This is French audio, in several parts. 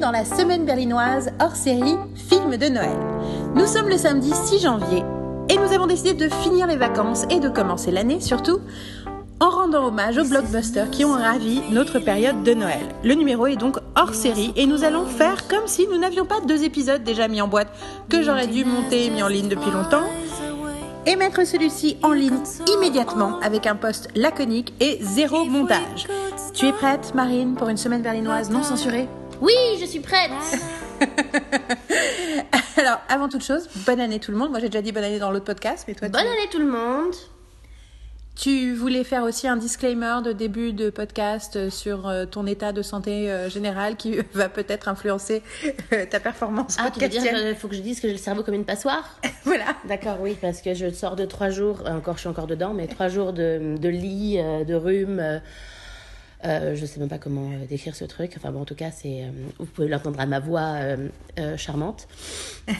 dans la semaine berlinoise hors série Film de Noël. Nous sommes le samedi 6 janvier et nous avons décidé de finir les vacances et de commencer l'année surtout en rendant hommage aux blockbusters qui ont ravi notre période de Noël. Le numéro est donc hors série et nous allons faire comme si nous n'avions pas deux épisodes déjà mis en boîte que j'aurais dû monter et mis en ligne depuis longtemps et mettre celui-ci en ligne immédiatement avec un post laconique et zéro montage. Tu es prête, Marine, pour une semaine berlinoise non censurée? Oui, je suis prête. Alors, avant toute chose, bonne année tout le monde. Moi, j'ai déjà dit bonne année dans l'autre podcast, mais toi, tu- Bonne année tout le monde. Tu voulais faire aussi un disclaimer de début de podcast euh, sur euh, ton état de santé euh, général qui va peut-être influencer ta performance Ah, tu veux dire qu'il faut que je dise que j'ai le cerveau comme une passoire? Voilà. D'accord, oui, parce que je sors de trois jours, encore, je suis encore dedans, mais trois jours de, de lit, de rhume. Euh, je sais même pas comment euh, décrire ce truc. Enfin bon, en tout cas, c'est, euh, vous pouvez l'entendre à ma voix charmante.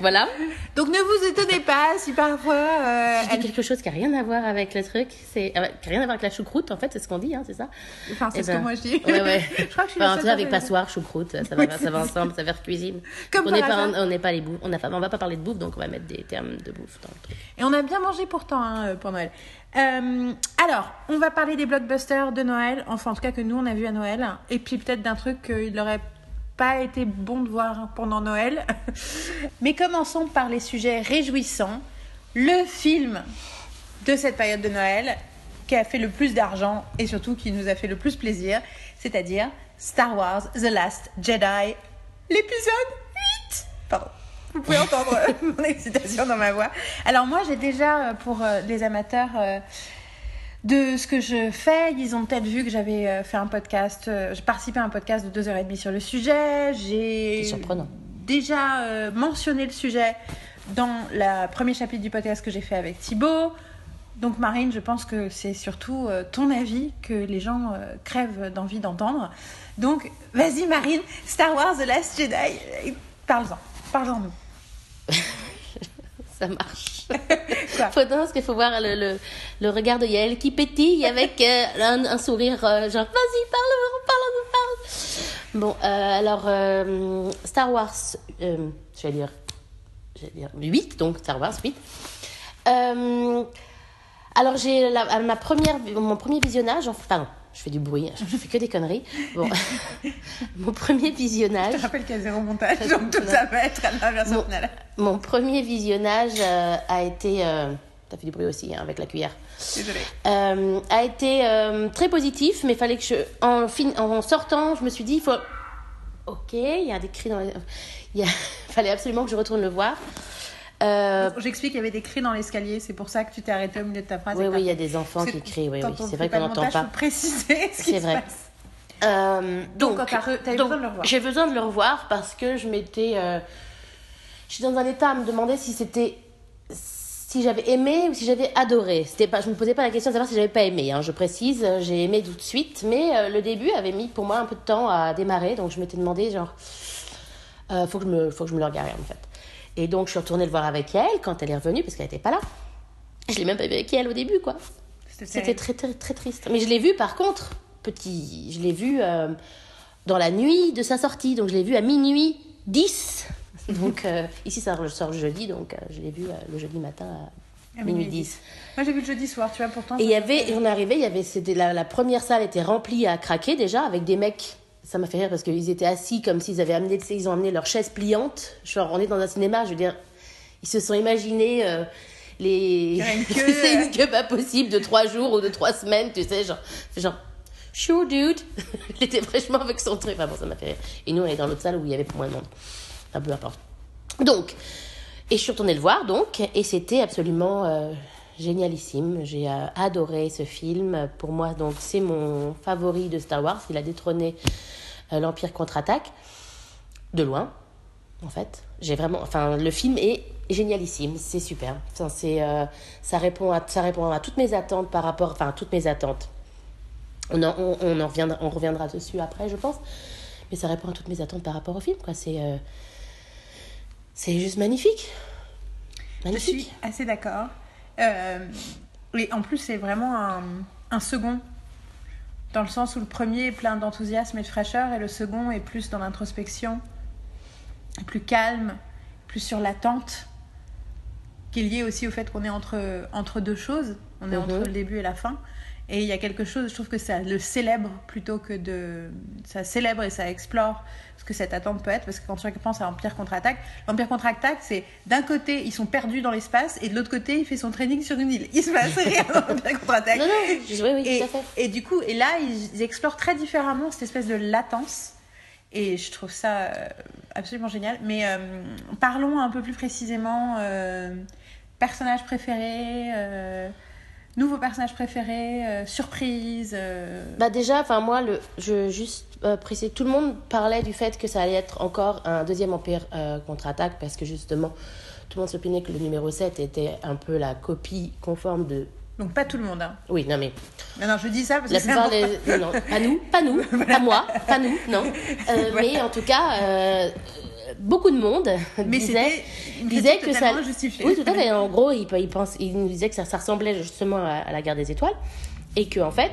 voilà. Donc ne vous étonnez pas si parfois euh, elle... quelque chose qui a rien à voir avec le truc. C'est euh, qui a rien à voir avec la choucroute, en fait, c'est ce qu'on dit, hein, c'est ça? Enfin, c'est Eh ce ben, que moi je dis. Ouais, ouais. je crois que je suis Enfin, en tout cas, avec passoire, choucroute, ça va, ça va ensemble, ça va faire cuisine. Comme on n'est pas, on n'est pas les bouffes, on n'a on va pas parler de bouffe, donc on va mettre des termes de bouffe dans le truc. Et on a bien mangé pourtant hein, pour Noël. Euh, alors, on va parler des blockbusters de Noël, enfin en tout cas que nous on a vu à Noël, et puis peut-être d'un truc qu'il n'aurait pas été bon de voir pendant Noël. Mais commençons par les sujets réjouissants. Le film de cette période de Noël qui a fait le plus d'argent et surtout qui nous a fait le plus plaisir, c'est-à-dire Star Wars The Last Jedi, l'épisode 8. Pardon. Vous pouvez entendre euh, mon excitation dans ma voix. Alors moi, j'ai déjà, euh, pour euh, les amateurs de ce que je fais, ils ont peut-être vu que j'avais fait un podcast, j'ai participé à un podcast de 2h30 sur le sujet. J'ai C'est surprenant. déjà mentionné le sujet dans le premier chapitre du podcast que j'ai fait avec Thibaut. Donc Marine, je pense que c'est surtout ton avis que les gens crèvent d'envie d'entendre. Donc vas-y Marine, Star Wars The Last Jedi, parle-en, parle-en-nous. Ça marche. Faut, non, parce qu'il faut voir le, le, le regard de Yael qui pétille avec euh, un, un sourire euh, genre vas-y, parle, parle, parle. Bon, euh, alors Star Wars, je vais dire, je vais dire 8, donc Star Wars 8. Euh, alors j'ai ma première, mon premier visionnage, enfin, pardon, je fais du bruit, je fais que des conneries. Bon, mon premier visionnage. Je te rappelle qu'il y a zéro montage, donc tout ça va être à la version Bon. finale. Mon premier visionnage euh, a été. Euh, T'as fait du bruit aussi hein, avec la cuillère. Désolée. Euh, a été euh, très positif, mais fallait que je. En, fin- en sortant, je me suis dit, il faut. Ok, il y a des cris dans les. Il a- fallait absolument que je retourne le voir. Euh, J'explique qu'il y avait des cris dans l'escalier, c'est pour ça que tu t'es arrêté au milieu de ta phrase. oui, oui, il y a des enfants qui crient. Oui, oui, c'est vrai qu'on n'entend pas. faut préciser ce qui C'est se vrai. passe. Euh, Donc, donc, re- besoin de le revoir. J'ai besoin de le revoir parce que je m'étais. euh, je suis dans un état à me demander si c'était. Si j'avais aimé ou si j'avais adoré. C'était pas, je me posais pas la question de savoir si j'avais pas aimé. hein, je précise, euh, j'ai aimé tout de suite, mais euh, le début avait mis pour moi un peu de temps à démarrer, donc je m'étais demandé genre, euh, faut que je me, faut que je me le regarde en fait. Et donc je suis retournée le voir avec elle quand elle est revenue parce qu'elle était pas là. Je l'ai même pas vu avec elle au début quoi. C'était très, très, très triste. Mais je l'ai vu par contre, petit, je l'ai vu euh, dans la nuit de sa sortie. Donc je l'ai vu à minuit 10. Donc euh, ici ça sort le jeudi, donc euh, je l'ai vu le jeudi matin à, À minuit minuit 10. Moi j'ai vu le jeudi soir, tu vois, pourtant. Et il y avait, on est arrivé, il y avait, c'était la, la première salle était remplie à craquer déjà avec des mecs. Ça m'a fait rire parce qu'ils étaient assis comme s'ils avaient amené, ils ont amené leur chaise pliante. Je suis on est dans un cinéma, je veux dire, ils se sont imaginés euh, les, aurait une queue, euh. queue pas possible de trois jours ou de trois semaines, tu sais, genre, genre, sure dude. Il était fraîchement avec son truc. Enfin bon, ça m'a fait rire. Et nous, on est dans l'autre salle où il y avait moins de monde. Un peu importe. Donc, et je suis retournée le voir, donc, et c'était absolument euh, génialissime. J'ai euh, adoré ce film. Pour moi, donc, c'est mon favori de Star Wars. Il a détrôné euh, l'Empire contre-attaque, de loin, en fait. J'ai vraiment, enfin, le film est génialissime, c'est super. Enfin, c'est, euh, ça répond à, ça répond à toutes mes attentes par rapport, enfin, à toutes mes attentes. On en, on, on en reviendra, on reviendra dessus après, je pense. Mais ça répond à toutes mes attentes par rapport au film, quoi. C'est, euh, c'est juste magnifique. Je Magnifique. suis assez d'accord. Euh, et en plus, c'est vraiment un, un second dans le sens où le premier est plein d'enthousiasme et de fraîcheur et le second est plus dans l'introspection, plus calme, plus sur l'attente, qui est lié aussi au fait qu'on est entre, entre deux choses, on est Mhm. entre le début et la fin. Et il y a quelque chose, je trouve que ça le célèbre plutôt que de. Ça célèbre et ça explore que cette attente peut être. Parce que quand tu penses à Empire contre-attaque, l'Empire contre-attaque, c'est d'un côté, ils sont perdus dans l'espace, et de l'autre côté, il fait son training sur une île. Il se passe rien dans l'Empire contre-attaque. Non, non, je- oui, oui, Et, tout à fait. et du coup, et là, ils, ils explorent très différemment cette espèce de latence. Et je trouve ça euh, absolument génial. Mais euh, parlons un peu plus précisément. Euh, personnage préféré, euh, nouveau personnage préféré, euh, surprise. euh, Bah déjà, enfin moi, le, je juste euh, préciser, tout le monde parlait du fait que ça allait être encore un deuxième empire euh, contre-attaque parce que justement, tout le monde s'opinait que le numéro 7 était un peu la copie conforme de... Donc pas tout le monde. Hein. Oui, non mais Non, non, je dis ça parce la que c'est plupart des... Non, non, pas nous, pas nous, pas moi, pas nous, non. Mais en tout cas, beaucoup de monde Mais disait... disait que ça justifiée. oui tout à fait en gros il, il, pense, il nous disait que ça, ça ressemblait justement à, à la guerre des étoiles et que en fait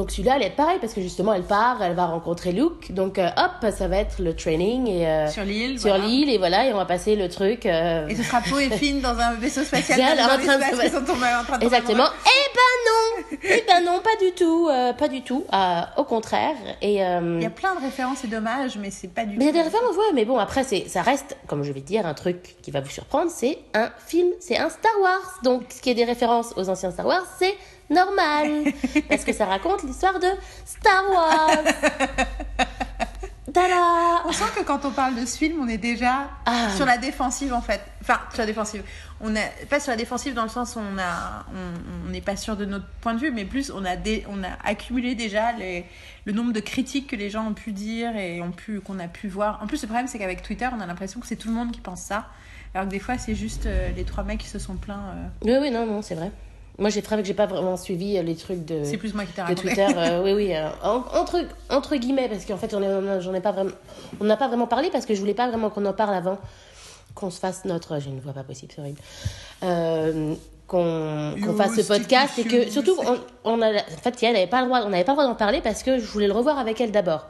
donc celui-là allait être pareil parce que justement elle part elle va rencontrer Luke donc euh, hop ça va être le training et euh, Sur l'île. sur voilà. l'île et voilà et on va passer le truc euh, Et ce sera Poe et Finn dans un vaisseau spatial dans en train de ils sont tombés en train de tomber exactement eh ben non eh ben non pas du tout euh, pas du tout euh, au contraire et euh, Il y a plein de références, c'est dommage, mais c'est pas du Mais il y a des références, ouais, mais bon, après, c'est, ça reste, comme je vais te dire, un truc qui va vous surprendre, c'est un film, c'est un Star Wars. Donc, ce qui est des références aux anciens Star Wars, c'est normal. parce que ça raconte l'histoire de Star Wars. Tada On sent que quand on parle de ce film, on est déjà Ah. sur la défensive en fait. Enfin, sur la défensive. On est pas sur la défensive dans le sens où on a, n'est pas sûr de notre point de vue, mais plus on a dé- on a accumulé déjà les, le nombre de critiques que les gens ont pu dire et ont pu qu'on a pu voir. En plus, le problème c'est qu'avec Twitter, on a l'impression que c'est tout le monde qui pense ça, alors que des fois c'est juste euh, les trois mecs qui se sont plaints. euh, Oui, oui, non, non, c'est vrai. Moi, j'ai que j'ai pas vraiment suivi euh, les trucs de, c'est plus moi qui de. Twitter. euh, oui, oui, euh, en- entre, entre guillemets, parce qu'en fait, j'en ai, j'en ai pas vraiment, on n'a pas vraiment parlé parce que je voulais pas vraiment qu'on en parle avant qu'on se fasse notre. J'ai une voix pas possible, c'est horrible. Euh, qu'on fasse ce podcast et que surtout on, on a en fait elle n'avait pas le droit on n'avait pas le droit d'en parler parce que je voulais le revoir avec elle d'abord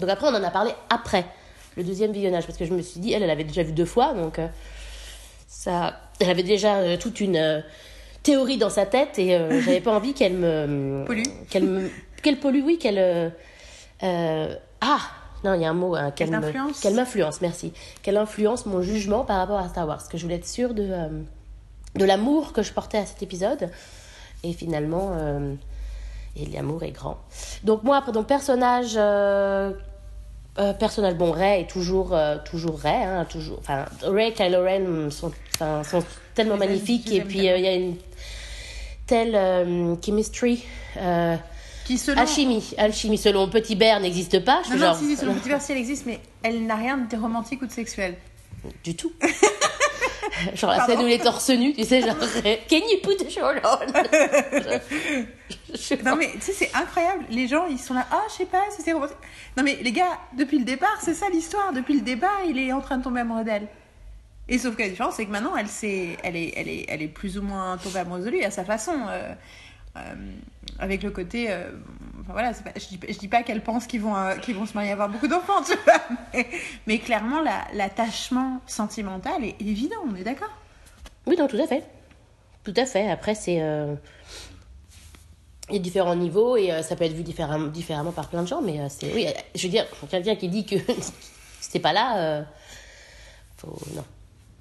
donc après on en a parlé après le deuxième visionnage parce que je me suis dit elle elle avait déjà vu deux fois donc euh, ça elle avait déjà toute une théorie dans sa tête et euh, j'avais pas envie qu'elle me Pollue. qu'elle me qu'elle pollue oui qu'elle euh, euh, ah! Non il y a un mot hein, qu'elle t'influence qu'elle m'influence merci. Qu'elle influence mon jugement par rapport à Star Wars parce que je voulais être sûre de euh, de l'amour que je portais à cet épisode. Et finalement euh, et l'amour est grand. Donc moi après donc personnage personnage bon Ray est toujours toujours Ray hein, toujours enfin Ray et Kylo Ren sont sont tellement magnifiques et puis il y a une telle euh, chemistry euh, Qui selon alchimie alchimie selon Petit Bear n'existe pas je non, non, genre si, si, selon Petit Versi, elle existe, mais elle n'a rien de romantique ou de sexuel. du tout genre la Pardon. scène où il est torse nu tu sais genre can you put the on Non mais tu sais c'est incroyable, les gens ils sont là, ah je sais pas si c'est romantique. Non mais les gars, depuis le départ c'est ça l'histoire, depuis le départ il est en train de tomber amoureux d'elle. Et sauf que la différence c'est que maintenant elle, s'est- elle, est, elle, est, elle est plus ou moins tombée amoureuse de lui à sa façon. euh, euh, avec le côté, euh, enfin voilà, c'est pas- je, dis, je dis pas qu'elle pense qu'ils vont, vont se marier avoir beaucoup d'enfants, tu vois, mais, mais clairement la- l'attachement sentimental est évident, on est d'accord? Oui, non, tout à fait. Tout à fait. Après, c'est. Il y a différents niveaux et ça peut être vu différemment, différemment par plein de gens, mais c'est. Oui, je veux dire, quelqu'un qui dit que c'était pas là, faut. Non,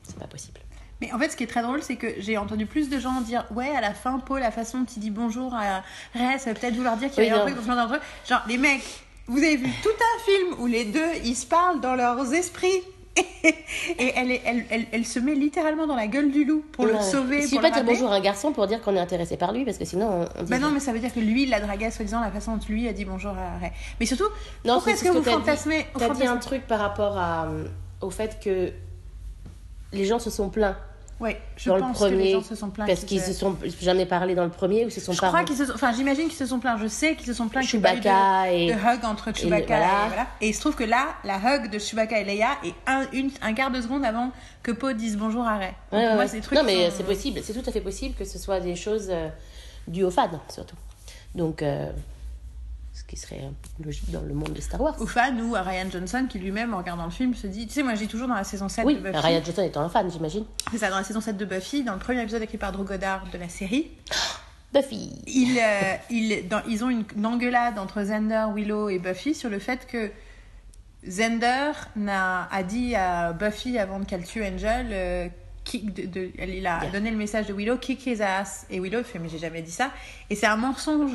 c'est pas possible. Mais en fait, ce qui est très drôle, c'est que j'ai entendu plus de gens dire Ouais, à la fin, Paul, la façon dont il dit bonjour à Ray, ça veut peut-être vouloir dire qu'il y Oui, a un non. truc, un truc. Genre, les mecs, vous avez vu tout un film où les deux ils se parlent dans leurs esprits. Et elle, est, elle, elle, elle se met littéralement dans la gueule du loup pour le sauver. Il suffit pas de dire bonjour à un garçon pour dire qu'on est intéressé par lui, parce que sinon on, dit. Bah non, mais ça veut dire que lui, il l'a dragué, soi-disant, la façon dont lui a dit bonjour à Ray. Mais surtout, Non, pourquoi est-ce ce que vous t'as dit. fantasmez T'as dit un fantasmez- truc par rapport à, euh, au fait que les gens se sont plaints Ouais, je dans le pense que les premier gens se sont plaints. parce qu'ils qu'ils se sont jamais parlé dans le premier ou se sont Je crois qu'ils se sont... Enfin, j'imagine qu'ils se sont plaints. Je sais qu'ils se sont plaints qu'il eu de, et- de hug entre Chewbacca et, voilà. voilà. Et il se trouve que là, la hug de Chewbacca et Leia est un, une, un quart de seconde avant que Poe dise bonjour à Ray. Donc, Ouais, ouais, moi, ouais. trucs non, mais sont- c'est possible, c'est tout à fait possible que ce soit des choses euh, dues aux fans, surtout. Donc, euh, Ce qui serait logique dans le monde de Star Wars. Aux fans ou à Ryan Johnson qui lui-même, en regardant le film, se dit. Tu sais, moi, j'ai toujours dans la saison 7 Oui, de Buffy. Ryan Johnson étant un fan, j'imagine. C'est ça, dans la saison 7 de Buffy, dans le premier épisode écrit par Drew Goddard de la série, Buffy. ils, euh, ils, dans- ils ont une, une engueulade entre Xander, Willow et Buffy sur le fait que Xander n'a, a dit à Buffy avant qu'elle tue Angel, euh, kick de, de- elle- il a Yeah. donné le message de Willow, kick his ass. Et Willow fait, mais j'ai jamais dit ça. Et c'est un mensonge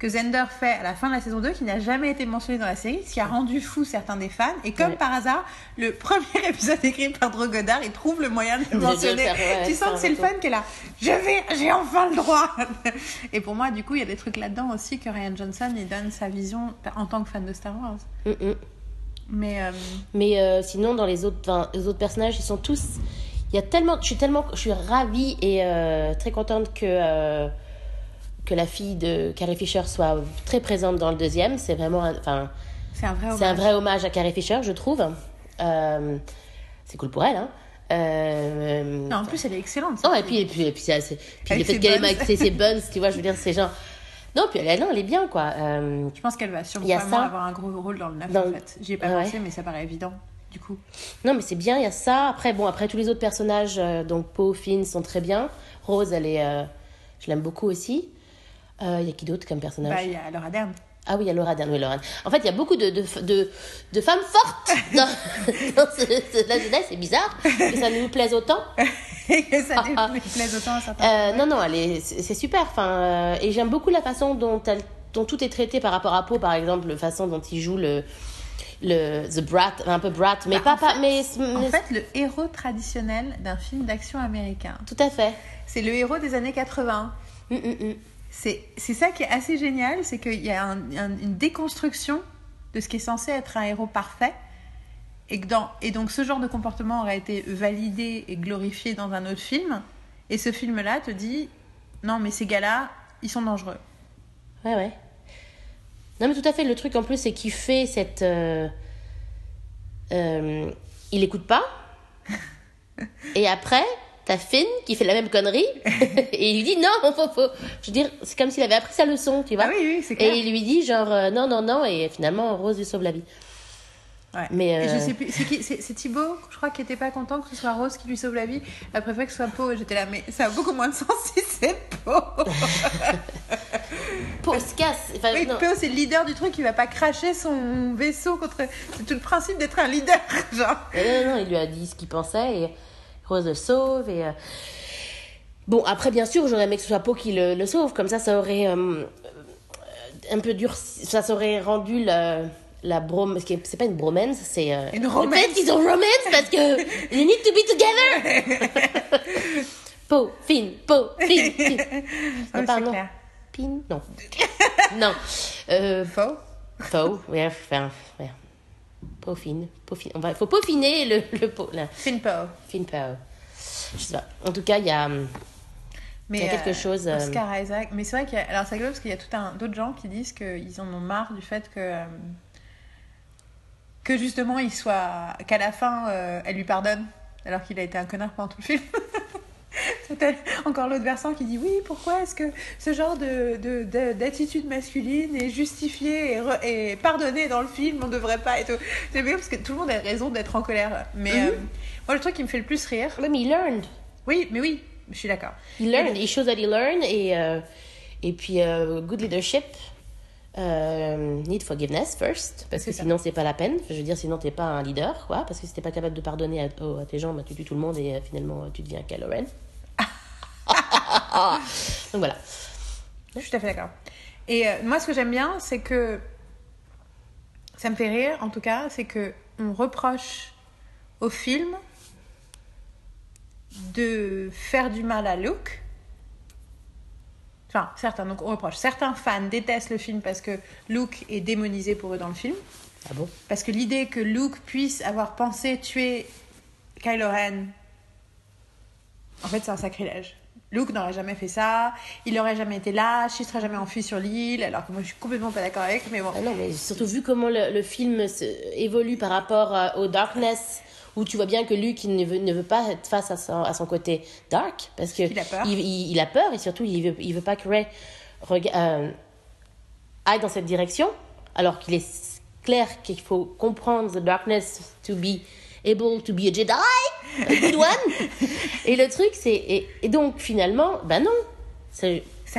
que Xander fait à la fin de la saison 2 qui n'a jamais été mentionné dans la série, ce qui a rendu fou certains des fans. Et comme Ouais. par hasard, le premier épisode écrit par Drew Goddard, il trouve le moyen de le mentionner. faire, ouais, tu sens que c'est le fan qui est là. Je vais, j'ai enfin le droit. Et pour moi, du coup, il y a des trucs là-dedans aussi que Ryan Johnson il donne sa vision en tant que fan de Star Wars. Mm, mm. Mais euh, Mais euh, sinon, dans les autres, les autres personnages, ils sont tous. Il y a tellement, je suis tellement, je suis ravie et euh, très contente que que la fille de Carrie Fisher soit très présente dans le deuxième. C'est vraiment, un- enfin, c'est un vrai c'est un vrai hommage à Carrie Fisher, je trouve. Euh, c'est cool pour elle, hein. Euh, Non, en plus, elle est excellente. non, et puis, et puis, et puis, Avec le fait qu'elle ait ses, ses buns, tu vois, je veux dire, c'est genre. Non, puis elle, non, elle est bien, quoi. Euh, Je pense qu'elle va sûrement ça. avoir un gros rôle dans le 9, Dans en fait. J'y ai pas Ouais. pensé, mais ça paraît évident, du coup. Non, mais c'est bien, il y a ça. Après, bon, après, tous les autres personnages, euh, donc Poe, Finn, sont très bien. Rose, elle est. je l'aime beaucoup aussi. Euh, Il y a qui d'autre comme personnage Bah, il y a Laura Dern. Ah oui, il y a Laura Dern. Oui, Laura. En fait, il y a beaucoup de, de, de, de femmes fortes dans, dans ce- ce- la jeunesse. C'est bizarre que ça nous plaise autant. Et que ça Ah, ah. lui plaise autant à certains. Euh, non, non, c'est super. Enfin, euh, et j'aime beaucoup la façon dont, elle, dont tout est traité par rapport à Poe, par exemple, la façon dont il joue le, le the brat, un peu brat, mais Bah, pas, en pas, mais, En fait, le héros traditionnel d'un film d'action américain. tout à fait. C'est le héros des années 80. Mm, mm, mm. C'est c'est ça qui est assez génial, c'est qu'il y a un- un- une déconstruction de ce qui est censé être un héros parfait. Et, que dans, et donc ce genre de comportement aurait été validé et glorifié dans un autre film. Et ce film-là te dit, non mais ces gars-là, ils sont dangereux. Ouais, ouais. Non, mais tout à fait. Le truc en plus, c'est qu'il fait cette. euh, euh, il écoute pas. Et après, t'as Finn qui fait la même connerie. et il lui dit non, faut, faut. Je veux dire, c'est comme s'il avait appris sa leçon, tu vois. Ah oui, oui, c'est clair. et il lui dit genre euh, non, non, non. Et finalement, Rose lui sauve la vie. Ouais. Mais, Et euh, je sais plus, c'est qui C'est c'est Thibaut, je crois, qui était pas content que ce soit Rose qui lui sauve la vie. Elle préférait que ce soit Poe. J'étais là, mais ça a beaucoup moins de sens si c'est Poe. Poe se casse. Enfin, Oui, non. C'est le leader du truc, il va pas cracher son vaisseau contre. C'est tout le principe d'être un leader, genre. Euh, non, non, il lui a dit ce qu'il pensait et Rose le sauve. Et, euh, Bon, après, bien sûr, j'aurais aimé que ce soit Poe qui le, le sauve. Comme ça, ça aurait euh, euh, un peu dur. Ça aurait rendu la, la que C'est pas une bromance, c'est. euh, Une romance. Peut-être qu'ils ont romance parce que. They need to be together! Poe, Finn, Poe, Finn, Finn. Ah oui, pas. Pin Non. non. Euh, Faux. Poe, ouais, enfin, ouais. Peaufine, peaufine. On va, faut peaufiner le, le pot, là. Finn Poe. Fine Poe. Je sais pas. En tout cas, il y a. hum, Mais Il y a quelque chose, euh, Oscar Isaac. Mais c'est vrai qu'il y a. Alors, c'est parce qu'il y a tout un d'autres gens qui disent qu'ils en ont marre du fait que. euh, que justement, il soit. Qu'à la fin, euh, elle lui pardonne. Alors qu'il a été un connard pendant tout le film. C'est encore l'autre versant qui dit oui, pourquoi est-ce que ce genre de, de- de- d'attitude masculine est justifié et, re- et pardonné dans le film, on devrait pas et tout. C'est bien parce que tout le monde a raison d'être en colère. Mais Mhm. euh, moi, le truc qui me fait le plus rire, Ouais, mais il learned. oui, mais oui, je suis d'accord. Il learned. He shows that he learned. Et, euh, et puis, euh, good leadership. Euh, need forgiveness first. Parce que ça. sinon, c'est pas la peine. Je veux dire, sinon, t'es pas un leader, quoi. Parce que si t'es pas capable de pardonner à, à tes gens, bah, tu tues tout le monde et euh, finalement, tu deviens Kylo Ren. Donc voilà. Je suis tout à fait d'accord. Et euh, moi, ce que j'aime bien, c'est que ça me fait rire, en tout cas, c'est que on reproche au film de faire du mal à Luke. Enfin, certains, donc on reproche. Certains fans détestent le film parce que Luke est démonisé pour eux dans le film. Ah bon? Parce que l'idée que Luke puisse avoir pensé tuer Kylo Ren, en fait, c'est un sacrilège. Luke n'aurait jamais fait ça, il n'aurait jamais été lâche, il serait jamais enfui sur l'île, alors que moi je suis complètement pas d'accord avec, mais bon. Ah non, mais surtout vu comment le, le film se- évolue par rapport euh, au Darkness, où tu vois bien que Luke il ne, veut, ne veut pas être face à son, à son côté dark, parce que Il a peur. Il, il- il a peur et surtout il veut, il veut pas que Ray euh, aille dans cette direction, alors qu'il est clair qu'il faut comprendre the darkness to be able to be a Jedi. et le truc, c'est. Et, et donc, finalement, ben non. Ça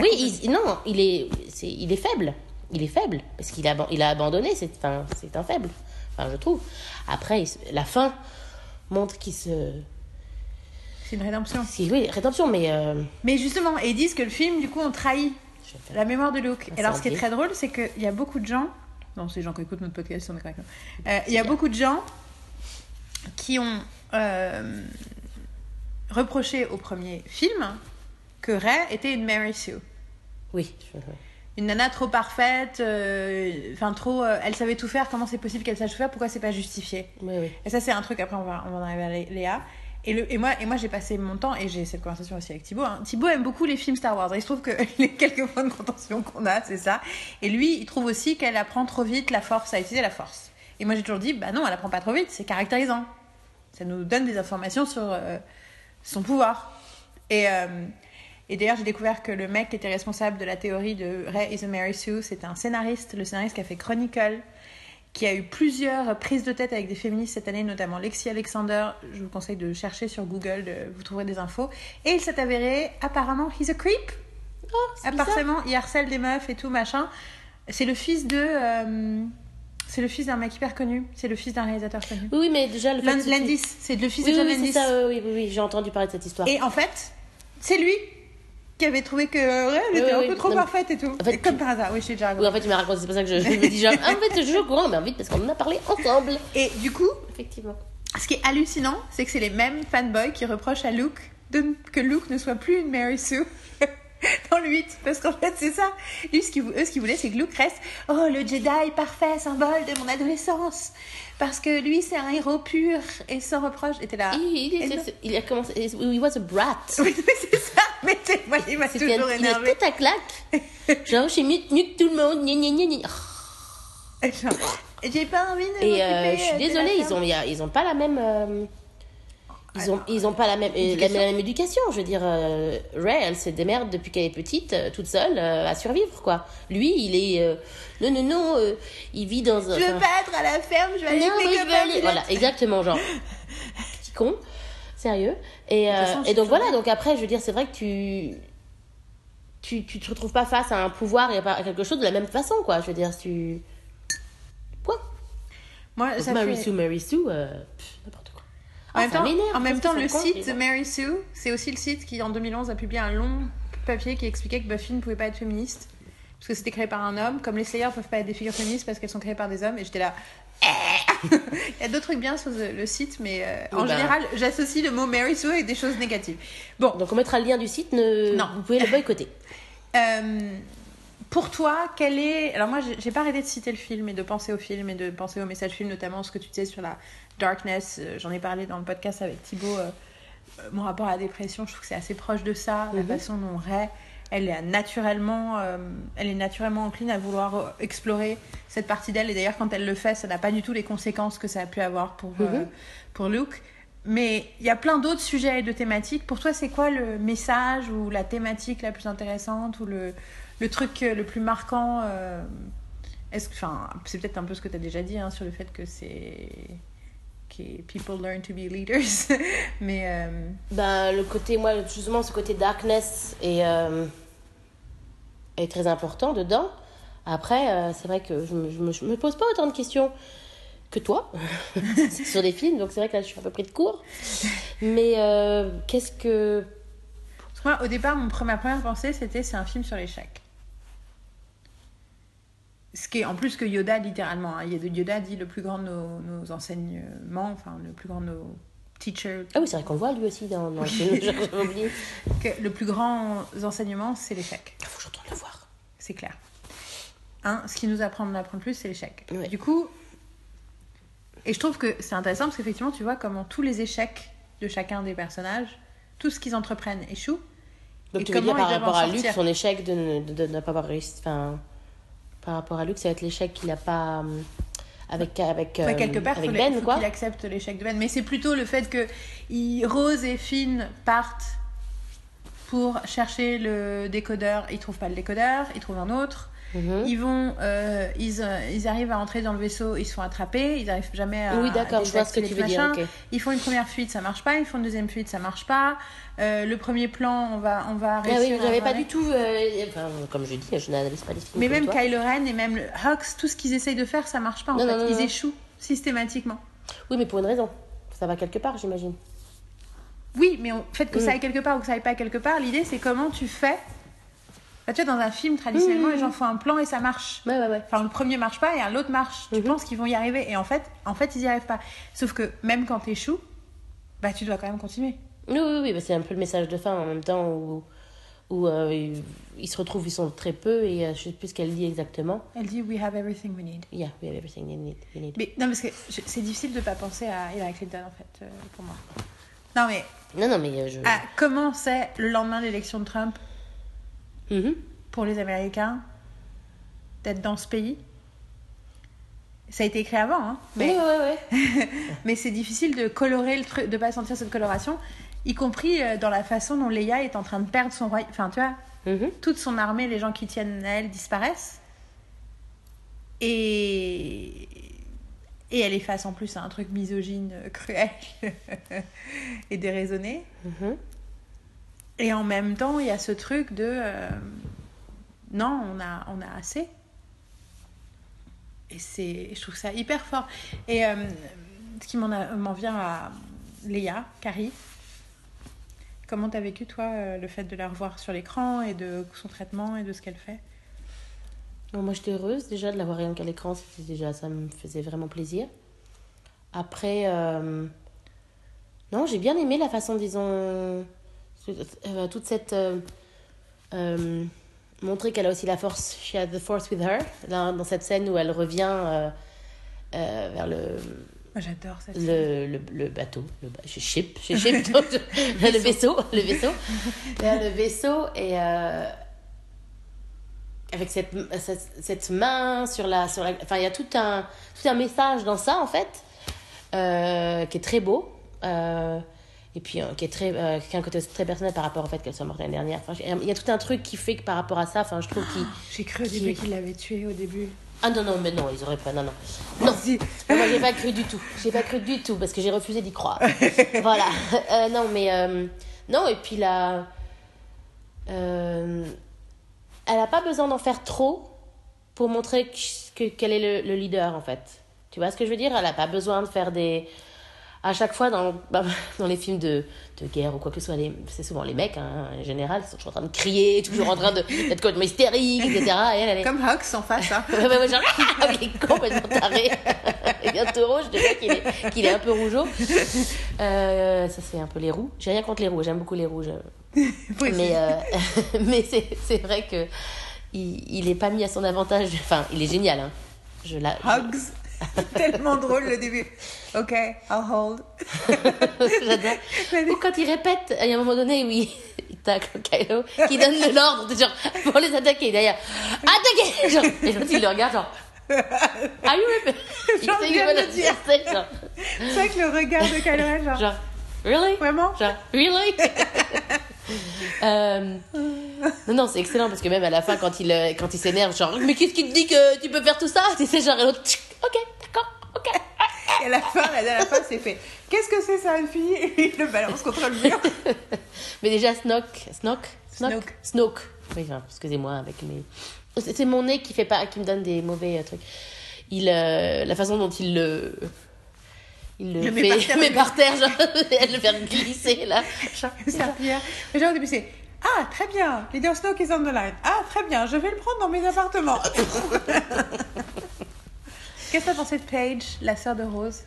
Oui, il, non, il est, il est faible. Il est faible. Parce qu'il a, il a abandonné. C'est c'est un faible. Enfin, je trouve. Après, il la fin montre qu'il se. C'est une rédemption. Oui, rédemption, mais. euh, Mais justement, et ils disent que le film, du coup, on trahit la mémoire de Luke. Ah, Et alors, ce qui est un très drôle, c'est qu'il y a beaucoup de gens. Non, c'est les gens qui écoutent notre podcast, ils sont d'accord avec nous. Euh, Il y a beaucoup de gens qui ont euh, reproché au premier film que Rey était une Mary Sue. Oui. Une nana trop parfaite, euh, enfin trop. euh, elle savait tout faire, comment c'est possible qu'elle sache tout faire, pourquoi c'est pas justifié? Oui, oui. Et ça, c'est un truc, après, on va, on va en arriver à Lé- Léa. Et, le, et moi, et moi j'ai passé mon temps, et j'ai cette conversation aussi avec Thibaut. Hein. Thibaut aime beaucoup les films Star Wars. Et il se trouve que les quelques points de contention qu'on a, c'est ça. Et lui, il trouve aussi qu'elle apprend trop vite la force, à utiliser la force. Et moi, j'ai toujours dit, bah non, elle apprend pas trop vite, c'est caractérisant. Ça nous donne des informations sur euh, son pouvoir. Et, euh, et d'ailleurs, j'ai découvert que le mec qui était responsable de la théorie de Rey is a Mary Sue, c'était un scénariste, le scénariste qui a fait Chronicle, qui a eu plusieurs prises de tête avec des féministes cette année, notamment Lexi Alexander. Je vous conseille de chercher sur Google, de- vous trouverez des infos. Et il s'est avéré, apparemment, he's a creep. Oh, c'est bizarre. Apparemment, il harcèle des meufs et tout, machin. C'est le fils de. euh, c'est le fils d'un mec hyper connu. C'est le fils d'un réalisateur connu. Oui, mais déjà, le fait. Land- que- Landis, c'est le fils Oui, de John oui, Landis. ça, oui, oui, oui, j'ai entendu parler de cette histoire. Et en fait, c'est lui qui avait trouvé que ouais, elle était un peu trop Non, parfaite et tout. En fait, Et comme tu- par hasard, oui, je suis déjà Oui, en fait, tu m'as raconté, c'est pour ça que je, je me dis genre, ah, en fait, je suis au courant, mais vite, parce qu'on en a parlé ensemble. Et du coup, Effectivement. ce qui est hallucinant, c'est que c'est les mêmes fanboys qui reprochent à Luke de- que Luke ne soit plus une Mary Sue. Dans le 8, parce qu'en fait c'est ça. Lui, ce qu'il vou- eux, ce qu'ils voulaient, c'est que Luke reste Oh, le Jedi parfait, symbole de mon adolescence. Parce que lui, c'est un héros pur et sans reproche. Et t'es là. Il, il, non. il a commencé, il was a brat. Oui, mais c'est ça. Mais moi, il m'a toujours un- il énervé. tête à claque. Genre, je suis mieux, mieux que tout le monde. Gna, gna, gna, J'ai pas envie de Et euh, je suis la désolée, ils ont, y a- ils ont pas la même. euh, ils ont, Alors, ils ont pas la même, euh, la, même éducation. Je veux dire, euh, Ray, elle se démerde depuis qu'elle est petite, euh, toute seule, euh, à survivre, quoi. Lui, il est. non, non, non, il vit dans un. Je veux pas être à la ferme, je vais aller non, avec je veux aller. Voilà, exactement, genre. Petit con. Sérieux. Et, façon, donc voilà, donc après, je veux dire, c'est vrai que tu. Tu, tu te retrouves pas face à un pouvoir et à quelque chose de la même façon, quoi. Je veux dire, tu. Point. Moi, Donc, ça Mary fait- Sue, Mary Sue, pff, n'importe quoi. En Ah, même ça temps, en même le site compte, bon. Mary Sue, c'est aussi le site qui, en 2011, a publié un long papier qui expliquait que Buffy ne pouvait pas être féministe. Parce que c'était créé par un homme, comme les Slayers peuvent pas être des figures féministes parce qu'elles sont créées par des hommes. Et j'étais là. Eh Il y a d'autres trucs bien sur le site, mais euh, en Oui, bah. général, j'associe le mot Mary Sue avec des choses négatives. Bon, Donc on mettra le lien du site, ne... Non. vous pouvez le boycotter. Euh, pour toi, quel est. Alors, moi, j'ai pas arrêté de citer le film et de penser au film et de penser au message film, notamment ce que tu disais sur la darkness. Euh, J'en ai parlé dans le podcast avec Thibaut. euh, euh, mon rapport à la dépression, je trouve que c'est assez proche de ça. La Mhm. façon dont Ray, elle est naturellement, euh, elle est naturellement encline à vouloir explorer cette partie d'elle. Et d'ailleurs, quand elle le fait, ça n'a pas du tout les conséquences que ça a pu avoir pour, euh, Mhm. pour Luke. Mais il y a plein d'autres sujets et de thématiques. Pour toi, c'est quoi le message ou la thématique la plus intéressante ou le, le truc le plus marquant euh, est-ce enfin, c'est peut-être un peu ce que tu as déjà dit hein, sur le fait que c'est que people learn to be leaders, mais euh, Ben, le côté, moi, justement, ce côté darkness est, euh, est très important dedans. Après, euh, c'est vrai que je me, je, me, je me pose pas autant de questions que toi sur des films, donc c'est vrai que là, je suis un peu pris de court. Mais qu'est-ce que. moi, au départ, mon, ma première pensée, c'était c'est un film sur l'échec. Ce qui est en plus que Yoda littéralement. hein. Yoda dit le plus grand de nos, nos enseignements, enfin le plus grand de nos teachers, Ah oui, c'est vrai qu'on le voit lui aussi dans, dans le film, j'avais oublié. que le plus grand enseignement, c'est l'échec. Il faut que je retourne le voir. c'est clair. Hein, ce qui nous apprend de l'apprendre plus, c'est l'échec. Ouais. Du coup, et je trouve que c'est intéressant parce qu'effectivement, tu vois comment tous les échecs de chacun des personnages, tout ce qu'ils entreprennent échoue. Donc Et tu veux dire par rapport à Luc, son échec de, ne- de, de ne pas avoir réussi. Enfin, par rapport à Luc, ça va être l'échec qu'il n'a pas. euh, Avec, avec, Enfin, euh, quelque part, avec faut, Ben, quoi. qu'il accepte l'échec de Ben. Mais c'est plutôt le fait que il- Rose et Finn partent pour chercher le décodeur. Ils trouvent pas le décodeur, ils trouvent un autre. Mhm. Ils vont, euh, ils, euh, ils arrivent à entrer dans le vaisseau, ils se font attraper, ils arrivent jamais à. Oui, d'accord, je vois ce que tu veux dire. Ils font une première fuite, ça marche pas. Ils font une deuxième fuite, ça marche pas. Euh, le premier plan, on va, on va Ah réussir. oui, à j'avais pas du tout. euh, enfin, comme je dis, je n'analyse pas les films. Mais même toi. Kylo Ren et même le Hux, tout ce qu'ils essayent de faire, ça marche pas en Non, fait. non, non, ils échouent systématiquement. Oui, mais pour une raison. Ça va quelque part, j'imagine. Oui, mais en fait que ça aille quelque part ou que ça aille pas quelque part, l'idée c'est comment tu fais. Bah, tu vois, dans un film, traditionnellement, Mm. les gens font un plan et ça marche. Ouais, ouais, ouais. Enfin, le premier marche pas et l'autre marche. Tu Mhm. penses qu'ils vont y arriver et en fait, en fait, ils y arrivent pas. Sauf que même quand t'échoues, bah tu dois quand même continuer. Oui, oui, oui, bah, c'est un peu le message de fin en même temps où, où euh, ils- ils se retrouvent, ils sont très peu et euh, je sais plus ce qu'elle dit exactement. Elle dit We have everything we need. Yeah, we have everything you need. Mais non, parce que c'est difficile de pas penser à Hillary Clinton en fait, euh, pour moi. Non, mais Non, non, mais euh, je. ah, comment c'est le lendemain de l'élection de Trump Mhm. pour les Américains d'être dans ce pays? Ça a été écrit avant, hein, mais, Ouais, ouais, ouais. mais c'est difficile de colorer le truc, de pas sentir cette coloration, y compris euh, dans la façon dont Leia est en train de perdre son royaume. Enfin, tu vois, Mhm. toute son armée, les gens qui tiennent à elle disparaissent. Et, et elle est face en plus à un truc misogyne, euh, cruel et déraisonné. Mhm. Et en même temps, il y a ce truc de euh, non, on a, on a assez. Et c'est, je trouve ça hyper fort. Et euh, ce qui m'en, vient à Léa, Carrie. Comment t'as vécu toi le fait de la revoir sur l'écran et de son traitement et de ce qu'elle fait? Non, moi, j'étais heureuse déjà de l'avoir rien qu'à l'écran. Déjà, ça me faisait vraiment plaisir. Après, euh, non, j'ai bien aimé la façon, disons, euh, toute cette euh, euh, montrer qu'elle a aussi la force. She had the force with her. Dans, dans cette scène où elle revient euh, euh, vers le, j'adore cette le, le, le bateau, le Ship, le vaisseau, le vaisseau, Vers le vaisseau et euh, avec cette, cette, cette main sur la, sur la, enfin il y a tout un, tout un message dans ça en fait, euh, qui est très beau. euh, et puis euh, qui est très euh, qui a un côté très personnel par rapport au fait qu'elle soit morte l'année dernière Enfin, il y a tout un truc qui fait que par rapport à ça enfin je trouve qu'il J'ai cru au Qui- début qu'il l'avait tué au début. ah non non mais non ils auraient pas non non non non, moi, j'ai pas cru du tout. J'ai pas cru du tout parce que j'ai refusé d'y croire. voilà. Euh, non, mais. euh, non, et puis là. euh, elle a pas besoin d'en faire trop pour montrer que- que- qu'elle est le, le leader, en fait. Tu vois ce que je veux dire? Elle a pas besoin de faire des. À chaque fois, dans, bah, dans les films de, de guerre ou quoi que ce soit, c'est souvent les mecs, hein, en général, ils sont toujours en train de crier, toujours en train de- d'être complètement hystériques, etc. Et elle, elle est. Comme Hux en face. Hein. Ouais, ouais, ouais, genre, ah, il est complètement taré. il est bientôt rouge, je vois qu'il est, qu'il est un peu rougeau. Euh, ça, c'est un peu les roux. J'ai rien contre les roux, j'aime beaucoup les rouges. Oui, Mais, euh, mais c'est, vrai que il, il est pas mis à son avantage. Enfin, il est génial. Hein. Je la, Hugs. Tellement drôle le début. Ok, I'll hold. J'adore. Ou quand il répète, il y a un moment donné où il, tacle Kylo, qui donne l'ordre, de genre, pour les attaquer. D'ailleurs, attaquez genre, Et l'autre, il le regarde, genre, Are you ready? Il sait le dire. C'est vrai que le regard de Kylo genre, genre, Really? vraiment? Genre, really? Euh, non, non, c'est excellent parce que même à la fin, quand il, euh, quand il s'énerve, genre, mais qu'est-ce qui te dit que tu peux faire tout ça? Tu sais, genre, et l'autre, ok. Et à la fin, la dernière fois, c'est fait. Qu'est-ce que c'est ça, une fille? Et il le balance contre le mur. Mais déjà, Snoke, Snoke, Snoke, Snoke. Snoke. Oui, enfin, excusez-moi avec mes. C'est mon nez qui fait pas, qui me donne des mauvais euh, trucs. Il, euh, la façon dont il le, il le, Le met fait, par terre. met par terre, genre, elle le fait glisser là. Mais genre, au début, c'est Ah, très bien, Leader Snoke is on the line. Ah, très bien, je vais le prendre dans mes appartements. Qu'est-ce que t'as pensé de Paige, la sœur de Rose?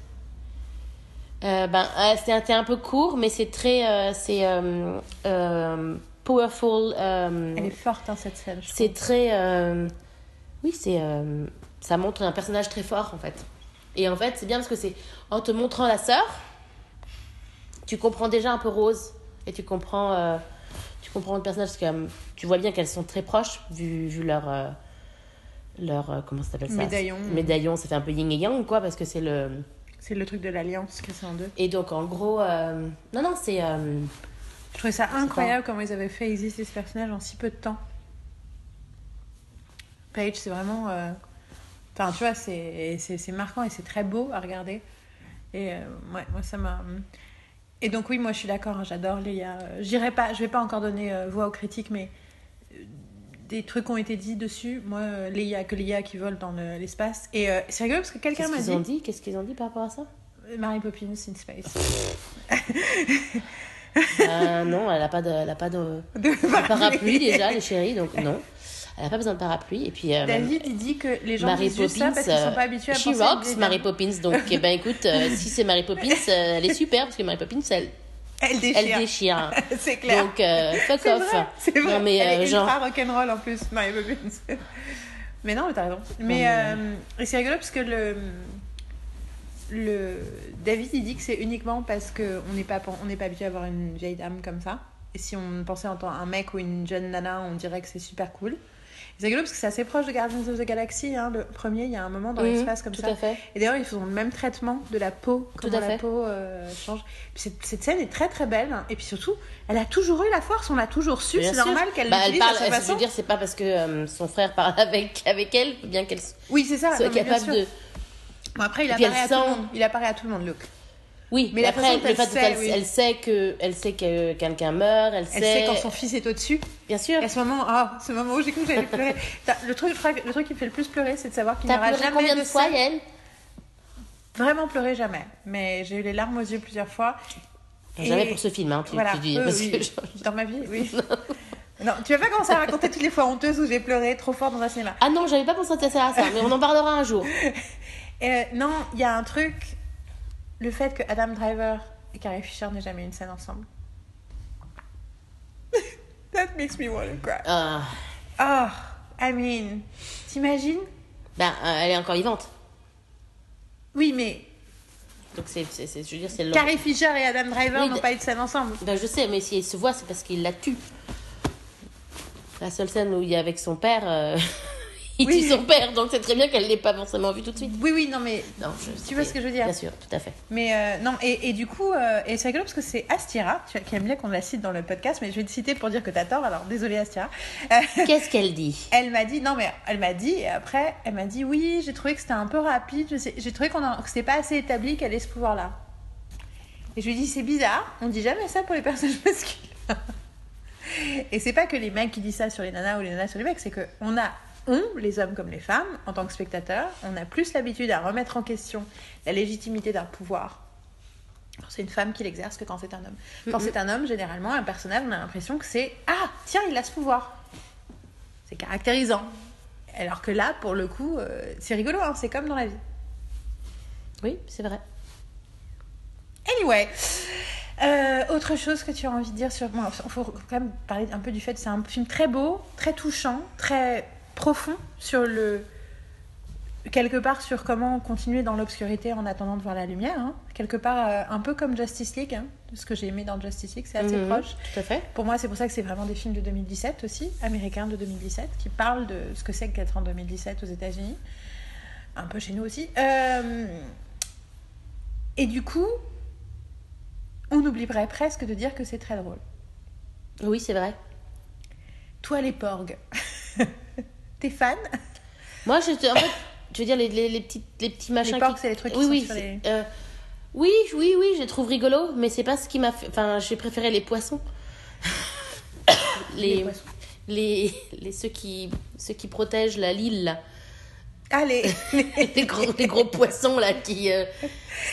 Euh, ben, c'est un, peu court, mais c'est très, euh, c'est euh, powerful. Elle est forte, hein, cette scène. c'est très, oui, c'est, ça montre un personnage très fort en fait. Et en fait, c'est bien parce que c'est en te montrant la sœur, tu comprends déjà un peu Rose et tu comprends, tu comprends le personnage parce que tu vois bien qu'elles sont très proches vu, vu leur, leur, euh, comment ça s'appelle ça? Médaillon. Médaillon, ça fait un peu yin et yang quoi parce que c'est le. C'est le truc de l'alliance cassé en deux. et donc, en gros, euh, non, non, c'est. euh, Je trouvais ça incroyable comment ils avaient fait exister ce personnage en si peu de temps. Paige, c'est vraiment. euh, Enfin, tu vois, c'est c'est- c'est marquant et c'est très beau à regarder. Et ouais, moi, ça m'a. Et donc, oui, moi, je suis d'accord, hein, j'adore Léa. J'irai pas, je vais pas encore donner voix aux critiques, mais des trucs ont été dit dessus. Moi, euh, Léa, que Léa qui vole dans le- l'espace. Et euh, c'est rigolo parce que quelqu'un Qu'est-ce m'a qu'ils dit. ont dit Qu'est-ce qu'ils ont dit par rapport à ça? Mary Poppins in Space. Euh, Non, elle a pas de, elle a pas de, parapluie déjà, les chéris, donc non. Elle a pas besoin de parapluie. Et puis euh, David, il dit que les gens Mary disent juste ça Poppins, parce qu'ils sont euh, pas habitués à she penser rocks Mary. Poppins. Donc, eh ben écoute, euh, si c'est Mary Poppins, euh, elle est super parce que Mary Poppins, elle, Elle déchire. elle déchire. c'est clair. Donc, euh, fuck c'est off. vrai, c'est vrai. Non, mais Elle euh, est genre. ultra rock'n'roll en plus, Poppins. mais non, mais t'as raison. Mais, euh, c'est rigolo parce que le, le David il dit que c'est uniquement parce que on n'est pas on n'est pas habitué à avoir une vieille dame comme ça. Et si on pensait en tant un mec ou une jeune nana, on dirait que c'est super cool. C'est rigolo parce que c'est assez proche de Guardians of the Galaxy. Hein. Le premier, il y a un moment dans Mhm, l'espace comme tout ça. à fait. Et d'ailleurs, ils font le même traitement de la peau, Tout comment à la fait. peau euh, change. Puis cette, cette scène est très très belle. hein. Et puis surtout, elle a toujours eu la force, on l'a toujours su. C'est normal qu'elle Bah, l'utilise parle, à sa elle- je façon. veux dire, c'est pas parce que euh, son frère parle avec, avec elle, bien qu'elle soit Oui, ça. non, capable de. Bon, après, il apparaît, à tout le monde. il apparaît à tout le monde, Luke. Oui, Mais la après, façon le fait sait, oui. elle sait que elle sait que quelqu'un meurt, elle, Elle sait quand son fils est au-dessus. Bien sûr. Et à ce moment, ah, ce moment où j'ai cru que j'allais pleurer. Le truc, le truc qui me fait le plus pleurer, c'est de savoir qu'il n'y aura jamais combien de de fois, Yael? Vraiment pleurer jamais. Mais j'ai eu les larmes aux yeux plusieurs fois. Jamais pour ce film, hein, tu, Voilà. tu dis. Oui, parce oui. que je- Dans ma vie, oui. non, tu vas pas commencer à raconter toutes les fois honteuses où j'ai pleuré trop fort dans un cinéma. Ah non, j'avais pas pensé à ça, à ça, mais on en parlera un jour. Euh, non, il y a un truc, le fait que Adam Driver et Carrie Fisher n'aient jamais eu une scène ensemble. That makes me want to cry. Euh, Oh, I mean, t'imagines? Ben, euh, elle est encore vivante. Oui, mais Donc, c'est, c'est, c'est- je veux dire, c'est le. Carrie Fisher et Adam Driver Oui, n'ont pas eu de scène ensemble. Ben, je sais, mais si elle se voit, c'est parce qu'il la tue. La seule scène où il est avec son père, euh, il Oui, tue son père, donc c'est très bien qu'elle l'ait pas forcément vu tout de suite. Oui, oui, non, mais Non, je- Tu vois ce que je veux dire Bien sûr, tout à fait. Mais euh, non, et, et du coup, euh, et c'est rigolo parce que c'est Astira, tu- qui aime bien qu'on la cite dans le podcast, mais je vais te citer pour dire que t'as tort, alors désolé Astira. Euh, Qu'est-ce qu'elle dit? Elle m'a dit, non mais elle m'a dit, et après, elle m'a dit, oui, j'ai trouvé que c'était un peu rapide, j'ai trouvé qu'on a- que c'était pas assez établi qu'elle ait ce pouvoir-là. Et je lui ai dit, c'est bizarre, on dit jamais ça pour les personnages masculins. Et c'est pas que les mecs qui disent ça sur les nanas ou les nanas sur les mecs, c'est que on a, on, les hommes comme les femmes, en tant que spectateurs, on a plus l'habitude à remettre en question la légitimité d'un pouvoir quand c'est une femme qui l'exerce que quand c'est un homme. Quand c'est un homme, généralement, un personnage, on a l'impression que c'est Ah, tiens, il a ce pouvoir. C'est caractérisant. Alors que là, pour le coup, euh, c'est rigolo, hein, c'est comme dans la vie. Oui, c'est vrai. Anyway, euh, autre chose que tu as envie de dire sur moi, il faut quand même parler un peu du fait que c'est un film très beau, très touchant, très profond sur le quelque part sur comment continuer dans l'obscurité en attendant de voir la lumière. hein. Quelque part euh, un peu comme Justice League, hein, ce que j'ai aimé dans Justice League, c'est assez Mhm, proche. Tout à fait. Pour moi, c'est pour ça que c'est vraiment des films de 2017 aussi, américains de 2017, qui parlent de ce que c'est que d'être en 2017 aux États-Unis, un peu chez nous aussi. Euh, Et du coup, on oublierait presque de dire que c'est très drôle. Oui, c'est vrai. Toi, les porgs, t'es fan Moi, je, en fait, je veux dire, les, les, les petits, les petits machins. Les porcs, qui- c'est les trucs qui oui, sont oui, sur les- euh, oui, oui, oui, je les trouve rigolo, mais c'est pas ce qui m'a fait. Enfin, j'ai préféré les poissons. les, Les poissons. les, les- ceux qui, ceux qui protègent la l'île là. Allez, les gros, les gros poissons là qui, euh,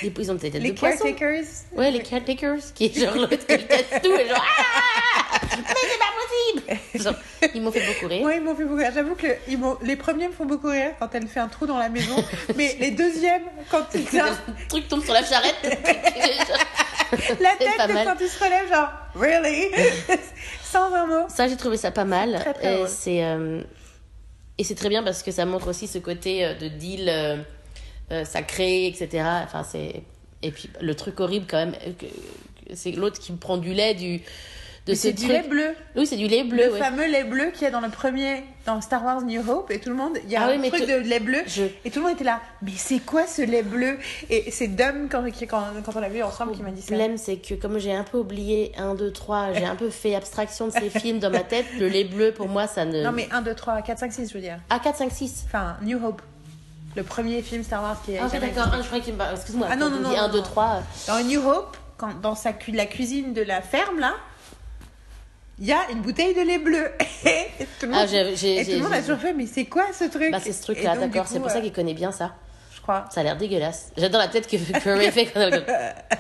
les, ils ont des têtes les de poissons. caretakers. Ouais, les caretakers, qui est genre l'autre qui le tout et genre ah mais c'est pas possible. Genre, ils m'ont fait beaucoup rire. Ouais, ils m'ont fait beaucoup rire. J'avoue que ils les premiers me font beaucoup rire quand elle fait un trou dans la maison, mais les deuxièmes, quand ils Le truc tombe sur la charrette. La tête de quand il se relève, genre, really? Sans un mot. Ça, j'ai trouvé ça pas mal. Très, très c'est euh, et c'est très bien parce que ça montre aussi ce côté euh, de deal euh, sacré, etc. Enfin, c'est et puis le truc horrible quand même, c'est l'autre qui prend du lait du de c'est du lait bleu. Oui, c'est du lait bleu. le ouais. fameux lait bleu qu'il y a dans le premier, dans Star Wars New Hope, et tout le monde, il y a Ah oui, un mais truc de lait bleu, Je- et tout le monde était là. Mais c'est quoi ce lait bleu? Et c'est Dom quand, quand, quand on l'a vu ensemble qui m'a dit ça. Le problème, c'est que comme j'ai un peu oublié 1, 2, 3, j'ai un peu fait abstraction de ces films dans ma tête, le lait bleu, pour moi, ça ne... Non mais 1, 2, 3, 4, 5, 6 je veux dire. Ah, 4, 5, 6. Enfin, New Hope. Le premier film Star Wars qui est Ah, ok, jamais d'accord. Ah, je croyais qu'il me. Excuse-moi. Ah, non, non, non, dis 1, non, 2, non. 3. Dans New Hope, quand, dans sa, cu- la cuisine de la ferme là, il y a une bouteille de lait bleu. et tout le Ah, monde, et tout le monde a toujours fait, mais c'est quoi ce truc? Bah, c'est ce truc-là, d'accord. C'est pour ça euh, qu'il connaît bien ça. Je crois. Ça a l'air dégueulasse. J'adore la tête que, Ray fait quand elle.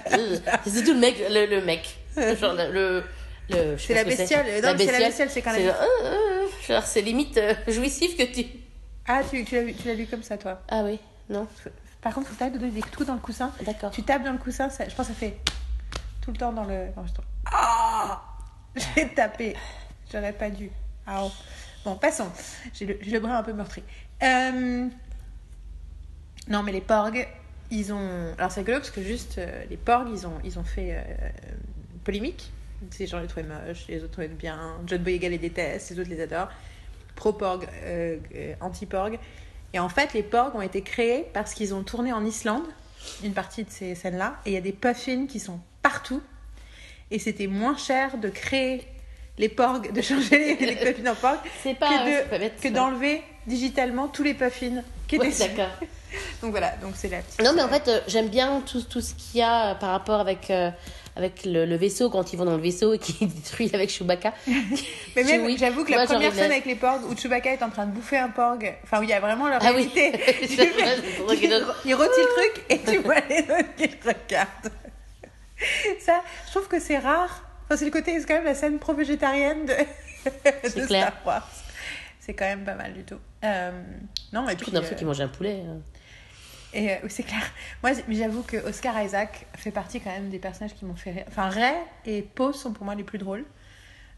C'est surtout le mec. Le, le mec. Genre le. le, C'est la que bestiole. La bestiole, c'est quand même- genre, euh, euh, c'est limite euh, jouissif que tu. Ah, tu, tu l'as vu, comme ça, toi. Ah oui, non, Par contre, faut que t'arrêtes de donner des coups dans le coussin. d'accord. Tu tapes dans le coussin, ça, je pense que ça fait tout le temps dans le. Ah J'ai tapé. J'aurais pas dû. Ah. Bon, passons. J'ai le, bras un peu meurtri. Euh, Non, mais les porgs, ils ont. Alors, c'est rigolo parce que juste, euh, les porgs, ils ont, ils ont fait euh, polémique. Ces gens les trouvaient moches, les autres trouvaient bien. John Boyega les déteste, les autres les adorent. Pro-porg, anti-porg. Et en fait, les porgs ont été créés parce qu'ils ont tourné en Islande, une partie de ces scènes-là, et il y a des puffins qui sont partout. Et c'était moins cher de créer les porgs, de changer les, les puffins en porgs, que, de- d'enlever digitalement tous les puffins qui étaient Ouais, d'accord. Donc voilà, donc c'est la petite. Non, mais en fait, euh, j'aime bien tout, tout ce qu'il y a euh, par rapport avec, euh, avec le, le vaisseau, quand ils vont dans le vaisseau et qu'ils détruisent avec Chewbacca. Mais même, Oui. j'avoue que la Moi, première scène avec les porgs où Chewbacca est en train de bouffer un porg, enfin où il y a vraiment leur Ah oui. réalité. C'est vrai il, il rôtit le truc et tu vois les autres qui le regardent. Ça, je trouve que c'est rare. Enfin, c'est le côté, c'est quand même la scène pro-végétarienne de. Star Wars. C'est quand même pas mal du tout. Euh, non, et puis. l'impression euh, qu'ils mangent un poulet. euh. et euh, oui, c'est clair. Moi, j'avoue que Oscar Isaac fait partie quand même des personnages qui m'ont fait rire. Enfin, Ray et Poe sont pour moi les plus drôles.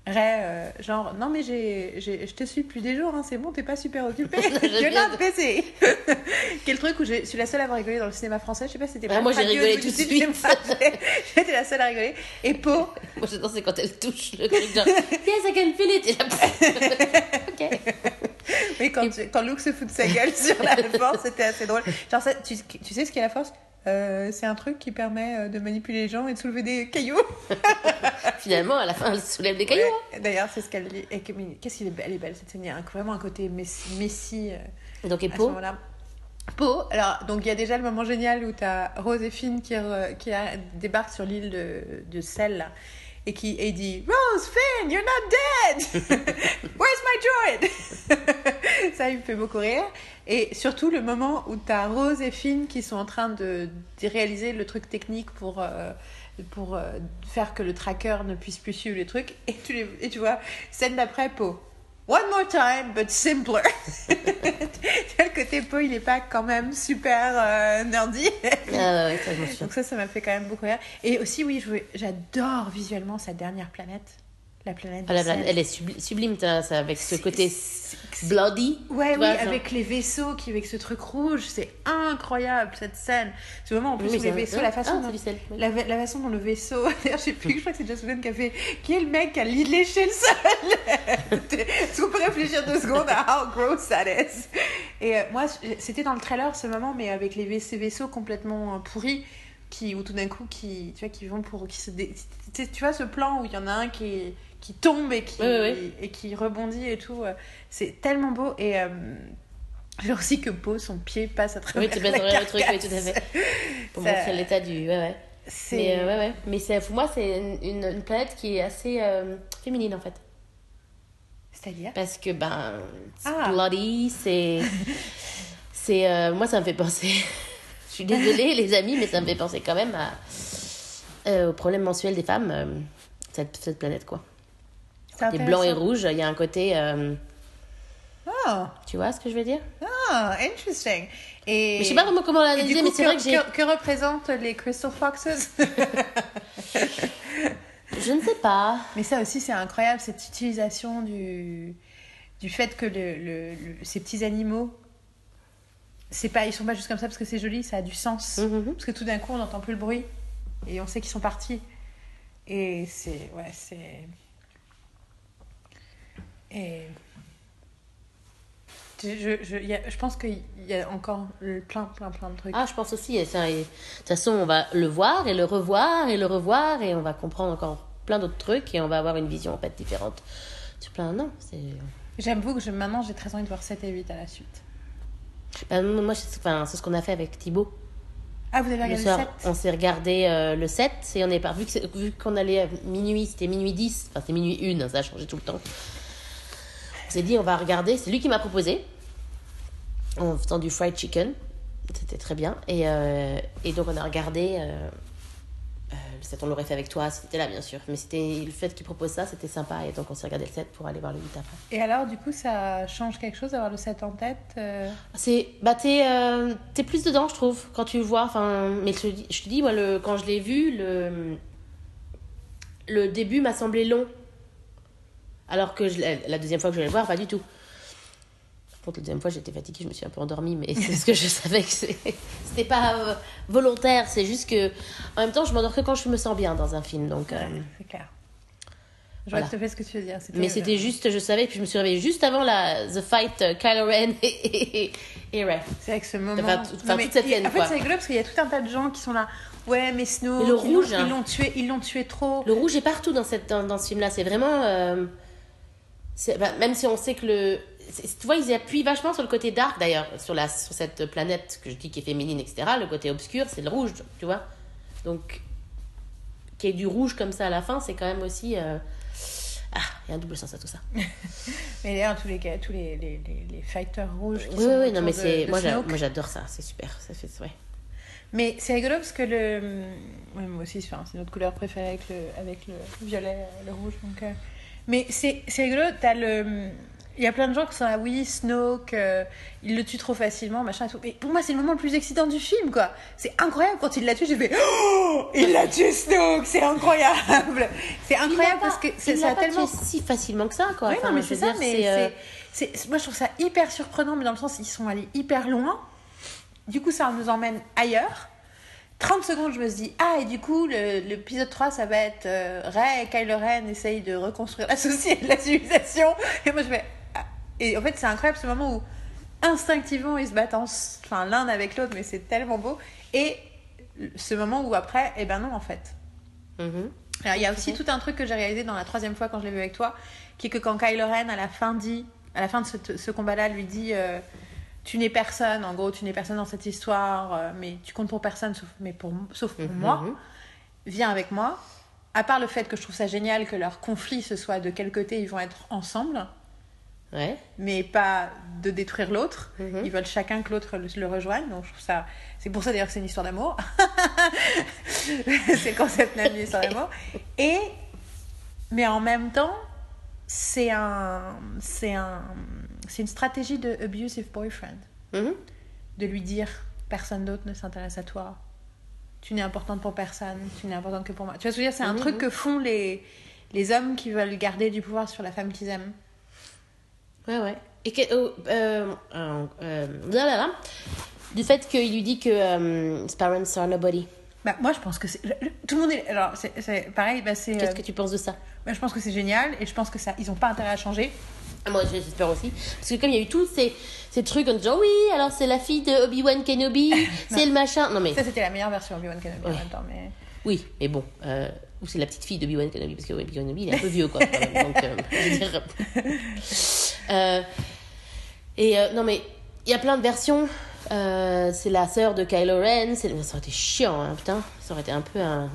Ray, euh, genre, non mais j'ai, j'ai- je te suis depuis des jours, hein, c'est bon, t'es pas super occupé. J'aime You're bien. not busy. Quel truc où je suis la seule à avoir rigolé dans le cinéma français. Je sais pas si c'était Ah, moi, j'ai rigolé tout de cinéma. J'étais la seule à rigoler. Et Poe, Moi, j'adore, c'est quand elle touche le truc, genre, yes, I can feel it. Et ok. oui, quand, tu- quand Luke se fout de sa gueule sur la force, c'était assez drôle. Genre, ça, tu, tu sais ce qu'est la force? Euh, C'est un truc qui permet euh, de manipuler les gens et de soulever des cailloux. Finalement, à la fin, elle soulève des cailloux. hein. Ouais, D'ailleurs, c'est ce qu'elle dit. Qu'est-ce qu'elle est belle, elle est belle cette scène. Il y a vraiment un côté messi, messi euh, Donc, et à ce. Poe, alors, donc il y a déjà le moment génial où tu as Rose et Finn qui, re- qui a- débarquent sur l'île de, de sel là, et qui et dit Rose, Finn, you're not dead! Where's my droid? Ça, il me fait beaucoup rire. Et surtout le moment où tu as Rose et Finn qui sont en train de, de réaliser le truc technique pour. euh, pour euh, faire que le tracker ne puisse plus suivre les trucs et tu, les, et tu vois scène d'après Poe One more time, but simpler. vois, le côté Poe, il est pas quand même super euh, nerdy. Ah ouais, ça. Donc ça, ça m'a fait quand même beaucoup rire. Et aussi, oui, j'adore visuellement sa dernière planète. La planète. Ah, la elle est subli- sublime, ça, avec ce côté bloody. Ouais, oui, vois, genre. avec les vaisseaux, qui, avec ce truc rouge, c'est incroyable cette scène. C'est vraiment en plus Oui, où les vaisseaux, la façon ah, dont- sel, oui. La, la façon dont le vaisseau. D'ailleurs, je sais plus, je crois que c'est Whedon qui a fait. Qui est le mec qui a léché le sol Est-ce qu'on peut réfléchir deux secondes à how gross that is? Et euh, moi, c'était dans le trailer ce moment, mais avec les, ces vaisseaux complètement euh, pourris, qui, où tout d'un coup, qui, tu vois, qui vont pour. Qui se dé- tu vois ce plan où il y en a un qui, qui tombe et qui, et qui rebondit et tout. euh, C'est tellement beau. Et. Euh, aussi que Beau, son pied passe à travers Oui, tu la le truc, oui, carcasse. tout à fait. Pour Ça- montrer l'état du. Ouais, ouais. Mais euh, ouais, ouais. Mais c'est- pour moi, c'est une, planète qui est assez euh, féminine en fait. C'est-à-dire? Parce que, ben, Ah. bloody, c'est. c'est euh, moi, ça me fait penser. Je suis désolée, les amis, mais ça me fait penser quand même à, au problème mensuel des femmes, cette, cette planète, quoi. C'est Les blancs et rouges, il y a un côté. euh, Oh, tu vois ce que je veux dire? Ah, interesting. Et Mais Je sais pas vraiment comment l'analyser, mais c'est vrai que j'ai. que, que représentent les Crystal Foxes? Je ne sais pas. Mais ça aussi, c'est incroyable, cette utilisation du, du fait que le, le- le- ces petits animaux, c'est pas, ils sont pas juste comme ça parce que c'est joli, ça a du sens. Mhm. Parce que tout d'un coup, on n'entend plus le bruit et on sait qu'ils sont partis. Et c'est, ouais, c'est, Et. Je, je, y a- je pense qu'il y a encore plein, plein, plein de trucs. Ah, je pense aussi. et ça, et de toute façon, on va le voir et le revoir et le revoir et on va comprendre encore plein d'autres trucs et on va avoir une vision en fait différente sur plein. Non, c'est. J'avoue que je, maintenant j'ai très envie de voir 7 et 8 à la suite. Ben, moi, c'est enfin, c'est ce qu'on a fait avec Thibaut. Ah, vous avez Le regardé soir, le 7 on s'est regardé euh, le 7 et on est pas vu qu'on allait à minuit, c'était minuit 10, enfin c'est minuit 1, ça a changé tout le temps. On s'est dit on va regarder, c'est lui qui m'a proposé. En faisant du fried chicken. C'était très bien. Et, euh, et donc on a regardé euh, euh, le 7 on l'aurait fait avec toi, c'était là bien sûr, mais c'était le fait qu'il propose ça, c'était sympa. Et donc on s'est regardé le 7 pour aller voir le 8 après. Et alors, du coup, ça change quelque chose d'avoir le 7 en tête euh, C'est bah t'es euh, t'es plus dedans je trouve quand tu le vois. Enfin mais je, te dis- je te dis moi le quand je l'ai vu le le début m'a semblé long alors que je, la deuxième fois que je vais le voir pas du tout. Contre la deuxième fois j'étais fatiguée je me suis un peu endormie mais c'est ce que je savais que c'était pas euh, volontaire c'est juste que en même temps je m'endors que quand je me sens bien dans un film donc euh, C'est clair. Je vois Voilà. tout à fait ce que tu veux dire. mais c'était juste je savais puis je me suis réveillée juste avant la the fight euh, Kylo Ren et, et, et Rey. C'est avec ce moment. Enfin, tout- enfin, Non, toute cette scène, En fait, c'est rigolo parce qu'il y a tout un tas de gens qui sont là. Ouais, mais Snow. Mais le ils rouge, hein. Ils l'ont tué, ils l'ont tué trop. Le rouge est partout dans, cette, dans, dans ce film-là. C'est vraiment. euh, bah, même si on sait que le. Tu vois, ils appuient vachement sur le côté dark d'ailleurs, sur, la, sur cette planète que je dis qui est féminine, etc. Le côté obscur, c'est le rouge, tu vois. Donc, qu'il y ait du rouge comme ça à la fin, c'est quand même aussi. euh, Ah, il y a un double sens à tout ça. Mais d'ailleurs, tous les, tous les, les, les, les fighters rouges. Qui Oui, sont oui, non, mais c'est. Moi, j'adore ça, c'est super. Ça fait. Ouais. Mais c'est rigolo parce que le. moi aussi, c'est notre couleur préférée avec le, avec le violet, euh, le rouge. Donc, euh, Mais c'est rigolo, t'as le. Il y a plein de gens qui sont là, oui, Snoke, euh, il le tue trop facilement, machin et tout. Mais pour moi, c'est le moment le plus excitant du film, quoi. C'est incroyable quand il l'a tué, j'ai fait Oh, il l'a tué, Snoke, c'est incroyable. C'est incroyable parce que il ça a pas tellement. tué si facilement que ça, quoi. Oui, Enfin, non, mais c'est ça, mais euh, c'est- moi je trouve ça hyper surprenant, mais dans le sens ils sont allés hyper loin. Du coup, ça nous emmène ailleurs. 30 secondes, je me suis dit, ah, et du coup, le- l'épisode 3, ça va être euh, Rey et Kylo Ren essayent de reconstruire la société, la civilisation. Et moi, je fais. ah. Et en fait, c'est incroyable ce moment où instinctivement ils se battent en- enfin, l'un avec l'autre, mais c'est tellement beau. Et ce moment où après, eh ben non, en fait. mhm. Alors, il y a aussi tout un truc que j'ai réalisé dans la troisième fois quand je l'ai vu avec toi, qui est que quand Kylo Ren, à la fin, dit, à la fin de ce, ce combat-là, lui dit euh, Tu n'es personne, en gros, tu n'es personne dans cette histoire, euh, mais tu comptes pour personne sauf, mais pour, sauf pour Mhm. moi, viens avec moi. À part le fait que je trouve ça génial que leur conflit, ce soit de quel côté ils vont être ensemble, Ouais. mais pas de détruire l'autre. Mhm. Ils veulent chacun que l'autre le, le rejoigne. Donc je trouve ça. C'est pour ça d'ailleurs que c'est une histoire d'amour. c'est le concept même d'une histoire d'amour. Et mais en même temps, c'est un, c'est un, c'est une stratégie de abusive boyfriend Mhm. de lui dire personne d'autre ne s'intéresse à toi. Tu n'es importante pour personne. Tu n'es importante que pour moi. Tu vois ce que je veux dire? C'est un Mhm, truc que font les les hommes qui veulent garder du pouvoir sur la femme qu'ils aiment. Ouais, ouais. Et que, oh, euh, euh, euh, là, là, là, du fait qu'il lui dit que euh, his parents are nobody. Bah, moi, je pense que c'est. Tout le monde est. Alors, c'est pareil, bah, c'est. Qu'est-ce que tu penses de ça? bah, je pense que c'est génial et je pense que ça. Ils ont pas intérêt à changer. Ah, Moi, j'espère aussi. Parce que comme il y a eu tous ces, ces trucs en disant oui, alors c'est la fille de Obi-Wan Kenobi, c'est le machin. Non, mais Ça, c'était la meilleure version Obi-Wan Kenobi en Ouais. même temps, mais. oui, mais bon. euh, ou c'est la petite fille d'Obi-Wan Kenobi, parce que Obi-Wan Kenobi, il est un peu vieux, quoi. quand même. donc, euh, je veux dire. Euh, et non, mais il y a plein de versions. C'est la sœur de Kylo Ren. c'est- Ça aurait été chiant, hein, putain. Ça aurait été un peu un,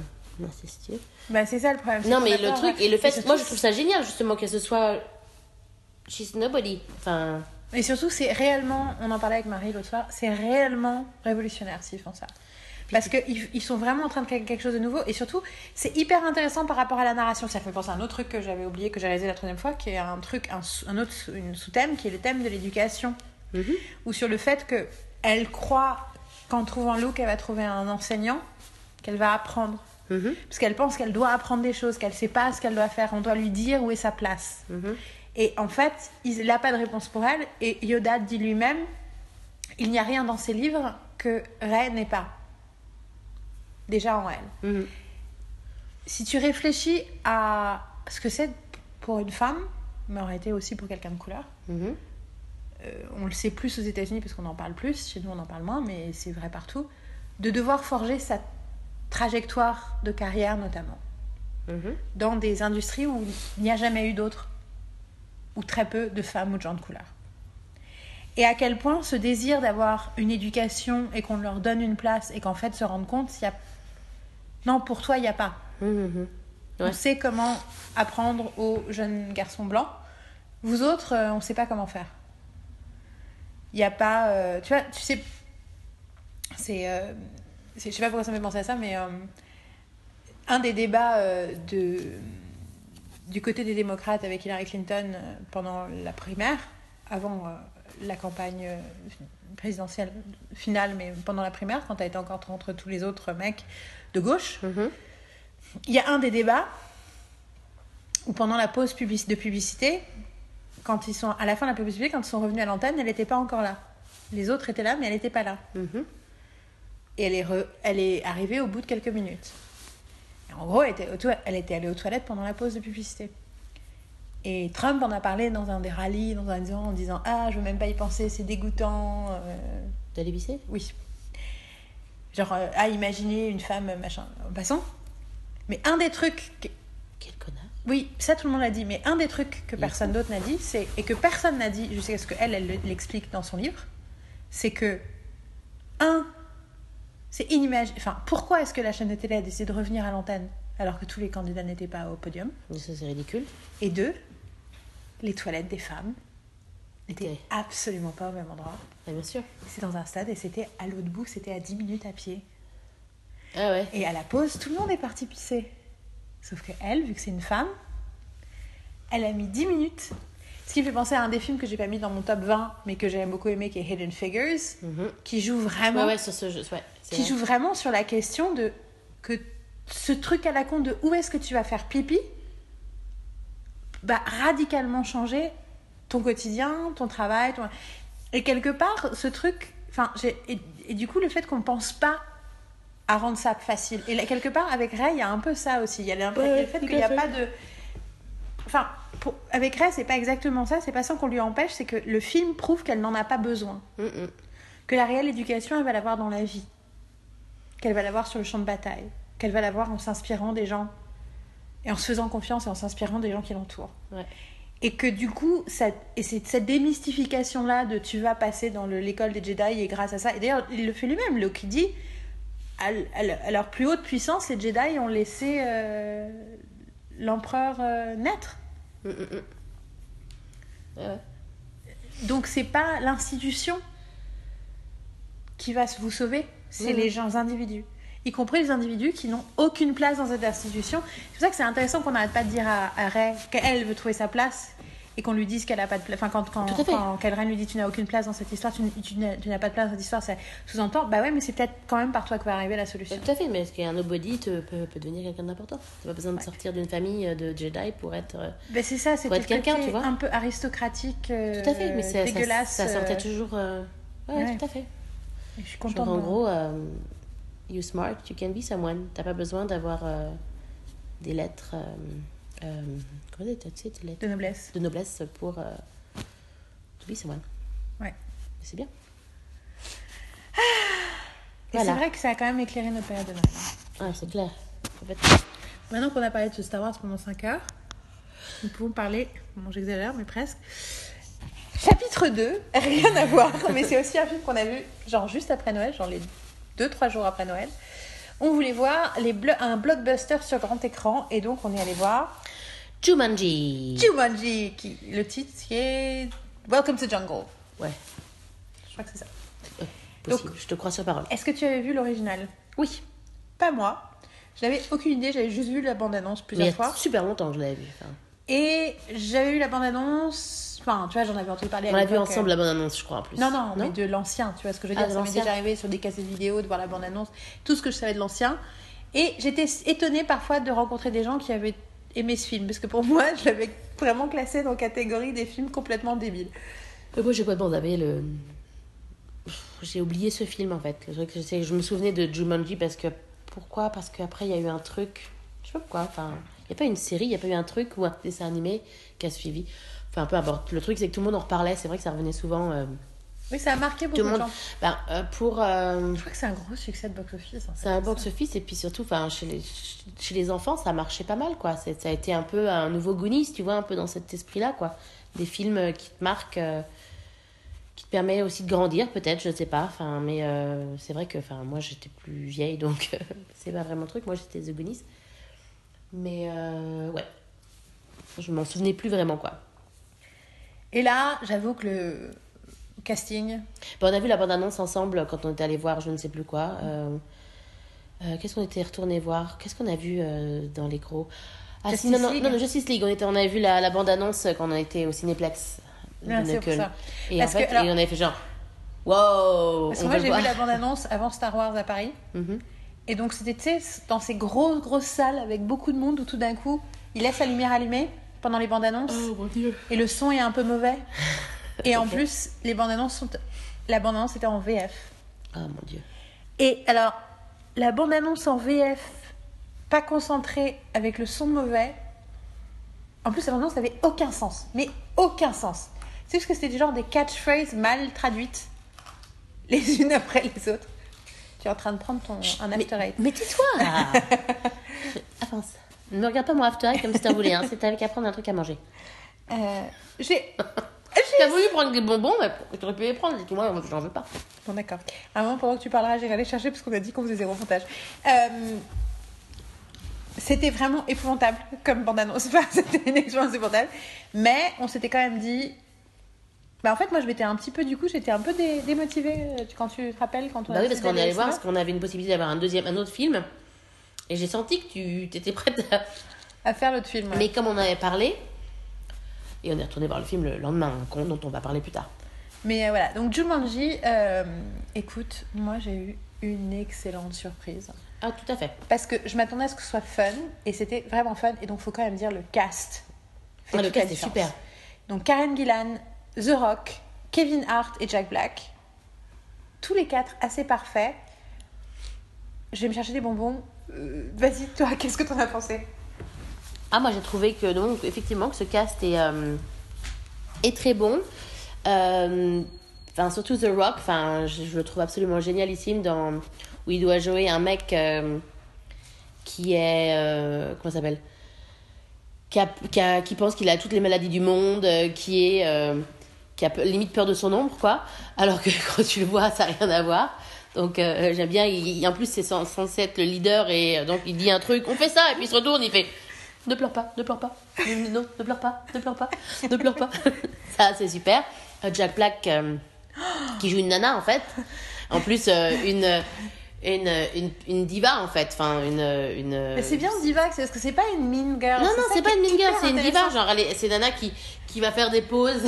incestueux. Bah, c'est ça le problème. Non, mais le peur, truc, ouais. et le fait, moi je trouve ça génial justement que ce soit. She's nobody. Enfin. Et surtout, c'est réellement. On en parlait avec Marie l'autre soir. C'est réellement révolutionnaire s'ils font ça. Parce qu'ils ils sont vraiment en train de créer quelque chose de nouveau. Et surtout, c'est hyper intéressant par rapport à la narration. Ça fait penser à un autre truc que j'avais oublié, que j'ai réalisé la troisième fois, qui est un truc, un, autre une sous-thème, qui est le thème de l'éducation. mhm. ou sur le fait que elle croit qu'en trouvant Luke, elle va trouver un enseignant qu'elle va apprendre. Mhm. Parce qu'elle pense qu'elle doit apprendre des choses, qu'elle sait pas ce qu'elle doit faire. On doit lui dire où est sa place. Mhm. Et en fait, il n'a pas de réponse pour elle. Et Yoda dit lui-même il n'y a rien dans ces livres que Rey n'est pas. Déjà en elle. Mhm. Si tu réfléchis à ce que c'est pour une femme mais aurait été aussi pour quelqu'un de couleur. Mhm. Euh, on le sait plus aux États-Unis parce qu'on en parle plus, chez nous on en parle moins, mais c'est vrai partout, de devoir forger sa trajectoire de carrière notamment, Mhm. dans des industries où il n'y a jamais eu d'autres, ou très peu de femmes ou de gens de couleur. Et à quel point ce désir d'avoir une éducation et qu'on leur donne une place et qu'en fait se rendre compte, il y a... non, pour toi, il n'y a pas. Mhm, mhm. On Ouais. sait comment apprendre aux jeunes garçons blancs. Vous autres, euh, on ne sait pas comment faire. Il n'y a pas. euh, tu vois, tu sais. C'est. euh, je sais pas pourquoi ça me fait penser à ça, mais. euh, un des débats de, du côté des démocrates avec Hillary Clinton euh, pendant la primaire, avant euh, la campagne euh, présidentielle finale, mais pendant la primaire, quand elle était encore entre tous les autres mecs de gauche, Mhm. il y a un des débats où pendant la pause de publicité, quand ils sont à la fin de la publicité, quand ils sont revenus à l'antenne, elle n'était pas encore là. Les autres étaient là, mais elle n'était pas là. Mhm. Et elle est, re- elle est arrivée au bout de quelques minutes. En gros, elle était, elle allée aux toilettes pendant la pause de publicité. Et Trump en a parlé dans un des rallyes, dans un disant, en disant Ah, je veux même pas y penser, c'est dégoûtant. euh, D'aller pisser oui. Genre, euh, à imaginer une femme, machin. En passant. Mais un des trucs que- Quel connard. Oui, ça tout le monde l'a dit, mais un des trucs que personne d'autre n'a dit, c'est et que personne n'a dit jusqu'à ce qu'elle, elle l'explique dans son livre, c'est que un, c'est inimaginable. Enfin, pourquoi est-ce que la chaîne de télé a décidé de revenir à l'antenne alors que tous les candidats n'étaient pas au podium? Mais Ça, c'est ridicule. Et deux, les toilettes des femmes n'étaient absolument pas au même endroit. Ah, bien sûr. C'est dans un stade et c'était à l'autre bout, c'était à 10 minutes à pied. Ah ouais. Et à la pause, tout le monde est parti pisser. Sauf que elle, vu que c'est une femme, elle a mis 10 minutes. Ce qui me fait penser à un des films que j'ai pas mis dans mon top 20, mais que j'ai beaucoup aimé, qui est Hidden Figures, Mhm. qui joue vraiment, Ouais, ouais, sur ce jeu. Ouais, qui vrai. joue vraiment sur la question de que ce truc à la con de où est-ce que tu vas faire pipi, bah radicalement changer ton quotidien, ton travail, ton- et quelque part ce truc, enfin, et, et du coup le fait qu'on pense pas à rendre ça facile. Et là, quelque part, avec Ray, il y a un peu ça aussi. Il y a Ouais, le fait qu'il n'y a fait. pas de. Enfin, pour- avec Ray, c'est pas exactement ça. C'est pas ça qu'on lui empêche. C'est que le film prouve qu'elle n'en a pas besoin. Mhm. Que la réelle éducation, elle va l'avoir dans la vie. Qu'elle va l'avoir sur le champ de bataille. Qu'elle va l'avoir en s'inspirant des gens. Et en se faisant confiance et en s'inspirant des gens qui l'entourent. Ouais. Et que du coup, cette, et c'est cette démystification-là de tu vas passer dans le- l'école des Jedi et grâce à ça. Et d'ailleurs, il le fait lui-même. Luke, il dit à, leur plus haute puissance, les Jedi ont laissé euh, l'empereur euh, naître. Mhm, mhm. Ouais, ouais. Donc, c'est pas l'institution qui va vous sauver, c'est Mhm. les gens individus. Y compris les individus qui n'ont aucune place dans cette institution. C'est pour ça que c'est intéressant qu'on n'arrête pas de dire à, à Ray qu'elle veut trouver sa place et qu'on lui dise qu'elle a pas de place. Enfin, quand, quand, quand Ren lui dit tu n'as aucune place dans cette histoire, tu, n'as pas de place dans cette histoire, ça sous-entend bah ouais, mais c'est peut-être quand même par toi que va arriver la solution. Tout à fait, mais est-ce qu'un nobody te, peut, peut devenir quelqu'un d'important T'as pas besoin de Ouais. sortir d'une famille de Jedi pour être. euh, c'est ça, c'est quelqu'un, tu vois. un peu aristocratique, euh, Tout à fait, mais c'est- ça, dégueulasse. ça sortait euh, toujours. euh, Ouais, ouais. tout à fait. Je suis Genre, contente. en de- gros, euh, you smart, you can be someone. T'as pas besoin d'avoir euh, des lettres. Euh, euh, comment tu sais, des lettres? De noblesse. de noblesse pour. Euh, to be someone. Ouais. C'est bien. Voilà. c'est vrai que ça a quand même éclairé nos périodes de Noël. Ah, c'est clair. En fait, Maintenant qu'on a parlé de Star Wars pendant 5 heures, nous pouvons parler, bon j'exagère mais presque, chapitre 2, rien à voir, mais c'est aussi un film qu'on a vu genre juste après Noël, genre les 2-3 jours après Noël. On voulait voir les blo- un blockbuster sur grand écran et donc on est allé voir Jumanji. Jumanji, qui, le titre qui est Welcome to Jungle. Ouais, Je crois que c'est ça. euh, possible. Je te crois sur parole. Est-ce que tu avais vu l'original? Oui. Pas moi. Je n'avais aucune idée, j'avais juste vu la bande-annonce Mais il plusieurs y a fois. super longtemps que je l'avais vu. Enfin, Et j'avais eu la bande-annonce. Enfin, tu vois, j'en avais entendu parler. on l'a vu ensemble euh, la bonne annonce, je crois, en plus. Non, non, mais de l'ancien, tu vois ce que je veux Ah, dire. de Ça m'est déjà arrivé sur des cassettes vidéo de voir la bande-annonce, tout ce que je savais de l'ancien. Et j'étais étonnée parfois de rencontrer des gens qui avaient aimé ce film, parce que pour moi, je l'avais vraiment classé dans la catégorie des films complètement débiles. Mais moi, j'ai complètement zappé le. J'ai oublié ce film en fait. Je, me souvenais de Jumanji parce que. Pourquoi? Parce qu'après, il y a eu un truc. Je sais pas pourquoi. Enfin, il n'y a pas une série, il n'y a pas eu un truc ou un dessin animé qui a suivi. Enfin, peu importe. Le truc, c'est que tout le monde en reparlait. C'est vrai que ça revenait souvent. euh, Oui, ça a marqué beaucoup tout le de monde. gens. Ben, euh, pour. euh, Je crois que c'est un gros succès de box-office. hein, c'est un box-office et puis surtout, chez les, chez les enfants, ça marchait pas mal, quoi. Ça a été un peu un nouveau Goonies, tu vois, un peu dans cet esprit-là, quoi. Des films qui te marquent, euh, qui te permettent aussi de grandir, peut-être, je sais pas. Enfin, mais c'est vrai que, enfin, moi, j'étais plus vieille, donc c'est pas vraiment le truc. Moi, j'étais The Goonies. Mais ouais, je m'en souvenais plus vraiment, quoi. Et là, j'avoue que le casting. Bon, on a vu la bande-annonce ensemble quand on était allé voir je ne sais plus quoi. Euh, euh, Qu'est-ce qu'on était retourné voir? Qu'est-ce qu'on a vu euh, dans les gros? Ah, si, Justice non, non, League. non, non, Justice League. On, était, on avait vu la, la bande-annonce quand on était au Cinéplex. Ah, c'est pour ça. Et Parce en fait, que, alors- et on avait fait genre Wow Parce que moi, j'ai vu la bande-annonce avant Star Wars à Paris. Mhm. Et donc, c'était, tu sais, dans ces grosses, grosses salles avec beaucoup de monde où tout d'un coup, ils laissent la lumière allumée pendant les bandes annonces Oh mon dieu et le son est un peu mauvais. Et en plus, les bandes annonces sont. La bande annonce était en VF. Oh mon dieu Et alors, la bande annonce en VF, pas concentrée avec le son mauvais. En plus, la bande annonce n'avait aucun sens. Mais aucun sens. C'est juste que c'était du genre des catchphrases mal traduites, les unes après les autres. Tu es en train de prendre ton, un Mais, after eight. mais tais-toi Avance Ne regarde pas mon after comme si t'en voulais, hein. c'est avec à prendre un truc à manger. Euh, j'ai. T'as voulu prendre des bonbons, mais t'aurais pu les prendre, tout, moi j'en veux pas. Bon, d'accord. Moment, pendant que tu parleras, j'irai les chercher parce qu'on a dit qu'on faisait zéro montage. Euh, C'était vraiment épouvantable comme bande-annonce. Enfin, c'était une expérience épouvantable. Mais on s'était quand même dit. Bah, en fait, moi, je m'étais un petit peu, du coup, j'étais un peu dé- démotivée euh, quand tu te rappelles quand on Bah a oui, parce qu'on allait au voir, parce qu'on avait une possibilité d'avoir un deuxième, un autre film. Et j'ai senti que tu étais prête à... à faire l'autre film. ouais. Mais comme on avait parlé, et on est retourné voir le film le lendemain, dont on va parler plus tard. Mais euh, voilà, donc Jumanji, euh, écoute, moi, j'ai eu une excellente surprise. Ah, tout à fait. Parce que je m'attendais à ce que ce soit fun, et c'était vraiment fun, et donc faut quand même dire le cast. fait Ah, le cast est super. Donc Karen Gillan, The Rock, Kevin Hart et Jack Black. Tous les quatre assez parfaits. Je vais me chercher des bonbons. Euh, Vas-y, toi, qu'est-ce que t'en as pensé? Ah, moi j'ai trouvé que, donc, effectivement, que ce cast est, euh, est très bon. Euh, Enfin, surtout The Rock, enfin, je, le trouve absolument génialissime dans où il doit jouer un mec qui est comment s'appelle? Qui, a- qui, pense qu'il a toutes les maladies du monde, qui est qui a limite peur de son ombre, quoi. Alors que quand tu le vois, ça n'a rien à voir. Donc euh, j'aime bien. Il, en plus, c'est cen- censé être le leader et euh, donc il dit un truc, on fait ça, et puis il se retourne, il fait ne pleure pas, ne pleure pas, non, ne pleure pas, ne pleure pas, ne pleure pas. ça, c'est super. Euh, Jack Black euh, qui joue une nana en fait. En plus, euh, une, une, une, une diva en fait. Enfin, une. une Mais c'est bien Diva, c'est parce que c'est pas une mean girl. Non, non, c'est pas une mean girl, c'est une diva. Genre, c'est Nana qui, qui va faire des pauses.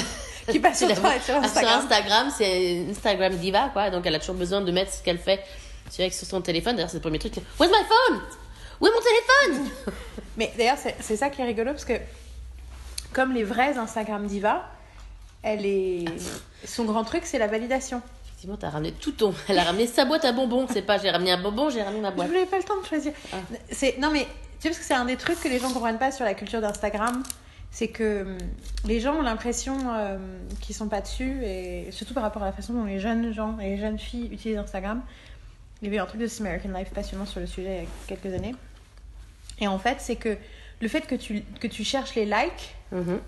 Qui passe son Tu la temps vois sur Ah, Instagram. Instagram, c'est Instagram diva, quoi. Donc, elle a toujours besoin de mettre ce qu'elle fait sur son téléphone. D'ailleurs, c'est le premier truc. Where's my phone? Où est mon téléphone? Mais d'ailleurs, c'est ça qui est rigolo parce que, comme les vrais Instagram Diva, elle est... son grand truc, c'est la validation. Effectivement, t'as ramené tout ton. Elle a ramené sa boîte à bonbons. C'est pas j'ai ramené un bonbon, j'ai ramené ma Je boîte. voulais pas le temps de choisir. Ah. C'est non mais tu sais parce que c'est un des trucs que les gens comprennent pas sur la culture d'Instagram, c'est que hum, les gens ont l'impression euh, qu'ils sont pas dessus et surtout par rapport à la façon dont les jeunes gens et les jeunes filles utilisent Instagram. Il y avait un truc de This American Life passionnant sur le sujet il y a quelques années. Et en fait, c'est que le fait que tu que tu cherches les likes Mhm.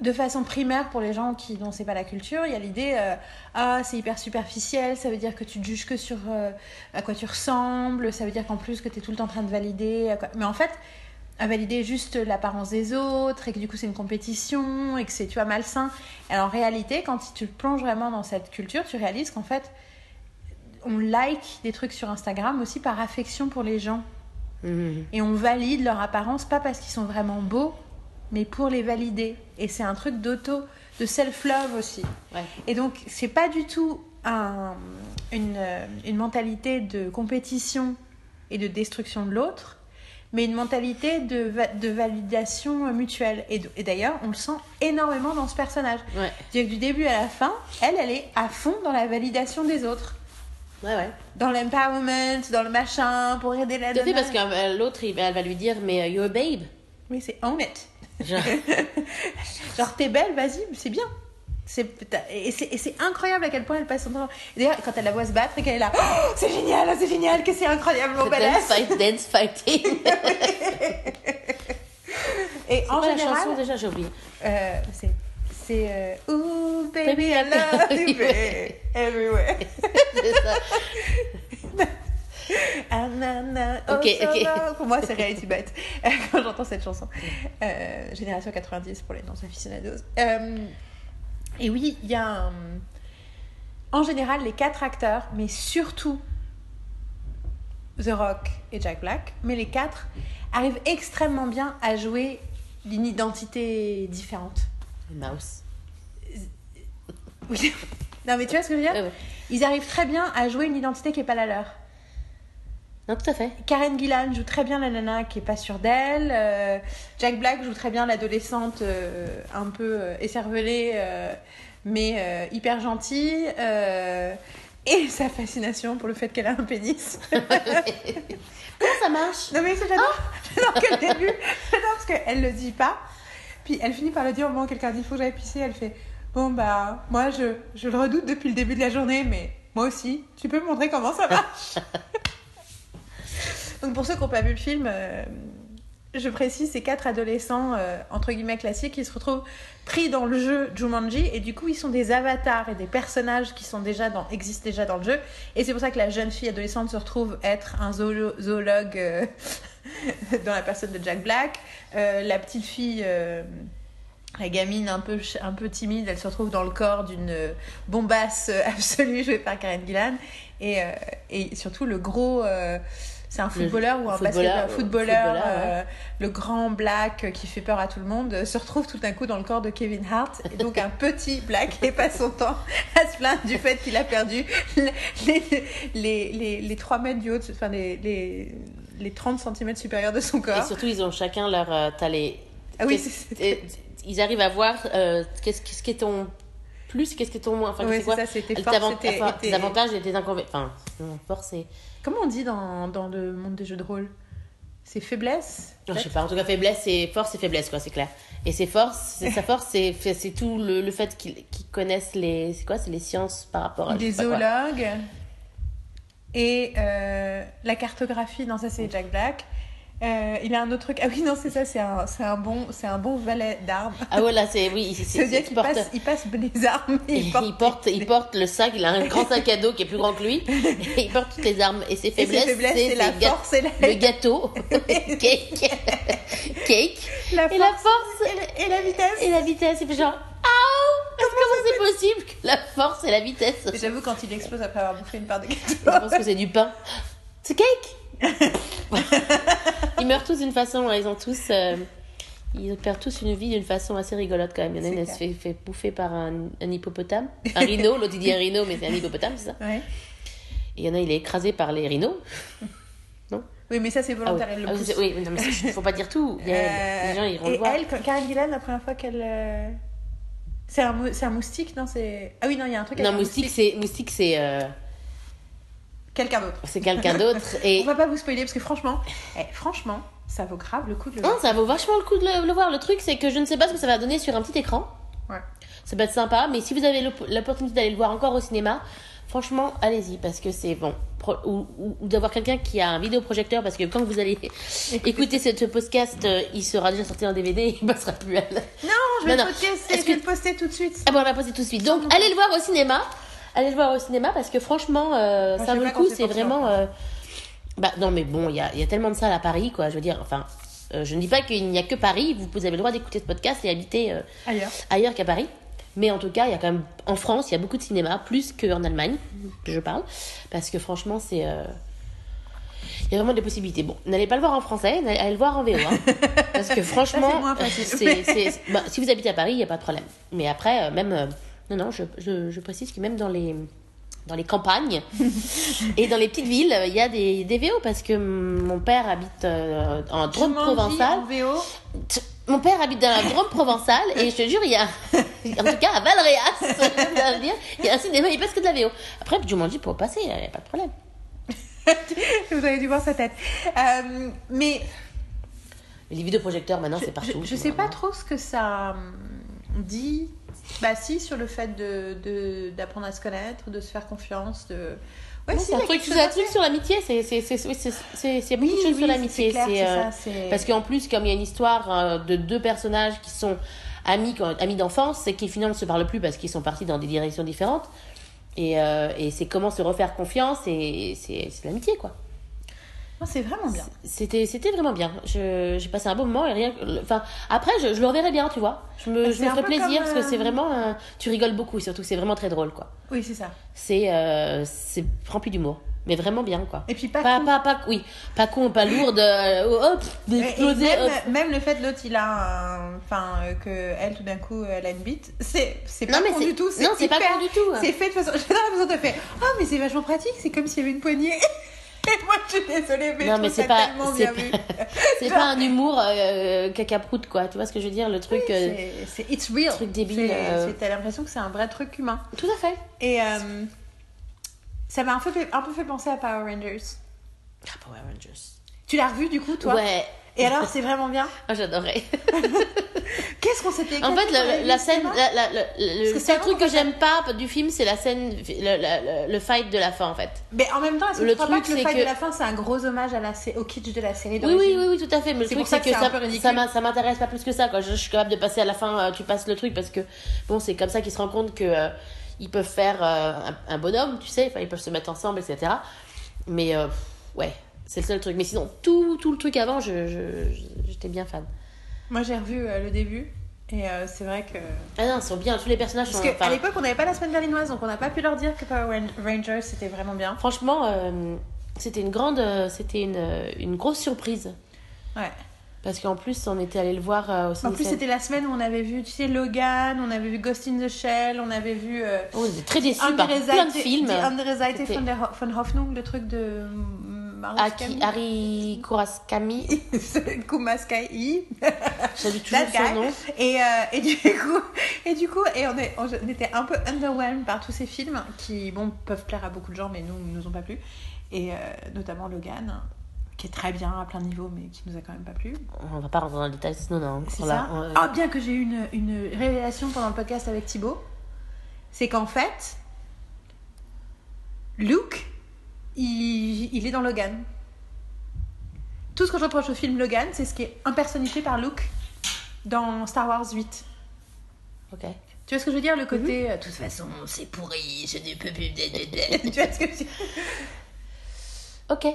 de façon primaire pour les gens qui dont c'est pas la culture, il y a l'idée euh, ah c'est hyper superficiel, ça veut dire que tu te juges que sur euh, à quoi tu ressembles, ça veut dire qu'en plus que tu es tout le temps en train de valider, à quoi- mais en fait à valider juste l'apparence des autres et que du coup c'est une compétition et que c'est tu vois malsain. Et en réalité, quand tu plonges vraiment dans cette culture, tu réalises qu'en fait on like des trucs sur Instagram aussi par affection pour les gens Mhm. et on valide leur apparence pas parce qu'ils sont vraiment beaux mais pour les valider et c'est un truc d'auto de self love aussi Ouais. et donc c'est pas du tout un- une, une mentalité de compétition et de destruction de l'autre mais une mentalité de, va- de validation euh, mutuelle et, et d'ailleurs on le sent énormément dans ce personnage Ouais. C'est-à-dire que du début à la fin elle elle est à fond dans la validation des autres Ouais, ouais. dans l'empowerment dans le machin pour aider la Tout fait, parce que euh, l'autre, elle va lui dire, mais euh, you're a babe. oui c'est own it Genre, Genre, t'es belle, vas-y, c'est bien. C'est, et c'est incroyable à quel point elle passe son temps. D'ailleurs, quand elle la voit se battre et qu'elle est là, Oh, c'est génial, c'est génial, que c'est incroyablement badass. fight, dance fighting. Et en Quoi, la général, chanson déjà, j'ai oublié. euh, c'est. C'est. Euh, Ooh, baby, I love you, baby, everywhere. C'est ça. Ah, oh, Ok, so ok. long. Pour moi, c'est Reality euh, quand j'entends cette chanson. Euh, génération 90 pour les non-aficionados. Euh, et oui, il y a un- En général, les quatre acteurs, mais surtout The Rock et Jack Black, mais les quatre arrivent extrêmement bien à jouer une identité différente. Mouse. Oui. Non, mais tu vois ce que je veux dire? Ils arrivent très bien à jouer une identité qui n'est pas la leur. Non, tout à fait. Karen Gillan joue très bien la nana qui est pas sûre d'elle. Euh, Jack Black joue très bien l'adolescente euh, un peu euh, écervelée, euh, mais hyper gentille. et sa fascination pour le fait qu'elle a un pénis. Comment ça marche? Non mais c'est j'adore. J'adore qu'au début, j'adore parce qu'elle le dit pas. Puis elle finit par le dire au moment où quelqu'un dit faut que j'aille pisser. Elle fait bon bah moi je, je le redoute depuis le début de la journée, mais moi aussi. Tu peux me montrer comment ça marche? Donc pour ceux qui n'ont pas vu le film, euh, je précise, c'est quatre adolescents euh, entre guillemets classiques qui se retrouvent pris dans le jeu Jumanji et du coup ils sont des avatars et des personnages qui existent déjà dans le jeu et c'est pour ça que la jeune fille adolescente se retrouve être un zoolo- zoologue euh, dans la personne de Jack Black. La petite fille, la gamine un peu, timide, elle se retrouve dans le corps d'une bombasse absolue jouée par Karen Gillan. Et, surtout le gros, c'est un footballeur ou un footballeur, euh, footballeur, footballeur, euh, le grand black qui fait peur à tout le monde, euh, se retrouve tout d'un coup dans le corps de Kevin Hart. Et donc un petit black et passe son temps à se plaindre du fait qu'il a perdu les, les, les, les 3 mètres du haut, de- enfin les, les, les 30 cm supérieurs de son Et corps. surtout, ils ont chacun leur. euh, les. Ah oui, et- Ils arrivent à voir euh, qu'est-ce qu'est-ce qui est ton plus, qu'est-ce qui est ton moins. Enfin, Ouais, c'est ça, c'était tes avant- enfin, avantages et tes inconvénients. Enfin, et. Comment on dit dans, dans le monde des jeux de rôle? C'est faiblesse? Non, je sais pas, en tout cas, faiblesse, c'est force et faiblesse, quoi, c'est clair. Et ses forces, c'est sa force, c'est c'est tout le, le fait qu'ils connaissent les. C'est quoi C'est les sciences par rapport à. Il je est sais pas quoi. zoologue. Et euh, la cartographie, non, ça c'est Jack Black. Euh, il a un autre truc. Ah oui, non, c'est ça, c'est un, c'est un, bon, c'est un bon valet d'armes. Ah ouais, là, c'est. Oui, c'est- c'est. dire il qu'il porte- passe, il passe les armes. et Il porte, il porte le sac, il a un grand sac à dos qui est plus grand que lui. Et il porte toutes les armes. Et ses Et ses faiblesses, faiblesses, c'est la ga- force et la, le gâteau, cake, cake, la et la force et la, et la vitesse. et la vitesse. Il fait genre, ah, comment c'est possible que la force et la vitesse Et J'avoue, quand il explose après avoir bouffé une part de gâteau. Je pense que c'est du pain. C'est cake Ils meurent tous d'une façon, hein, ils ont tous. euh, ils perdent tous une vie d'une façon assez rigolote quand même. Il y en a une, elle se fait, fait bouffer par un, un hippopotame. Un rhino, l'autre il dit un rhino, mais c'est un hippopotame, c'est ça Ouais. Et il y en a, il est écrasé par les rhinos. Oui, mais ça c'est Ah oui, volontaire. elle le Ah pousse. oui, non, mais il faut pas dire tout. Il y a- Euh, les gens iront et le voir. elle, quand- Karen Gillan, la première fois qu'elle. euh, C'est un, mou- un moustique, non c'est... Ah oui, non, il y a un truc Non, moustique, c'est moustique, c'est euh, Quelqu'un d'autre. c'est quelqu'un d'autre. On Et va pas vous spoiler parce que franchement, eh, franchement, ça vaut grave le coup de le non, voir. ça vaut vachement le coup de le, le voir. Le truc, c'est que je ne sais pas ce que ça va donner sur un petit écran. Ouais. Ça peut être sympa, mais si vous avez l'op- l'opportunité d'aller le voir encore au cinéma, franchement, allez-y parce que c'est bon. Ou ou- ou d'avoir quelqu'un qui a un vidéoprojecteur parce que quand vous allez écouter ce, ce podcast, euh, il sera déjà sorti en DVD et il passera plus à la... Non, je vais Non, le non. podcaster, je vais que- le poster tout de suite. Ah bon, on va passer tout de suite. Donc, allez le voir au cinéma. Allez le voir au cinéma parce que franchement, euh, Moi, ça vaut le coup. c'est vraiment. euh, Bah non, mais bon, il y a, y a tellement de salles à Paris, quoi. Je veux dire, enfin, euh, je ne dis pas qu'il n'y a que Paris. Vous, vous avez le droit d'écouter ce podcast et habiter Ailleurs. ailleurs qu'à Paris. Mais en tout cas, il y a quand même en France, il y a beaucoup de cinéma, plus qu'en Allemagne, que je parle, parce que franchement, c'est il y a vraiment des possibilités. Bon, n'allez pas le voir en français, allez le voir en VO, hein, parce que franchement, moins facile. bah, si vous habitez à Paris, il n'y a pas de problème. Mais après, euh, même euh, non, non, je, je, je précise que même dans les dans les campagnes et dans les petites villes, il y a des, des VO parce que mon père habite euh, en Drôme Jumanji provençal. en VO. T- Mon père habite dans la Drôme provençale et je te jure, il y a, en tout cas à Valréas, il y a un cinéma, il passe que de la VO. Après, Jumanji pour passer, il n'y a pas de problème. Vous avez dû voir sa tête. Euh, mais Les vidéoprojecteurs, maintenant, c'est partout. je, je sais pas trop ce que ça hum, dit. Bah si, sur le fait de de- d'apprendre à se connaître, de se faire confiance, de... Ouais, c'est un truc, c'est un truc sur l'amitié. C'est, beaucoup de choses sur l'amitié. euh, Parce qu'en plus, comme il y a une histoire euh, de deux personnages qui sont amis, amis d'enfance, et qui finalement ne se parlent plus parce qu'ils sont partis dans des directions différentes. Et, euh, et c'est comment se refaire confiance, et c'est, c'est l'amitié, quoi. Non, c'est vraiment bien. C'était, c'était vraiment bien. Je, j'ai passé un bon moment et rien. Enfin, après, je, je le reverrai bien, tu vois. Je me, Bah, je c'est me ferai plaisir parce que c'est euh, vraiment. un- tu rigoles beaucoup, surtout que c'est vraiment très drôle, quoi. Oui, c'est ça. C'est, euh, c'est rempli d'humour. Mais vraiment bien, quoi. Et puis pas, Pas, con. pas, pas, oui, pas con, pas lourde, euh, hop, Et- et d'exploser. même, hop. même le fait l'autre il a enfin euh, que elle tout d'un coup elle a une bite c'est c'est pas Non, mais con c'est- du tout non, c'est pas con du tout. hein. c'est fait de façon la façon de fait oh mais c'est vachement pratique c'est comme s'il y avait une poignée et moi je suis désolée mais Non, je mais c'est pas- tellement c'est bien vu C'est Genre- pas un humour euh, cacaproute, quoi. Tu vois ce que je veux dire? Le truc. euh, c'est it's real truc débile, euh. t'as l'impression que c'est un vrai truc humain Tout à fait. et euh, ça m'a un peu fait un peu fait penser à Power Rangers Ah, Power Rangers. tu l'as revu du coup toi? Ouais. Et alors c'est vraiment bien Ah, J'adorais. qu'est-ce qu'on s'était En fait, la, scène, la- la- la- le, seul truc que j'aime pas du film, c'est la scène, le, le, le fight de la fin, en fait. Mais en même temps, est-ce que Le tu crois pas truc, que le fight que- de la fin, c'est un gros hommage à la, au kitsch de la série Oui, oui, oui, oui, tout à fait. Mais le truc, c'est que ça, ça m'intéresse pas plus que ça. Quoi. Je, je suis capable de passer à la fin, euh, tu passes le truc parce que bon, c'est comme ça qu'ils se rendent compte que euh, ils peuvent faire euh, un, un bonhomme, tu sais, ils peuvent se mettre ensemble, etc. Mais euh, ouais, c'est le seul truc. Mais sinon, tout, tout le truc avant, je, je- je- j'étais bien fan. Moi, j'ai revu euh, le début. Et euh, c'est vrai que. Ah non, ils sont bien, tous les personnages Parce sont. qu'à enfin, l'époque, on n'avait pas la semaine berlinoise, donc on n'a pas pu leur dire que Power Ran- Rangers c'était vraiment bien. Franchement, euh, c'était une grande, c'était une, une grosse surprise. Ouais. Parce qu'en plus, on était allé le voir au En plus, c'était la semaine où on avait vu, tu sais, Logan, on avait vu Ghost in the Shell, on avait vu. Euh, Oh, on était très déçus par plein de films. Die Andere Seite C'était- von, der Ho- von Hoffnung, le truc de. Marus Aki, Harry Kuraskami, Kumaskai. j'avais toujours son nom. Et, euh, et du coup, et du coup, et on, est, on était un peu underwhelmed par tous ces films qui, bon, peuvent plaire à beaucoup de gens, mais nous, nous ont pas plu. Et euh, notamment Logan, qui est très bien à plein niveau, mais qui nous a quand même pas plu. On va pas rentrer dans le détail, sinon on est C'est ça. On- Ah, bien que j'ai eu une, une révélation pendant le podcast avec Thibaut, c'est qu'en fait, Luke, il, il est dans Logan. Tout ce que je reproche au film Logan, c'est ce qui est impersonnifié par Luke dans Star Wars 8. Ok. Tu vois ce que je veux dire Le côté. Mhm. euh, De toute façon, c'est pourri, je ne peux plus. tu vois ce que je veux dire? Ok.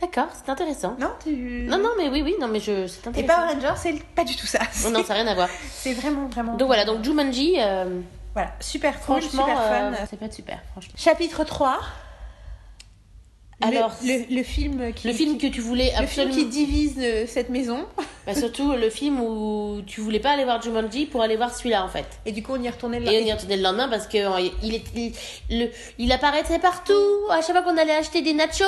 D'accord, c'est intéressant. Non, tu. Non, non, mais oui, oui, non, mais je, c'est Et intéressant. Power Rangers, c'est pas du tout ça. Oh non, ça n'a rien à voir. C'est vraiment, vraiment. Donc voilà, donc Jumanji, euh, Voilà, super cool, franchement, super euh, fun. peut être super, franchement. Chapitre 3. Alors, le, le film qui. Le film que tu voulais Le film absolument... qui divise euh, cette maison. Bah, surtout le film où tu voulais pas aller voir Jumanji pour aller voir celui-là, en fait. Et du coup, on y retournait le Et on y retournait le lendemain parce que euh, il, est, il, le, il apparaissait partout. À chaque fois qu'on allait acheter des nachos,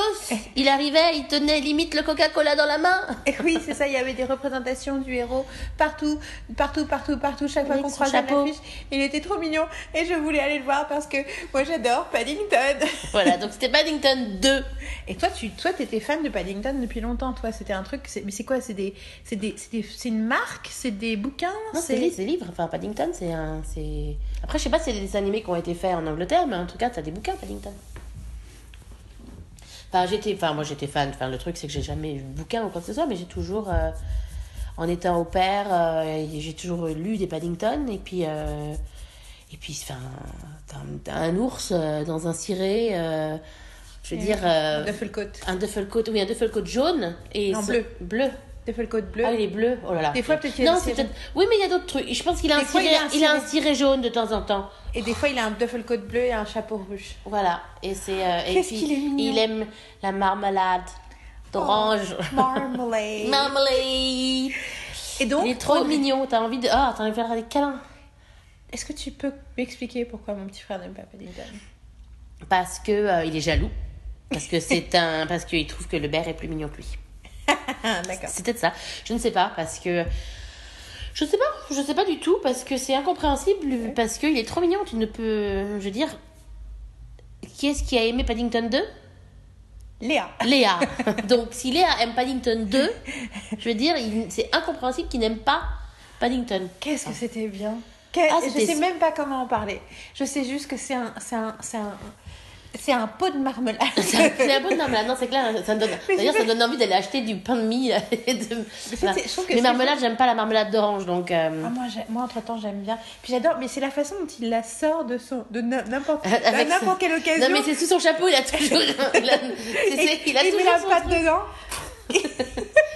il arrivait, il tenait limite le Coca-Cola dans la main. Et oui, c'est ça, il y avait des représentations du héros partout, partout, partout, partout, chaque fois qu'on croisait l'affiche. Il était trop mignon et je voulais aller le voir parce que moi j'adore Paddington. Voilà, donc c'était Paddington 2. Et toi, tu toi, étais fan de Paddington depuis longtemps, toi. C'était un truc, mais c'est quoi? C'est des, c'est des, c'est des- une marque? C'est des bouquins? Non, c'est li- c'est livre. Enfin, Paddington, c'est un. c'est- Après, je sais pas si c'est des animés qui ont été faits en Angleterre, mais en tout cas, t'as des bouquins, Paddington. Enfin, j'étais. Enfin, moi, j'étais fan. Enfin, le truc, c'est que j'ai jamais eu de bouquin ou quoi que ce soit, mais j'ai toujours. euh, En étant au père, euh, j'ai toujours lu des Paddington, et puis. euh, Et puis, enfin. Un- ours dans un ciré. euh, Je veux dire. euh, Duffelcoat. Un Duffelcoat, oui, un Duffelcoat jaune. Et Non, bleu. Bleu. Duffelcoat bleu. Ah, il est bleu. Oh là là. Des fois, peut-être qu'il a Non, des c'est cirés. peut-être. Oui, mais il y a d'autres trucs. Je pense qu'il a, un ciré... a un il a un ciré. jaune de temps en temps. Et des fois, il a un Duffelcoat bleu et un chapeau rouge. Voilà. Et c'est. euh, Qu'est-ce qu'il est mignon. Il aime la marmelade d'orange. Marmalade. Marmalade. et donc, Il est trop on- mignon. T'as envie de. Ah, t'as envie de faire des câlins. Est-ce que tu peux m'expliquer pourquoi mon petit frère n'aime pas Paddington Parce que euh, il est jaloux. Parce que c'est un. Parce qu'il trouve que le bear est plus mignon que lui. Ah, d'accord. C'est peut-être ça. Je ne sais pas parce que je sais pas, je sais pas du tout parce que c'est incompréhensible parce qu'il est trop mignon. Tu ne peux, je veux dire, qui est-ce qui a aimé Paddington 2 Léa. Léa. Donc, si Léa aime Paddington 2, je veux dire, c'est incompréhensible qu'il n'aime pas Paddington. Qu'est-ce que c'était bien. Que- Ah, je sais même pas comment en parler. Je sais juste que c'est un, c'est un, c'est un, c'est un pot de marmelade. C'est un bon marmelade, non, c'est clair, ça me donne, d'ailleurs, ça donne envie d'aller acheter du pain de mie. Et de, voilà. c'est- je trouve que Les marmelades, j'aime pas la marmelade d'orange, donc. euh, Ah, moi, moi, entre-temps, j'aime bien. Puis j'adore, mais c'est la façon dont il la sort de, son, de n'importe, quelle occasion. Non, mais c'est sous son chapeau, il a toujours. il a, Et- il a met toujours la son pâte truc. dedans.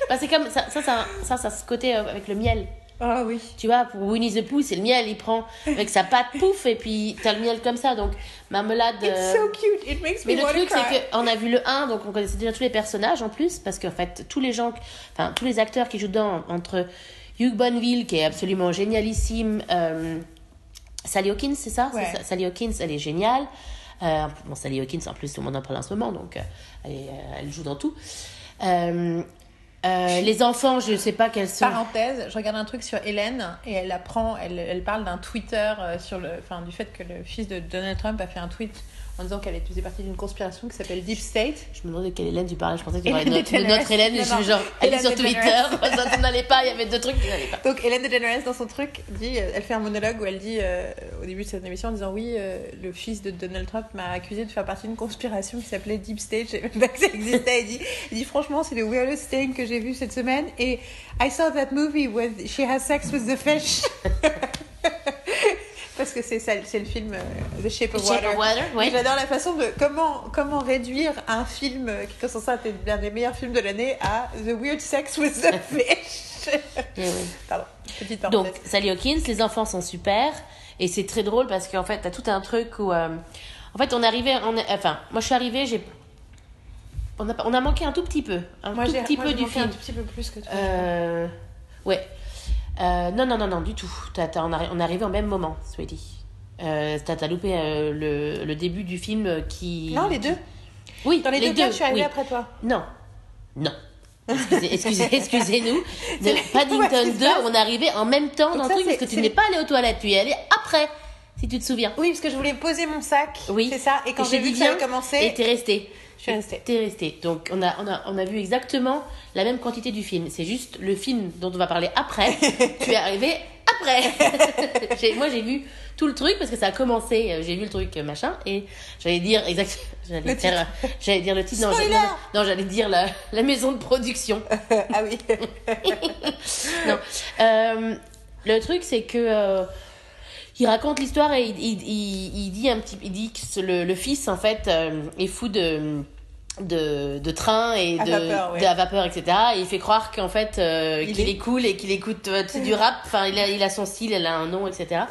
Bah, c'est comme ça, ça, ça, ça, ça, ce côté euh, avec le miel. Ah oui. Tu vois, pour Winnie the Pooh, c'est le miel, il prend avec sa pâte pouf, et puis t'as le miel comme ça, donc marmelade. It's euh, so cute. It makes Mais me le want truc, c'est qu'on a vu le 1, donc on connaissait déjà tous les personnages en plus, parce qu'en fait, tous les gens, enfin, tous les acteurs qui jouent dedans, entre Hugh Bonneville, qui est absolument génialissime, euh, Sally Hawkins, c'est ça, Ouais. C'est ça Sally Hawkins, elle est géniale. Euh, bon, Sally Hawkins, en plus, tout le monde en parle en ce moment, donc euh, elle, est, elle joue dans tout. Euh, euh, les enfants, je sais pas quels sont. Parenthèse, je regarde un truc sur Hélène et elle apprend, elle, elle parle d'un Twitter euh, sur le, enfin du fait que le fils de Donald Trump a fait un tweet en disant qu'elle faisait partie d'une conspiration qui s'appelle Deep State. Je me demandais de quelle Hélène tu parlais, je pensais que tu parlais de notre, notre Hélène, et je suis genre, elle est sur Twitter, ça n'allait pas, il y avait deux trucs qui n'allaient pas. Donc Hélène DeGeneres dans son truc dit, euh, elle fait un monologue où elle dit euh, au début de cette émission en disant oui, euh, le fils de Donald Trump m'a accusé de faire partie d'une conspiration qui s'appelait Deep State, je savais même pas que ça existait. Elle dit, elle dit franchement c'est le weirdest thing que j'ai vu cette semaine et I saw that movie with she has sex with the fish. Parce que c'est c'est le film euh, The Shape of Shape Water. of Water, ouais. J'adore la façon de comment comment réduire un film qui est censé être l'un des meilleurs films de l'année à The Weird Sex with the Fish. Eh oui. Pardon, petite Donc. Sally Hawkins, les enfants sont super. Et c'est très drôle parce qu'en fait, t'as tout un truc où. euh, en fait, on est arrivé. On enfin, moi je suis arrivée, j'ai. On a, on a manqué un tout petit peu. Un Moi, tout petit moi, peu du film. un tout petit peu plus que toi. Euh, ouais. Euh, non, non, non, non, du tout. T'as- t'as- on, est arrivé au même moment, Sweetie. Euh, t'as loupé euh, le, le début du film qui. non, les deux. Oui, Dans les, deux, cas, je suis arrivée oui. après toi. Non. Non. Excusez, excusez, excusez-nous. C'est- De Paddington Ouais, c'est 2, ça. on est arrivé en même temps Donc dans le ça, truc parce que tu n'es pas allé aux toilettes, tu y es allé après, si tu te souviens. Oui, parce que je voulais poser mon sac. Oui. C'est ça. Et quand j'ai vu dit que ça commencé, Et t'es resté. Suis restée. T'es resté. Donc on a, on, a, on a vu exactement la même quantité du film. C'est juste le film dont on va parler après. tu es arrivé après. Moi j'ai vu tout le truc parce que ça a commencé. J'ai vu le truc machin et j'allais dire exact. J'allais dire, j'allais dire le titre. Non, j'allais dire la, la maison de production. ah oui. Non. Euh, le truc, c'est que euh, il raconte l'histoire et il, il, il- il dit un petit, il dit que le, le fils en fait euh, est fou de de, de train et À de, vapeur, ouais. de à vapeur, etc. Et il fait croire qu'en fait euh, Il qu'il est- est cool et qu'il écoute euh, du rap. Enfin, il a, il a son style, il a un nom, etc.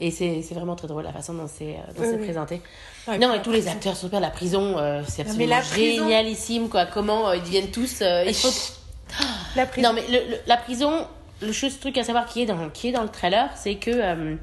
Et c'est vraiment très drôle la façon dont c'est euh, Oui, oui. présenté. Ouais, non, et tous les acteurs sont super. La prison, c'est absolument la prison- génialissime, quoi. Comment ils deviennent tous. La prison. non, mais le- le- la prison, le chose, truc à savoir qui est dans, qui est dans le trailer, c'est que euh,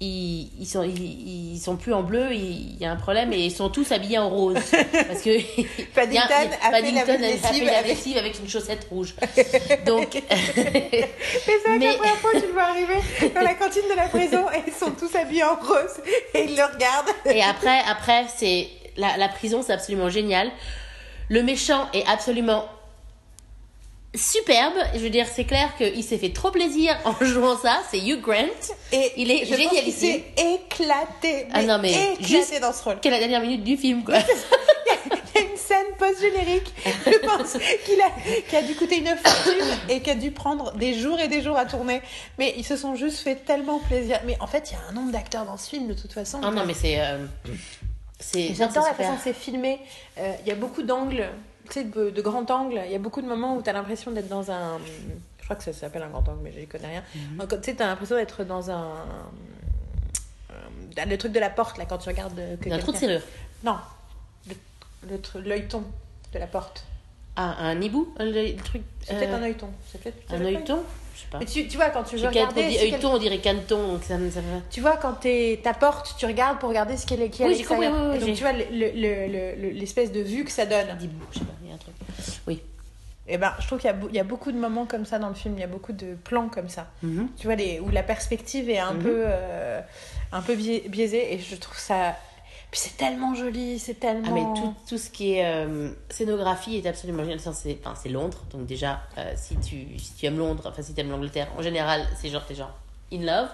ils, ils, sont, ils, ils sont plus en bleu, il y a un problème et ils sont tous habillés en rose. Parce que Paddington a- a fait la a- lessive fait la avec- lessive avec une chaussette rouge. Donc, Mais c'est que Mais- la première fois, tu le vois arriver dans la cantine de la prison et ils sont tous habillés en rose et ils le regardent. et après, après c'est la, la prison, c'est absolument génial. Le méchant est absolument superbe. Je veux dire, c'est clair qu'il s'est fait trop plaisir en jouant ça. C'est Hugh Grant. Et Il est pense qu'il génialissime. s'est éclaté. Ah non, mais éclaté juste- dans ce rôle. Quelle est la dernière minute du film, quoi. Il y a une scène post-générique, je pense, qu'il a, qui a dû coûter une fortune et qui a dû prendre des jours et des jours à tourner. Mais ils se sont juste fait tellement plaisir. Mais en fait, il y a un nombre d'acteurs dans ce film, de toute façon. Ah non, mais c'est. euh, J'adore la façon dont c'est filmé. Euh, Il y a beaucoup d'angles, tu sais, de, de grands angles. Il y a beaucoup de moments où tu as l'impression d'être dans un. Je crois que ça s'appelle un grand angle, mais je n'y connais rien. Mhm. Tu sais, tu as l'impression d'être dans un. euh, Le truc de la porte, là, quand tu regardes. euh, Que Un trou de serrure. Non. Le, le l'œilleton de la porte. Ah, un hibou Le, truc. C'est euh, peut-être un œilleton. Un peut être œilleton Je sais pas. Mais tu, tu vois, quand tu veux qu'à- on regarder. dit si œilleton, on dirait caneton, donc ça. Ça. Tu vois, quand t'es ta porte, tu regardes pour regarder ce qu'il y a qui est à Oui, j'ai compris, oui, oui, donc, tu vois le- le- le- le- l'espèce de vue que ça donne. Je sais pas, il y a un truc. Oui. Et ben, je trouve qu'il y, y a beaucoup de moments comme ça dans le film, il y a beaucoup de plans comme ça. Mhm. Tu vois, les, où la perspective est un Mhm. peu, euh, un peu biais- biaisée et je trouve ça. Puis c'est tellement joli, c'est tellement. Ah, mais tout, tout ce qui est euh, scénographie est absolument génial. C'est enfin, c'est Londres, donc déjà, euh, si, tu, si tu aimes Londres, enfin, si tu aimes l'Angleterre, en général, c'est genre, t'es genre in love.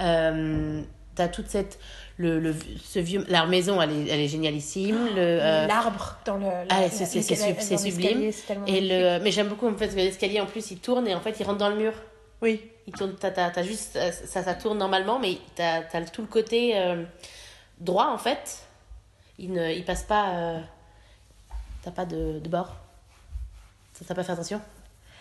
Euh, T'as toute cette. Le, le, ce vieux, leur maison, elle est, elle est génialissime. Le, L'arbre dans le. la- ah, la- c'est la- sublime. Et le, mais j'aime beaucoup en fait parce que l'escalier en plus il tourne et en fait il rentre dans le mur. Oui. Il tourne, t'as, t'as- t'as juste, ça, ça tourne normalement, mais t'as, t'as tout le côté droit en fait. Il ne, il passe pas, euh, t'as pas de, de bord. Ça, t'as pas fait attention.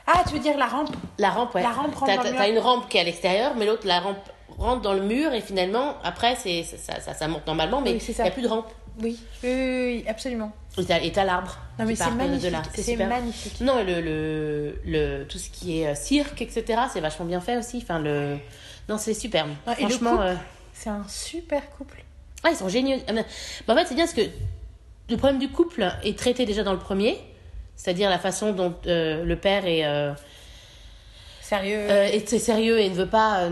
Ah, tu veux dire la rampe? La rampe, ouais. La rampe rentre T'as, dans le t'as- mur. t'as une rampe qui est à l'extérieur, mais l'autre, la rampe rentre dans le mur et finalement, après, c'est, ça, ça, ça monte normalement, mais il n'y a plus de rampe. Oui. Oui, oui, oui, absolument. Et t'as, et t'as l'arbre. Non, mais c'est de- magnifique. là. C'est magnifique. Non, le, le, le, tout ce qui est euh, cirque, etc., c'est vachement bien fait aussi. Enfin, le... Non, c'est superbe. Le Franchement, couple euh, C'est un super couple. Ah, ils sont géniaux. Ah, mais- bah, en fait, c'est bien parce que le problème du couple est traité déjà dans le premier, c'est-à-dire la façon dont euh, le père est, euh, Sérieux. euh, est très sérieux et ne veut pas, euh,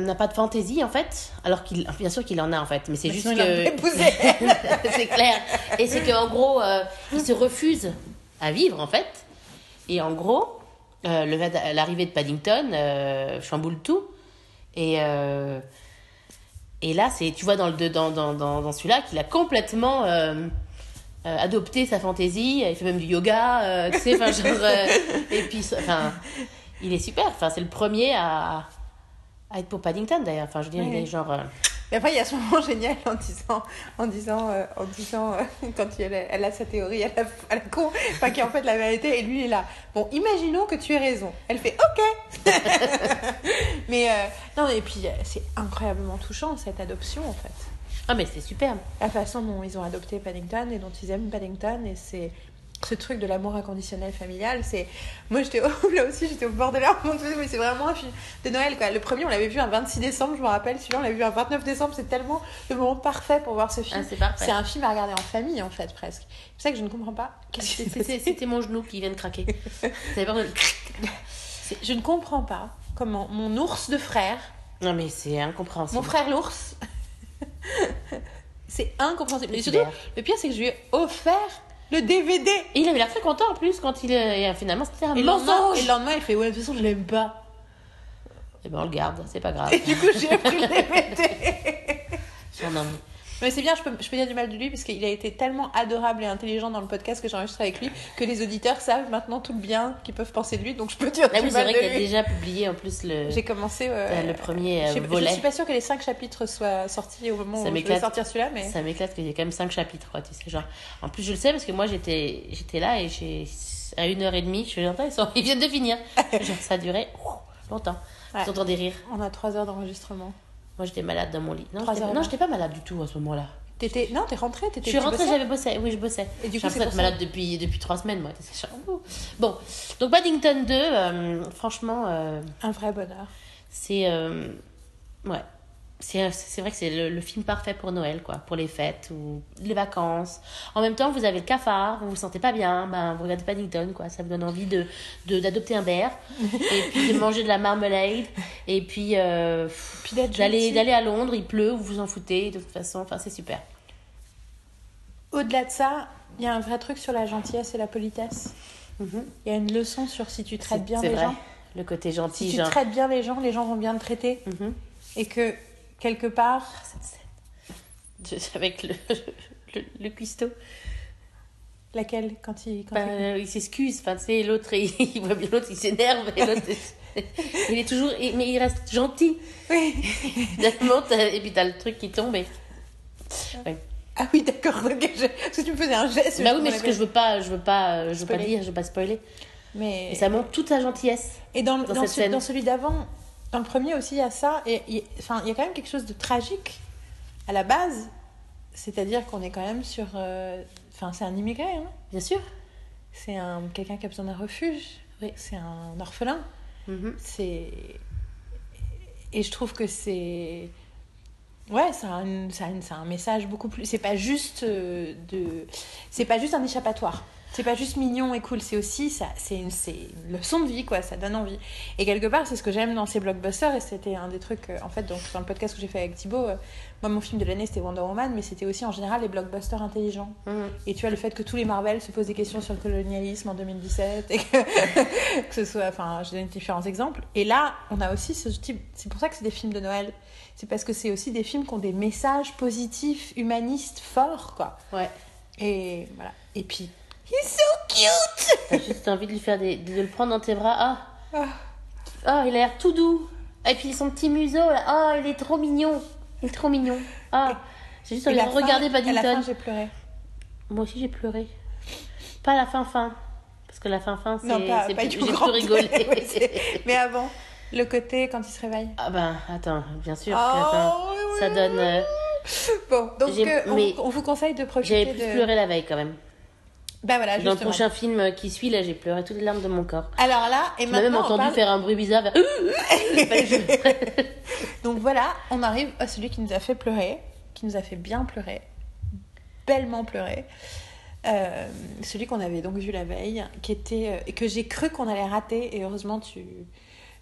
n'a pas de fantaisie en fait, alors qu'il, bien sûr qu'il en a en fait, mais c'est Mais juste que c'est clair. Et c'est qu'en gros, euh, il se refuse à vivre, en fait. Et en gros, euh, l'arrivée de Paddington euh, chamboule tout. Et, euh, et là, c'est, tu vois dans, le, dans, dans, dans, dans celui-là qu'il a complètement euh, euh, adopté sa fantaisie. Il fait même du yoga, euh, tu sais, enfin, genre. euh, et puis, enfin, il est super. Enfin, c'est le premier à, à être pour Paddington, d'ailleurs. Enfin, je veux dire, il est genre. Et après, il y a ce moment génial en disant, en disant, euh, en disant euh, quand elle, a- elle a sa théorie à la, à la con, enfin, qui est en fait la vérité, et lui il est là. Bon, imaginons que tu aies raison. Elle fait OK. Mais euh, non, et puis c'est incroyablement touchant cette adoption en fait. Ah, mais c'est superbe. La façon dont ils ont adopté Paddington et dont ils aiment Paddington, et c'est ce truc de l'amour inconditionnel familial, c'est moi j'étais au- là aussi j'étais au bord de larmes mais c'est vraiment un film de Noël quoi. Le premier on l'avait vu un 26 décembre, je me rappelle, celui-là on l'avait vu un 29 décembre, c'est tellement le moment parfait pour voir ce film. Ah, c'est un film à regarder en famille en fait presque. C'est pour ça que je ne comprends pas. C'était mon genou qui vient de craquer. Peur de... Je ne comprends pas comment mon ours de frère, Non mais c'est incompréhensible. mon frère l'ours, c'est incompréhensible. Et surtout, le pire c'est que je lui ai offert le DVD. Et il avait l'air très content en plus quand il... euh, finalement c'était un Et le, et le lendemain, il fait Ouais, de toute façon, je l'aime pas. Eh ben on le garde, c'est pas grave. Et du coup, j'ai pris le DVD. Non, non, mais- c'est bien, je peux, je peux dire du mal de lui parce qu'il a été tellement adorable et intelligent dans le podcast que j'enregistre avec lui que les auditeurs savent maintenant tout le bien qu'ils peuvent penser de lui. Donc je peux dire Ah du oui, c'est mal vrai de qu'il a lui. déjà publié en plus le, J'ai commencé. euh, le premier je, euh, je volet. suis pas sûre que les cinq chapitres soient sortis au moment Ça où je vais sortir celui-là, mais. Ça m'éclate qu'il y ait quand même 5 chapitres, quoi, tu sais, genre. En plus, je le sais parce que moi, j'étais, j'étais là et j'ai, à une heure et demie, je suis genre, ils, sont- ils viennent de finir. genre, ça a duré longtemps. Ouais. J'entends des rires. On a trois heures d'enregistrement. Moi, j'étais malade dans mon lit. Non, Trois j'étais, pas malade du tout à ce moment-là. T'étais... Non, t'es rentrée Je t'étais suis rentrée, j'avais bossé. Oui, je bossais. Et du je coup, être ça. malade depuis, depuis 3 semaines, moi. Bon, donc Paddington 2, euh, franchement, euh, Un vrai bonheur. c'est. euh, ouais. C'est, vrai que c'est le, le film parfait pour Noël, quoi. Pour les fêtes ou les vacances. En même temps, vous avez le cafard, vous vous sentez pas bien, ben, vous regardez Paddington, quoi. Ça vous donne envie de, de, d'adopter un bear. et puis de manger de la marmelade. Et puis, euh, Puis d'aller, à Londres, il pleut, vous vous en foutez, de toute façon. Enfin, c'est super. Au-delà de ça, il y a un vrai truc sur la gentillesse et la politesse. Mhm. Il y a une leçon sur si tu traites bien les vrai. gens. Le côté gentil, Si tu traites bien les gens, les gens vont bien te traiter. Mhm. Et que, quelque part, cette scène. De- Avec le, le, le cuistot. laquelle, quand il. Quand Ben, il s'excuse. Enfin, sais, l'autre, il, il voit bien l'autre, il s'énerve. Il est toujours. il- Mais il reste gentil. il- Oui. Et puis t'as le truc qui tombe. Et... Ah oui, d'accord. je- Parce que tu me faisais un geste. Bah oui, mais parce que je veux pas, je veux pas, je veux pas dire, je veux pas spoiler. Mais... Et ça montre toute sa gentillesse. Et dans, dans dans, cette ce- scène. dans celui d'avant, dans le premier aussi, il y a ça. Et il, enfin, il y a quand même quelque chose de tragique à la base. C'est-à-dire qu'on est quand même sur. euh, Enfin, c'est un immigré. hein. Bien sûr. C'est un, quelqu'un qui a besoin d'un refuge. Oui. C'est un orphelin. Mhm. C'est. Et je trouve que c'est. Ouais, c'est un, c'est un, c'est un message beaucoup plus. C'est pas juste euh, de. C'est pas juste un échappatoire. C'est pas juste mignon et cool, c'est aussi ça, c'est une, c'est une leçon de vie quoi, ça donne envie. Et quelque part, c'est ce que j'aime dans ces blockbusters et c'était un des trucs, euh, en fait, donc dans le podcast que j'ai fait avec Thibaut, euh, moi mon film de l'année c'était Wonder Woman, mais c'était aussi en général les blockbusters intelligents. Mhm. Et tu vois le fait que tous les Marvel se posent des questions sur le colonialisme en 2017 et que, que ce soit, enfin, je donne différents exemples. Et là, on a aussi ce type, c'est pour ça que c'est des films de Noël. C'est parce que c'est aussi des films qui ont des messages positifs, humanistes, forts, quoi. Ouais. Et voilà. Et puis, he's so cute! T'as juste envie de lui faire des, de le prendre dans tes bras. Ah, Ah. ah, il a l'air tout doux. Et puis son petit museau là. Ah, il est trop mignon. Il est trop mignon. Ah, j'ai juste envie de regarder À la fin, Paddington. j'ai pleuré. Moi aussi j'ai pleuré. Pas la fin fin. Parce que la fin fin c'est Non, pas, c'est pas plus- du j'ai grand plus rigolé. Ouais, c'est- Mais avant, le côté quand il se réveille. ah ben attends, bien sûr. que, Oh, attends, oui, oui, ça oui. donne. euh, Bon, donc J'ai- euh, on, mais on vous conseille de J'avais profiter plus de. pleuré la veille quand même. Bah voilà, Dans le prochain film qui suit là, j'ai pleuré toutes les larmes de mon corps. Alors là, et Tu même maintenant, on entendu parle- faire un bruit bizarre. vers- Donc voilà, on arrive à celui qui nous a fait pleurer, qui nous a fait bien pleurer, bellement pleurer. Euh, celui qu'on avait donc vu la veille, qui était euh, et que j'ai cru qu'on allait rater, et heureusement tu,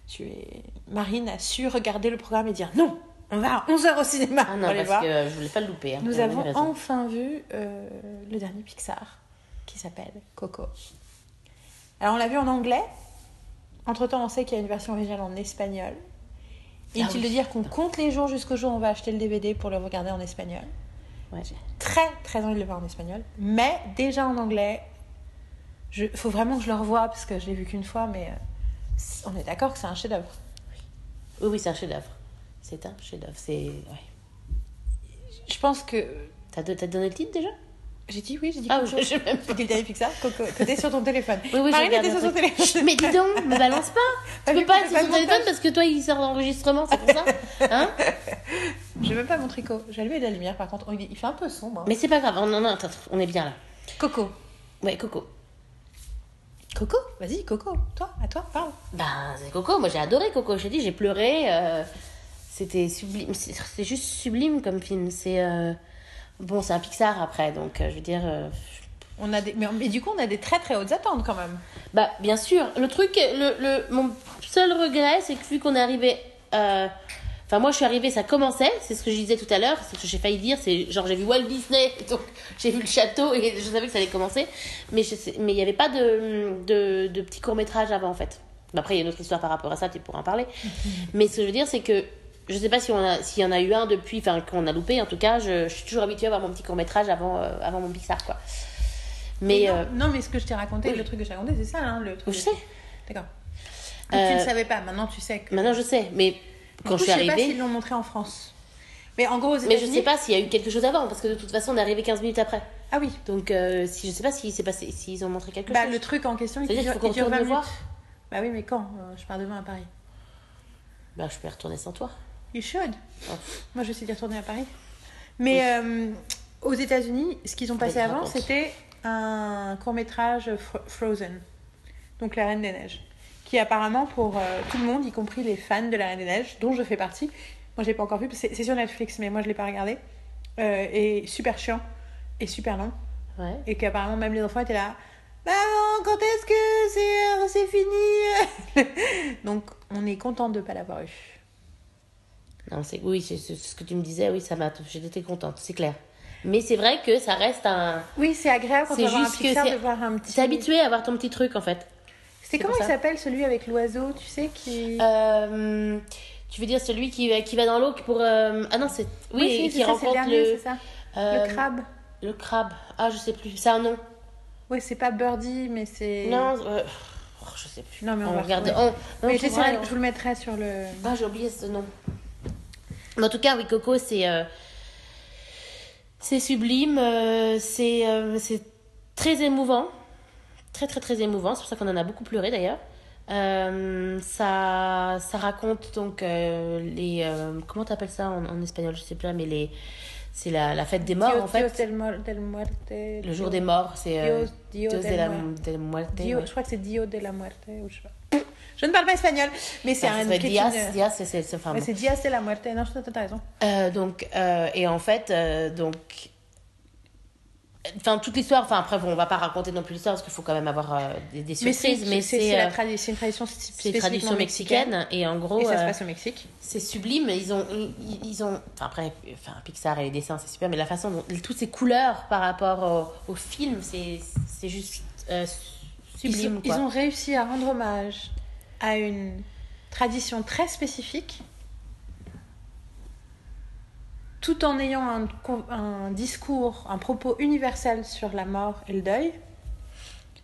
tu es Marine a su regarder le programme et dire non, on va à 11h au cinéma Ah non, parce voir. que je voulais pas le louper. hein. Nous avons enfin vu euh, le dernier Pixar qui s'appelle Coco. Alors on l'a vu en anglais. Entre temps, on sait qu'il y a une version originale en espagnol. Ah Inutile oui. de dire qu'on compte les jours jusqu'au jour où on va acheter le DVD pour le regarder en espagnol. Ouais. Très très envie de le voir en espagnol. Mais déjà en anglais, il faut vraiment que je le revoie parce que je l'ai vu qu'une fois, mais euh, on est d'accord que c'est un chef-d'œuvre. Oui, oui, c'est un chef-d'œuvre. C'est un chef-d'œuvre. C'est. Ouais. Je pense que. T'as donné le titre déjà? J'ai dit oui, j'ai dit Ah, Coco. je- même le dernier Pixar, Coco. Que t'es sur ton téléphone. Oui, oui, Marine était sur son téléphone. Mais dis donc, me balance pas Tu peux pas que être sur pas ton téléphone parce que toi, il sort d'enregistrement, c'est pour ça Hein? Je veux pas mon tricot. J'ai allumé la lumière par contre. Oh, il fait un peu sombre. hein. Mais c'est pas grave, on, non, non, attends, on est bien là. Coco. Ouais, Coco. Coco? Vas-y, Coco. Toi, à toi, parle. Ben, c'est Coco, moi j'ai adoré Coco. Je t'ai dit, j'ai pleuré. euh, C'était sublime. C'est c'est juste sublime comme film. C'est. euh, Bon, c'est un Pixar après, donc euh, je veux dire. euh, On a des... mais, mais du coup, on a des très très hautes attentes quand même. Bah, bien sûr. Le truc, le, le, mon seul regret, c'est que vu qu'on est arrivé. euh, Enfin, moi, je suis arrivée, ça commençait, c'est ce que je disais tout à l'heure, c'est ce que j'ai failli dire, c'est genre j'ai vu Walt Disney, donc j'ai vu le château et je savais que ça allait commencer, mais je sais- mais il n'y avait pas de, de, de petit court-métrage avant en fait. Après, il y a une autre histoire par rapport à ça, tu pourras en parler. mais ce que je veux dire, c'est que je sais pas si on a, s'il y en a eu un depuis, enfin, qu'on a loupé, en tout cas, je, je suis toujours habituée à avoir mon petit court-métrage avant, euh, avant mon Pixar, quoi. Mais. non, euh, non, mais ce que je t'ai raconté, oui. le truc que je t'ai raconté, c'est ça, hein, le truc. je sais. D'accord. Que Tu Euh, ne savais pas, maintenant tu sais que. Maintenant, je sais, mais quand coup, je suis sais pas arrivée. s'ils l'ont montré en France. Mais en gros, aux Mais je États-Unis- sais pas s'il y a eu quelque chose avant, parce que de toute façon, on est arrivé 15 minutes après. Ah oui. Donc, euh, si, je sais pas s'il s'est passé, s'ils ont montré quelque Bah, chose. le truc en question, il C'est-à-dire dure, qu'il faut qu'on il dure retourne 20 le minutes. voir Bah oui, mais quand Euh, Je pars demain à Paris. Bah, je peux y retourner sans toi. You should. Oh. Moi, je sais d'y retourner à Paris. Mais euh, aux États-Unis, ce qu'ils ont passé avant, c'était un court-métrage Fro- Frozen. Donc La Reine des Neiges. Qui apparemment, pour euh, tout le monde, y compris les fans de La Reine des Neiges, dont je fais partie, moi, je l'ai pas encore vu, c'est c'est sur Netflix, mais moi, je l'ai pas regardé, euh, est super chiant et super long. Ouais. Et qu'apparemment, même les enfants étaient là. Maman, quand est-ce que c'est c'est fini Donc, on est content de ne pas l'avoir eu. Non, c'est, oui, c'est, ce que tu me disais, oui, ça m'a, j'étais contente, c'est clair. Mais c'est vrai que ça reste un. Oui, c'est agréable quand C'est on va voir un juste que de voir un petit. T'es habitué à avoir ton petit truc, en fait. C'est comment il s'appelle celui avec l'oiseau, tu sais, qui. Euh, tu veux dire celui qui, qui va dans l'eau pour. euh, Ah non, c'est. Oui, si, c'est qui ça, le dernier, le. c'est ça. euh, Le crabe. Le crabe. Ah, je sais plus. C'est un nom. Ouais, c'est pas Birdie, mais c'est. Non, oh, je sais plus. Non, mais on va regarde. retrouver. on- on Mais on- je vous le mettrai sur le. Ah, j'ai oublié ce nom. Mais en tout cas, oui, Coco, c'est. euh, c'est sublime. euh, c'est, euh, c'est très émouvant. Très, très, très émouvant. C'est pour ça qu'on en a beaucoup pleuré d'ailleurs. Ça, ça raconte donc les. comment t'appelles ça en, en espagnol? Je sais pas, mais les. C'est la, la fête des morts Dios, en fait. Dios del, Mor- del Muerte. Le jour des morts, c'est. Dios, Dios, Dios de del la, Muerte. de la muerte. Ouais. Je crois que c'est Dio de la Muerte. Ou je, sais pas. Je ne parle pas espagnol, mais c'est Enfin, un. Diaz, de- Diaz, c'est- c'est c'est- Ouais, bon. c'est Diaz de la Muerte. Non, je t'as raison. Euh, donc, euh, et en fait, euh, donc, Enfin, toute l'histoire, enfin après, bon, on va pas raconter non plus l'histoire parce qu'il faut quand même avoir euh, des, des c'est surprises, mais c'est- c'est c'est euh, c'est une tradition c'est une mexicaine et en gros, Et ça se passe au Mexique. c'est sublime. Ils ont, ils, ils ont, enfin après, enfin Pixar et les dessins, c'est super, mais la façon dont toutes ces couleurs par rapport au, au film, c'est, c'est juste Ils, sublime. quoi. ils ont réussi à rendre hommage à une tradition très spécifique tout en ayant un, discours, un propos universel sur la mort et le deuil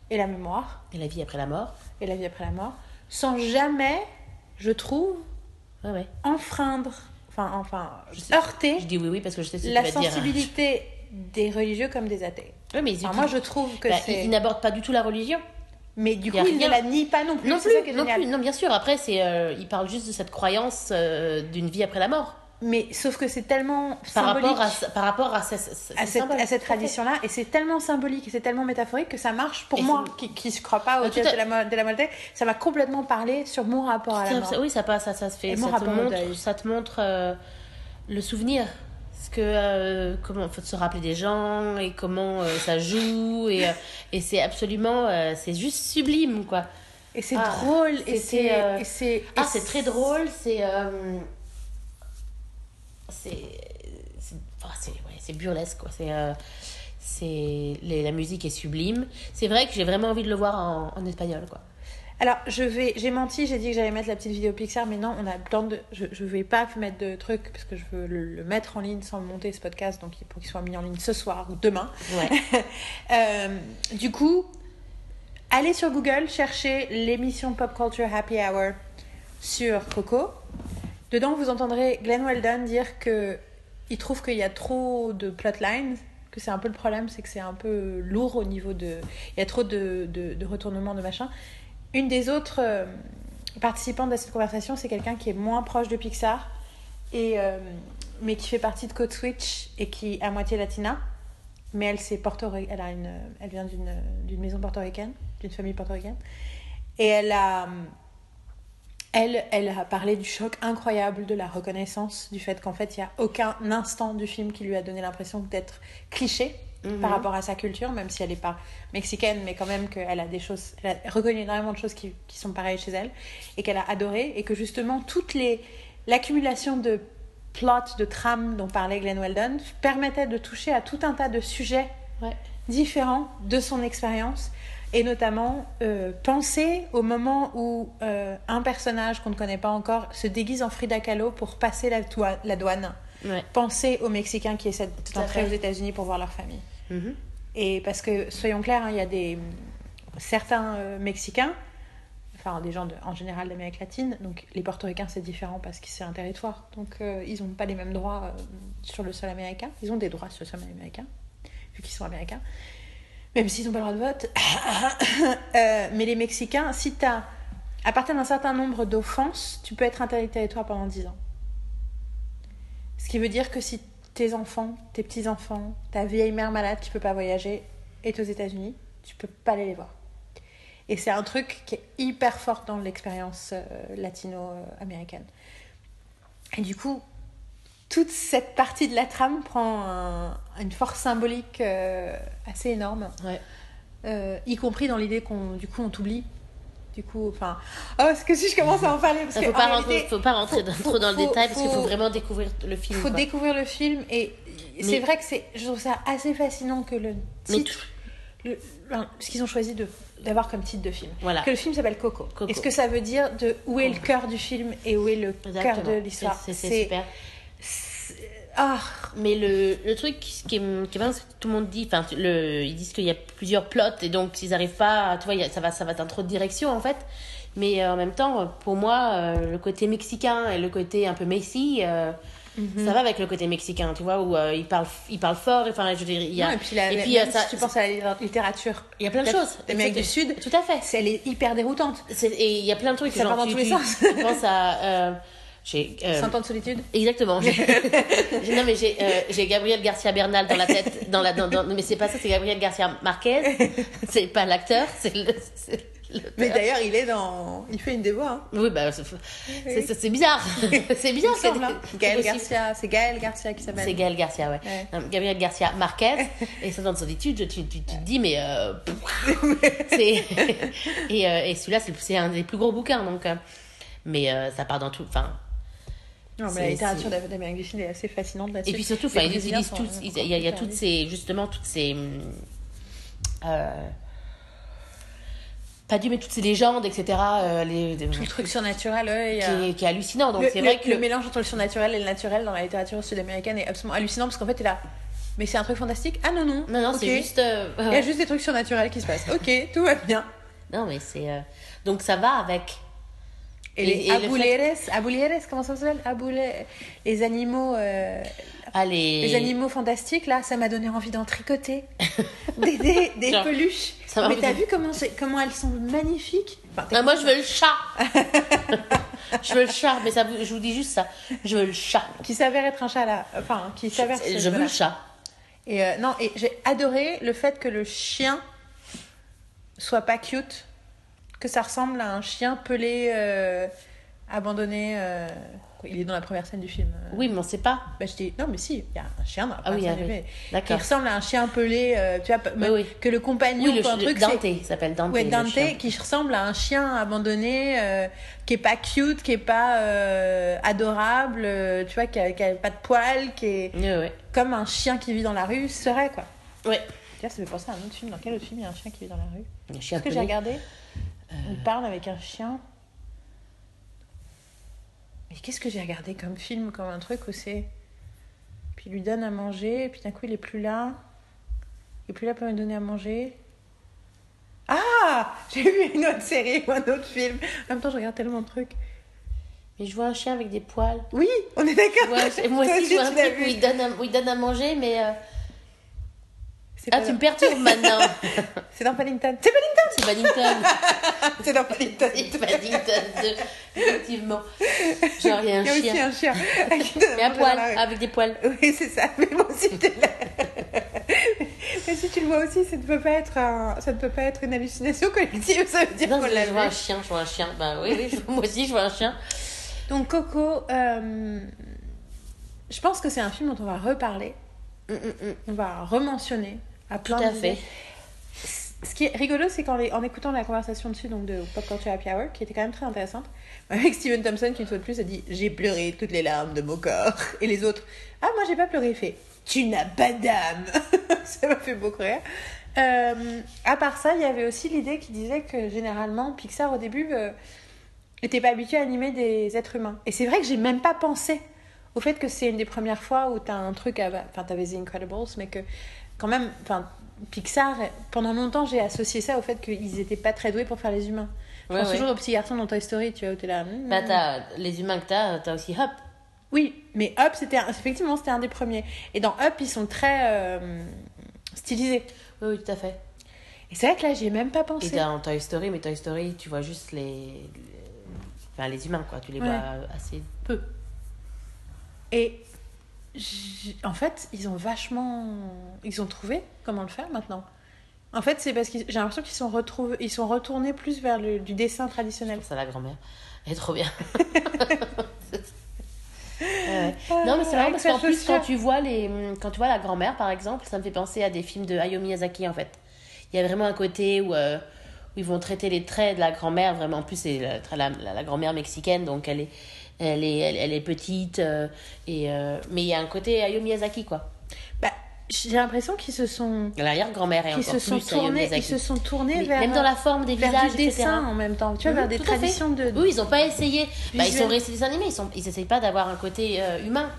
et la mémoire Et la vie après la mort. et la vie après la mort, sans jamais, je trouve, Ouais, ouais. enfreindre, enfin, enfin Je sais- heurter Je dis oui, oui, parce que je sais ce que la tu vas dire. sensibilité des religieux comme des athées. Oui, mais Enfin, moi, je trouve que bah, c'est... ils n'abordent pas du tout la religion. Mais du coup, il ne la nie pas non plus. Non plus, ça qui est non génial. plus, non bien sûr. Après, c'est, euh, ils parlent juste de cette croyance euh, d'une vie après la mort. Mais sauf que c'est tellement Par symbolique rapport à, par rapport à, ce- ce- ce à cette, à cette tradition-là, et c'est tellement symbolique et c'est tellement métaphorique que ça marche pour Et moi, c'est- qui ne crois pas au à- de la, de la. Ça m'a complètement parlé sur mon rapport à la mort. oui, ça passe, ça, ça se fait. Montre, ça te montre euh, le souvenir. Ce que, euh, comment faut se rappeler des gens et comment euh, ça joue. Et, euh, et c'est absolument. euh, c'est juste sublime, quoi. Et c'est Ah, drôle, et c'est... Ah, c'est très drôle, c'est. c'est. C'est ouais, burlesque, quoi. C'est. c'est la musique est sublime. C'est vrai que j'ai vraiment envie de le voir en, en espagnol, quoi. Alors, je vais, j'ai menti, j'ai dit que j'allais mettre la petite vidéo Pixar, mais non, on a plein de, je, je vais pas mettre de trucs parce que je veux le, le mettre en ligne sans le monter ce podcast, donc faut qu'il soit mis en ligne ce soir ou demain. Ouais. Euh, du coup, allez sur Google, cherchez l'émission Pop Culture Happy Hour sur Coco. Dedans, vous entendrez Glenn Weldon dire que il trouve qu'il y a trop de plotlines, que c'est un peu le problème, c'est que c'est un peu lourd au niveau de. Il y a trop de, de, de retournements, de machin. Une des autres euh, participantes à cette conversation, c'est quelqu'un qui est moins proche de Pixar, et, euh, mais qui fait partie de Code Switch et qui est à moitié latina. Mais elle, Porto elle, a une, elle vient d'une d'une maison portoricaine, d'une famille portoricaine. Et elle a, elle, elle a parlé du choc incroyable de la reconnaissance, du fait qu'en fait, il n'y a aucun instant du film qui lui a donné l'impression d'être cliché Mhm. par rapport à sa culture, même si elle n'est pas mexicaine, mais quand même qu'elle a des choses, elle a reconnu énormément de choses qui, qui sont pareilles chez elle, et qu'elle a adoré, et que justement, toute les, l'accumulation de plots, de trames dont parlait Glenn Weldon, permettait de toucher à tout un tas de sujets Ouais. différents de son expérience et notamment euh, penser au moment où euh, un personnage qu'on ne connaît pas encore se déguise en Frida Kahlo pour passer la, douane. Ouais. Penser aux Mexicains qui essaient d'entrer aux. États-Unis pour voir leur famille. Mhm. Et parce que, soyons clairs, hein, il y a des, certains euh, Mexicains, enfin des gens en général d'Amérique latine, donc les Portoricains c'est différent parce que c'est un territoire, donc euh, ils n'ont pas les mêmes droits euh, sur le sol américain, ils ont des droits sur le sol américain, vu qu'ils sont américains, même s'ils n'ont pas le droit de vote. Mais les Mexicains, si tu as, à partir d'un certain nombre d'offenses, tu peux être interdit de territoire pendant 10 ans. Ce qui veut dire que si tes enfants, tes petits-enfants, ta vieille mère malade qui peut pas voyager est aux États-Unis, tu peux pas aller les voir. Et c'est un truc qui est hyper fort dans l'expérience euh, latino-américaine. Et du coup, toute cette partie de la trame prend un- une force symbolique euh, assez énorme, Ouais. Euh, y compris dans l'idée qu'on, du coup, on t'oublie. Du coup, enfin, oh, parce que si je commence à en parler, parce que faut pas, en rentrer, réalité, faut pas rentrer faut- dans- faut- trop dans le détail parce qu'il faut vraiment découvrir le film. il faut quoi. découvrir le film et c'est vrai que c'est je trouve ça assez fascinant que le Mais titre le- enfin, ce qu'ils ont choisi de d'avoir comme titre de film Voilà. que le film s'appelle Coco. Coco. et ce que ça veut dire de où est le cœur du film et où est le cœur de l'histoire? C'est super. Ah Mais le, le truc qui est, qui est bien, c'est que tout le monde dit, enfin, le, ils disent qu'il y a plusieurs plots et donc s'ils n'arrivent pas, tu vois, ça va, ça va dans trop de directions en fait. Mais euh, en même temps, pour moi, euh, le côté mexicain et le côté un peu Messi, euh, Mhm. ça va avec le côté mexicain, tu vois, où il parle, il parle fort. Enfin, je veux dire, il y a, Non, et puis, la, et la- puis, même ça- si tu penses à la littérature il y a plein de choses. d'Amérique du. Sud Tout à fait. c'est- elle est hyper déroutante C'est- Et il y a plein de trucs. Ça genre, part dans tu- tous les tu- sens. Tu penses à. J'ai, euh, 100 ans de solitude Exactement. Non mais j'ai euh, j'ai Gabriel Garcia Bernal dans la tête, dans la dans, dans- mais c'est pas ça, c'est Gabriel Garcia Marquez. C'est pas l'acteur, c'est le. c'est- Mais d'ailleurs, il est dans. Il fait une des voix. Hein. Oui, bah, c'est c'est- c'est bizarre. c'est bizarre. C'est- hein. c'est Gaël. Garcia. C'est Gaël Garcia qui C'est s'appelle. Gaël Garcia, ouais. Ouais. Non, Gabriel Garcia Marquez. et ça, dans solitude, tu, tu, tu te dis, mais. euh, c'est. et euh, et celui-là, c'est c'est un des plus gros bouquins, donc. euh, mais euh, ça part dans tout. Enfin. Non, mais la littérature d'Amérique du Sud est assez fascinante là-dessus. Et puis surtout, Les enfin, ils Brésiliens utilisent sont tous. Il y a, il y a toutes ces. Justement, toutes ces. euh, pas Dieu, mais toutes ces légendes, etc. euh, les, des- Le truc surnaturel, ouais, il qui, a- est, qui est hallucinant. Donc c'est vrai que. le mélange entre le surnaturel et le naturel dans la littérature sud-américaine est absolument hallucinant parce qu'en fait, t'es là. Mais c'est un truc fantastique Ah non, non. Non, non, c'est juste. euh, Il y a juste des trucs surnaturels qui se passent. Ok, tout va bien. Non, mais c'est. euh, Donc ça va avec. Et, les et le fait- abouleres, abouleres, comment ça s'appelle? Aboule... Les animaux, euh, Ah, les... les animaux fantastiques, là, ça m'a donné envie d'en tricoter. des des, des Genre, peluches. ça m'a Mais t'as vu comment, elles sont magnifiques? Enfin, Ah, moi, je veux le chat. je veux le chat, mais ça, vous- je vous dis juste ça. Je veux le chat. Qui s'avère être un chat là. Enfin, qui s'avère. Je, veux le chat. Et euh, non, et j'ai adoré le fait que le chien soit pas cute, que ça ressemble à un chien pelé euh, abandonné. euh, Il est dans la première scène du film. euh. Oui, mais on sait pas. Bah, je dis, non, mais si, il y a un chien dans la Ah oui, première ah scène du oui. film. Qui ressemble à un chien pelé, euh, tu vois, Oui, oui. que le compagnon, Oui, le, un truc, Dante, s'appelle Dante. Ouais, Dante, qui ressemble à un chien abandonné, euh, qui est pas cute, qui est pas euh, adorable, tu vois, qui a, qui a pas de poils, qui est Oui, oui. comme un chien qui vit dans la rue serait, quoi. Ouais. Tiens, ça fait penser à un autre film. Dans quel autre film il y a un chien qui vit dans la rue? Un chien Est-ce que j'ai regardé? On parle avec un chien. Mais qu'est-ce que j'ai regardé comme film, comme un truc où c'est. Puis il lui donne à manger, et puis d'un coup il est plus là. Il est plus là pour lui donner à manger. Ah J'ai vu une autre série ou un autre film. En même temps, je regarde tellement de trucs. Mais je vois un chien avec des poils. Oui, on est d'accord. Moi aussi, je vois un truc où il, donne à, où il donne à manger, mais. euh, Ah, tu me perturbes maintenant. C'est dans Paddington. C'est Paddington C'est Paddington. C'est dans Paddington. C'est Paddington 2. Effectivement. Genre, il y a un Il y a aussi chien. un chien. dans poil, avec des poils. Oui, c'est ça. Mais moi aussi, t'es là. Mais si tu le vois aussi, ça ne peut pas être, un... ça ne peut pas être une hallucination collective. Ça veut dire qu'on l'a je vois un vu. chien, je vois un chien. Bah oui, oui, moi aussi, je vois un chien. Donc Coco, euh, je pense que c'est un film dont on va reparler. Mm, mm, mm. On va rementionner à plein Tout à d'idées. fait. Ce qui est rigolo, c'est qu'en en écoutant la conversation dessus, donc de Pop Culture Happy Hour, qui était quand même très intéressante, avec Steven Thompson qui une fois de plus a dit J'ai pleuré toutes les larmes de mon corps. Et les autres Ah, moi j'ai pas pleuré. Il fait Tu n'as pas d'âme. Ça m'a fait beaucoup rire. Euh, à part ça, il y avait aussi l'idée qui disait que généralement, Pixar au début euh, était pas habitué à animer des êtres humains. Et c'est vrai que j'ai même pas pensé au fait que c'est une des premières fois où t'as un truc à... Enfin, t'avais The Incredibles, mais que quand même, enfin, Pixar, pendant longtemps, j'ai associé ça au fait qu'ils étaient pas très doués pour faire les humains. Je Ouais, pense ouais. toujours au petit garçon dans Toy Story, tu vois, où t'es là. hmm, Bah, t'as les humains que t'as, t'as aussi Hop. Oui, mais Up, c'était effectivement, c'était un des premiers. Et dans Up, ils sont très euh, stylisés. Oui, oui, tout à fait. Et c'est vrai que là, j'y ai même pas Et pensé. dans Toy Story, mais Toy Story, tu vois juste les. les- Enfin, les humains, quoi. Tu les Ouais. vois assez peu. Et en fait, ils ont vachement. Ils ont trouvé comment le faire maintenant. En fait, c'est parce que j'ai l'impression qu'ils sont, ils sont retournés plus vers le... du dessin traditionnel. Ça, la grand-mère. Elle est trop bien. Non, mais c'est marrant Avec parce qu'en plus, quand tu, vois les... quand tu vois la grand-mère, par exemple, ça me fait penser à des films de Hayao Miyazaki, en fait. Il y a vraiment un côté où, euh, où ils vont traiter les traits de la grand-mère, vraiment. En plus, c'est la, la, la- la grand-mère mexicaine, donc elle est, elle est, elle, elle est petite. euh, et, euh, mais il y a un côté Hayao Miyazaki, quoi. Bah, j'ai l'impression qu'ils se sont. L'arrière-grand-mère est Qu'ils encore se sont plus tournés, ils se sont tournés vers, même dans la forme des vers visages, du etc. dessin en même temps, tu vois, vers des traditions de. Oui, ils n'ont pas essayé. Bah, ils sont restés des animés, ils sont, ils essayent pas d'avoir un côté euh, humain,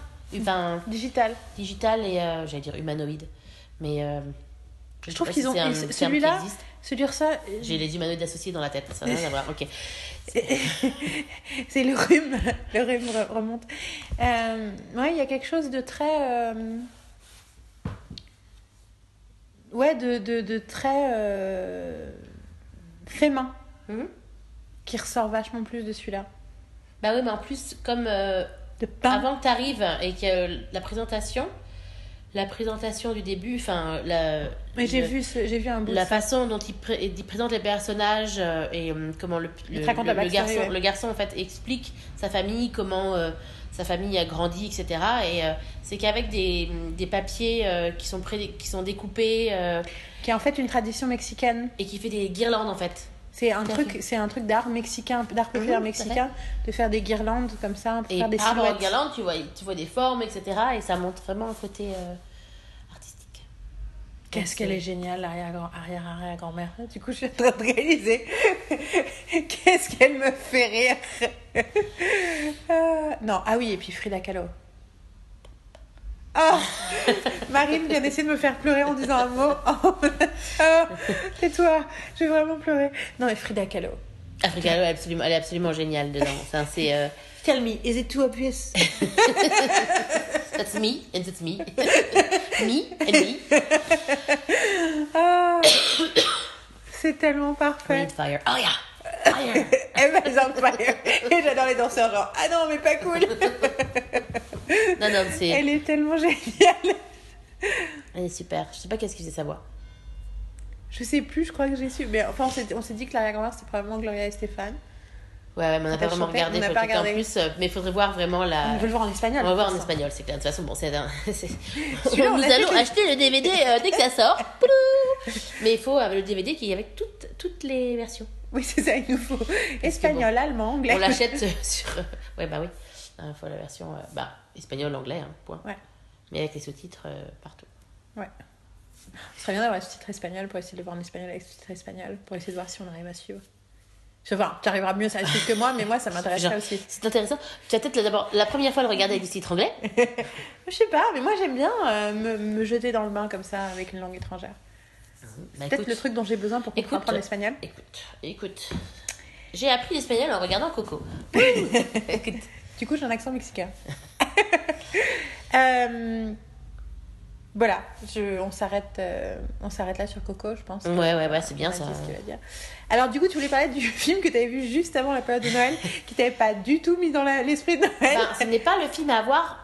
enfin digital. digital et euh, j'allais dire humanoïde. Mais euh, Je trouve qu'ils ont- celui-là. Celui ça, J'ai les humanoïdes associés dans la tête, ça n'a rien à voir. Ok. c'est le rhume, le rhume re- remonte. Euh, ouais, il y a quelque chose de très, euh, ouais, de, de, de très euh, fait main Mhm. qui ressort vachement plus de celui-là. Bah oui, mais en plus, comme euh, De pain. avant que tu arrives et que la présentation, la présentation du début, enfin, la. Mais j'ai vu, j'ai vu un bout. La façon dont il, pré- il présente les personnages euh, et euh, comment le, le, garçon, ouais. le garçon en fait explique sa famille, comment euh, sa famille a grandi, etc. Et euh, c'est qu'avec des, des papiers qui, sont pré- qui sont découpés Qui est en fait une tradition mexicaine. et qui fait des guirlandes en fait. C'est un truc, c'est un truc d'art mexicain, d'art populaire à mexicain, de faire des guirlandes comme ça, Et faire des par rapport aux silhouettes. guirlandes, tu vois, tu vois des formes, etc. Et ça montre vraiment un côté euh, artistique. Qu'est-ce qu'elle est géniale, l'arrière-arrière-grand-mère. Du coup, je suis en train de réaliser. Qu'est-ce qu'elle me fait rire. Euh, non, ah oui, et puis Frida Kahlo. Oh Marine vient d'essayer de me faire pleurer en disant un mot. Oh, Tais-toi, je vais vraiment pleurer. Non, mais Frida Kahlo. Est absolument, elle est absolument géniale dedans. C'est euh, Tell me, is it too obvious? That's me and that's me, me and me. Ah, C'est tellement parfait. Fire. Oh yeah, fire. Emma's on fire. Et j'adore les danseurs, genre, ah non, mais pas cool. Non, non, c'est. Elle est tellement géniale. Elle est super. Je sais pas qu'est-ce qu'il faisait sa voix. Je sais plus, je crois que j'ai su. Mais enfin, on s'est dit que l'arrière-grand-mère, c'était probablement Gloria et Stéphane. Ouais, ouais, mais on n'a pas vraiment regardé. on pas écouter en regardé. plus, euh, mais il faudrait voir vraiment la. On veut le voir en espagnol. On va voir en espagnol, c'est clair. De toute façon, bon, c'est un- Nous allons fait. acheter le DVD euh, dès que ça sort. Mais il faut euh, le DVD qui est avec toutes, toutes les versions. Oui, c'est ça, il nous faut. Espagnol, allemand, anglais. On l'achète euh, sur. euh, Ouais, bah oui. Il faut la version euh, bah, espagnol, anglais, hein, point. Ouais. Mais avec les sous-titres euh, partout. Ouais. Ce serait bien d'avoir un sous-titre espagnol pour essayer de voir en espagnol avec sous-titre espagnol, pour essayer de voir si on arrive à suivre. Pas, tu arriveras mieux à suivre que moi, mais moi, ça m'intéresserait aussi. C'est intéressant. Tu as peut-être d'abord la première fois le regarder avec les sous-titres anglais. Je sais pas, mais moi, j'aime bien euh, me, me jeter dans le bain comme ça avec une langue étrangère. Bah, Peut-être écoute, le truc dont j'ai besoin pour Écoute. comprendre l'espagnol. Écoute, écoute. J'ai appris l'espagnol en regardant Coco. Écoute. Du coup, j'ai un accent mexicain. Euh, voilà, je, on s'arrête euh, on s'arrête là sur Coco, je pense. Ouais, ouais, ouais, c'est bien ça. dit ce qu'il va dire. Alors, du coup, tu voulais parler du film que tu avais vu juste avant la période de Noël, qui t'avait pas du tout mis dans la- l'esprit de Noël. Ben, ce n'est pas le film à voir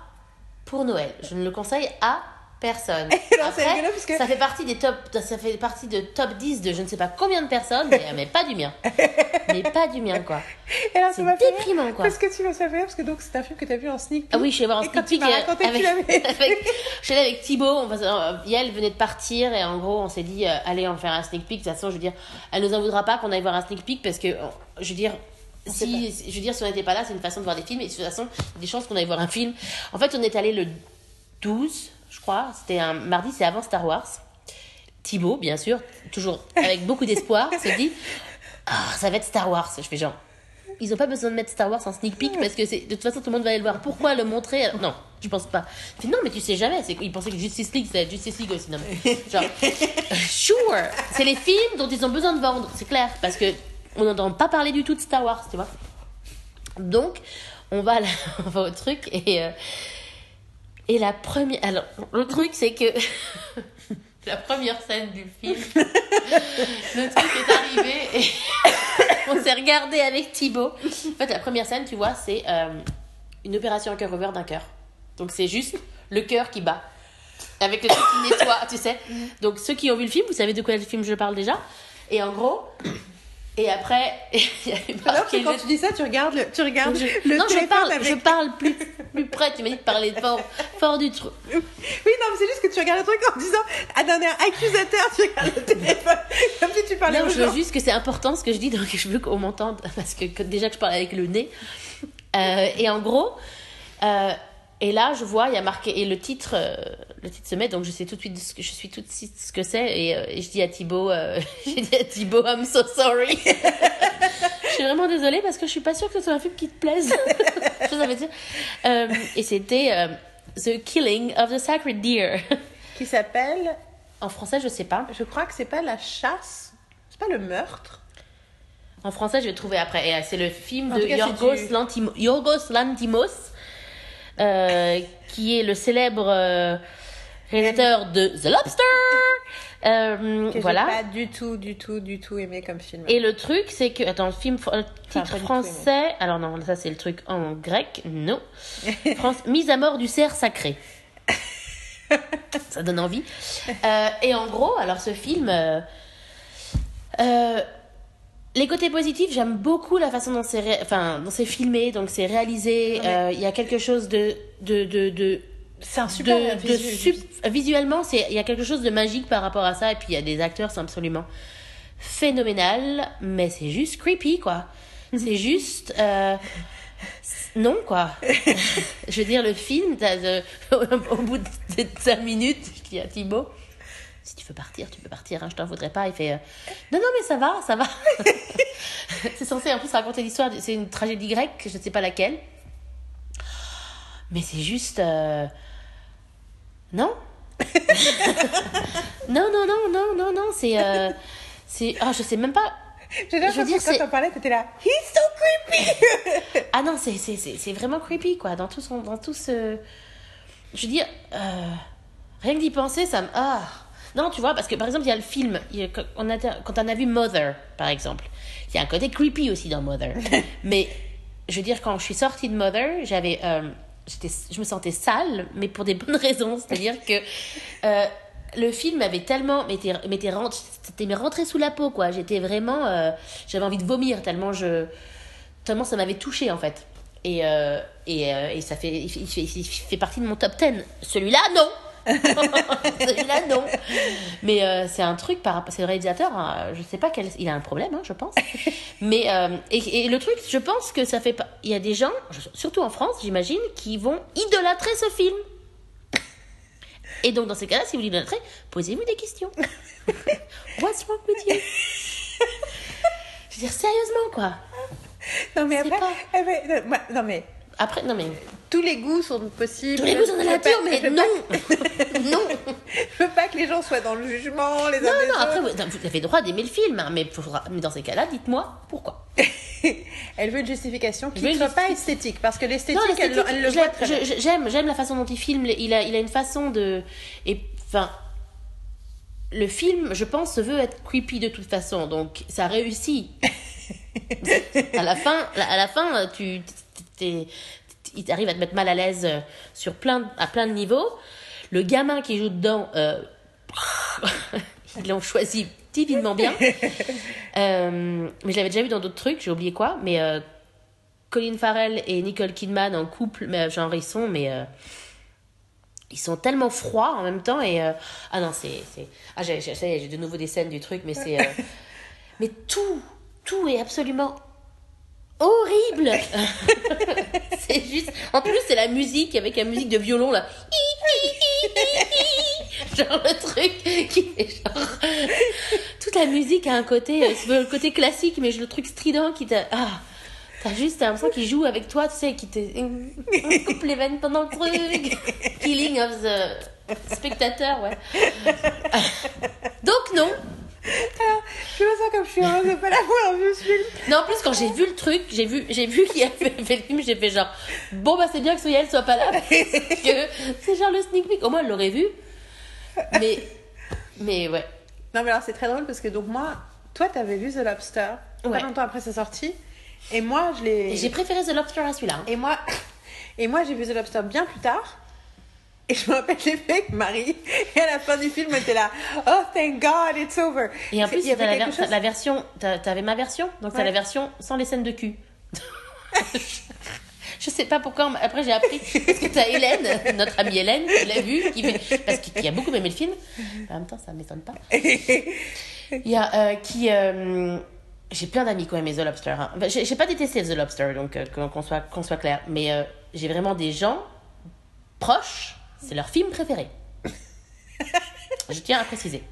pour Noël. Je ne le conseille à personne. Non, Après, rigolo ça fait partie des top, ça fait partie de top 10 de je ne sais pas combien de personnes, mais, mais pas du mien. Mais pas du mien, quoi. Et là, C'est m'a fait déprimant, quoi. Parce que tu fait rire, parce que donc c'est un film que tu as vu en sneak peek. Ah oui, je suis allée voir quand sneak peek raconté avec, avec, je suis allée avec Thibaut, on euh, Yael venait de partir et en gros on s'est dit euh, allez on va faire un sneak peek. De toute façon, je veux dire, elle nous en voudra pas qu'on aille voir un sneak peek parce que euh, je veux dire. Si, je veux dire, si on n'était pas là, c'est une façon de voir des films et de toute façon, il y a des chances qu'on aille voir un film. En fait, on est allé le 12, je crois, c'était un mardi, c'est avant Star Wars. Thibaut, bien sûr, toujours avec beaucoup d'espoir, se dit Ah, ça va être Star Wars. Je fais genre Ils ont pas besoin de mettre Star Wars en sneak peek parce que c'est de toute façon tout le monde va aller le voir. Pourquoi le montrer? Non, je pense pas. Je fais, non, mais tu sais jamais. Ils pensaient que Justice League, c'est Justice League aussi. Non, mais, genre, sure, c'est les films dont ils ont besoin de vendre, c'est clair, parce que on n'entend pas parler du tout de Star Wars, tu vois. Donc, on va, là, on va au truc et euh, et la première. Alors, le truc c'est que la première scène du film, le truc est arrivé et on s'est regardé avec Thibaut. En fait, la première scène, tu vois, c'est euh, une opération à cœur ouvert d'un cœur. Donc, c'est juste le cœur qui bat. Avec le truc qui nettoie, tu sais. Donc, ceux qui ont vu le film, vous savez de quel film je parle déjà. Et en gros, et après, il y avait Alors que quand le- tu dis ça, tu regardes le, tu regardes je- le non, je parle, avec... je parle plus, plus près. Tu m'as dit de parler fort, fort du truc. Oui, non, mais c'est juste que tu regardes le truc en disant, ah, d'un air accusateur, tu regardes le téléphone, comme si tu parlais Non, aux je veux juste que c'est important ce que je dis, donc je veux qu'on m'entende parce que, que déjà que je parle avec le nez. Euh, et en gros, euh, et là je vois, il y a marqué et le titre, euh, le titre se met, donc je sais tout de suite ce que je suis tout de suite ce que c'est et, euh, et je dis à Thibaut, euh, j'ai dit à Thibaut, I'm so sorry. je suis vraiment désolée parce que je suis pas sûre que ce soit un film qui te plaise. je savais dire. Euh, et c'était The Killing of the Sacred Deer. Qui s'appelle, en français, je sais pas. je crois que c'est pas la chasse, c'est pas le meurtre. En français, je vais trouver après. Et c'est le film En de cas, Yorgos, du- Lantimo- Yorgos Lantimos, euh, qui est le célèbre euh, réalisateur de The Lobster. Euh, Que voilà. pas du tout, du tout, du tout aimé comme film. Et le truc, c'est que. Attends, le film. Le titre français. Alors non, ça c'est le truc en grec. Non. France, Mise à mort du cerf sacré. ça donne envie. Euh, et en gros, alors ce film, euh, les côtés positifs, j'aime beaucoup la façon dont c'est, ré- enfin, dont c'est filmé, donc c'est réalisé. Mais- Euh, Il y a quelque chose de, de, de, de C'est un super de, de visu- sup- visuellement, c'est il y a quelque chose de magique par rapport à ça. Et puis il y a des acteurs, c'est absolument phénoménal, mais c'est juste creepy, quoi. C'est juste. euh, non, quoi. je veux dire, le film, t'as de- au bout de 5 minutes, je dis à Thibaut. Si tu veux partir, tu peux partir, hein, je t'en voudrais pas. Il fait euh, Non, non, mais ça va, ça va. c'est censé en plus raconter l'histoire, c'est une tragédie grecque, je ne sais pas laquelle. Mais c'est juste. euh, Non Non, non, non, non, non, non, c'est. euh, c'est ah, je sais même pas. Je veux dire, que quand c'est- t'en parlais, t'étais là. He's so creepy! Ah non, c'est, c'est, c'est, c'est vraiment creepy, quoi. Dans tout, son, dans tout ce. Je veux dire, euh, rien que d'y penser, ça me. Ah Non, tu vois, parce que par exemple, il y a le film. a- quand, on a, quand on a vu Mother, par exemple, il y a un côté creepy aussi dans Mother. mais je veux dire, quand je suis sortie de Mother, j'avais. euh, je me sentais sale, mais pour des bonnes raisons. C'est-à-dire que. euh, le film m'avait tellement m'était rentré, sous la peau quoi j'étais vraiment euh, j'avais envie de vomir tellement je tellement ça m'avait touché en fait et euh, et, euh, et ça fait il fait il fait partie de mon top 10 celui-là non celui-là non. Mais euh, c'est un truc par rapport c'est le réalisateur hein, je sais pas quel il a un problème hein, je pense. Mais euh, et, et le truc je pense que ça fait pas il y a des gens surtout en France j'imagine qui vont idolâtrer ce film. Et donc dans ces cas-là si vous l'idolâtrez posez-vous des questions. What's wrong with you? Je veux dire sérieusement quoi. Non, mais après. pas- eh non, mais après non mais tous les goûts sont possibles. tous les goûts sont de la pas- nature mais non pas- non Je veux pas que les gens soient dans le jugement, les uns Non, des non, après, autres. vous, vous avez le droit d'aimer le film, hein, mais, dans ces cas-là, dites-moi pourquoi. Elle veut une justification qui ne soit pas esthétique, parce que l'esthétique, elle, elle le voit très j'aime, j'aime la façon dont il filme. Il a, il a une façon de. Et, enfin. Le film, je pense, se veut être creepy de toute façon, donc ça réussit. à la fin, à la fin, tu, il t'arrive à te mettre mal à l'aise euh, sur plein, à plein de niveaux. Le gamin qui joue dedans, euh, ils l'ont choisi divinement bien. Euh, mais je l'avais déjà vu dans d'autres trucs, j'ai oublié quoi. Mais euh, Colin Farrell et Nicole Kidman en couple, mais, genre ils sont, mais ils sont tellement froids en même temps. Et ah non, c'est, ah j'ai, de nouveau des scènes du truc, mais c'est, mais tout, tout est absolument horrible. c'est juste, en plus c'est la musique avec la musique de violon là. genre le truc qui fait genre toute la musique a un côté euh, le côté classique mais le truc strident qui t'a ah t'as juste l'impression qu'il joue avec toi tu sais qui te coupe les veines pendant le truc killing of the spectateur ouais donc non Je me sens comme je suis heureuse de pas l'avoir vu ce film. non en plus quand j'ai vu le truc j'ai vu j'ai vu qu'il avait fait le film j'ai fait genre bon bah c'est bien que Soyel soit pas là parce que c'est genre le sneak peek au moins elle l'aurait vu mais mais ouais Non, mais alors c'est très drôle parce que donc moi, toi, t'avais vu The Lobster Ouais. pas longtemps après sa sortie. Et moi, je l'ai. j'ai préféré The Lobster à celui-là hein. Et moi, et moi j'ai vu The Lobster bien plus tard. Et je me rappelle, fait avec Marie. Et à la fin du film, elle était là. Oh, thank God, it's over. Et en plus, il y avait t'as la, ver- chose- t'as la version, t'as- t'avais ma version, donc t'as Ouais. la version sans les scènes de cul. Je sais pas pourquoi, mais après j'ai appris, parce que t'as Hélène, notre amie Hélène, qui l'a vu, qui, fait, parce qu'il qui a beaucoup aimé le film. En même temps, ça m'étonne pas. Il y a euh, qui. euh, j'ai plein d'amis qui ont aimé The Lobster. hein. Enfin, j'ai pas détesté The Lobster, donc euh, qu'on soit, qu'on soit clair. Mais j'ai vraiment des gens proches, c'est leur film préféré. Je tiens à préciser.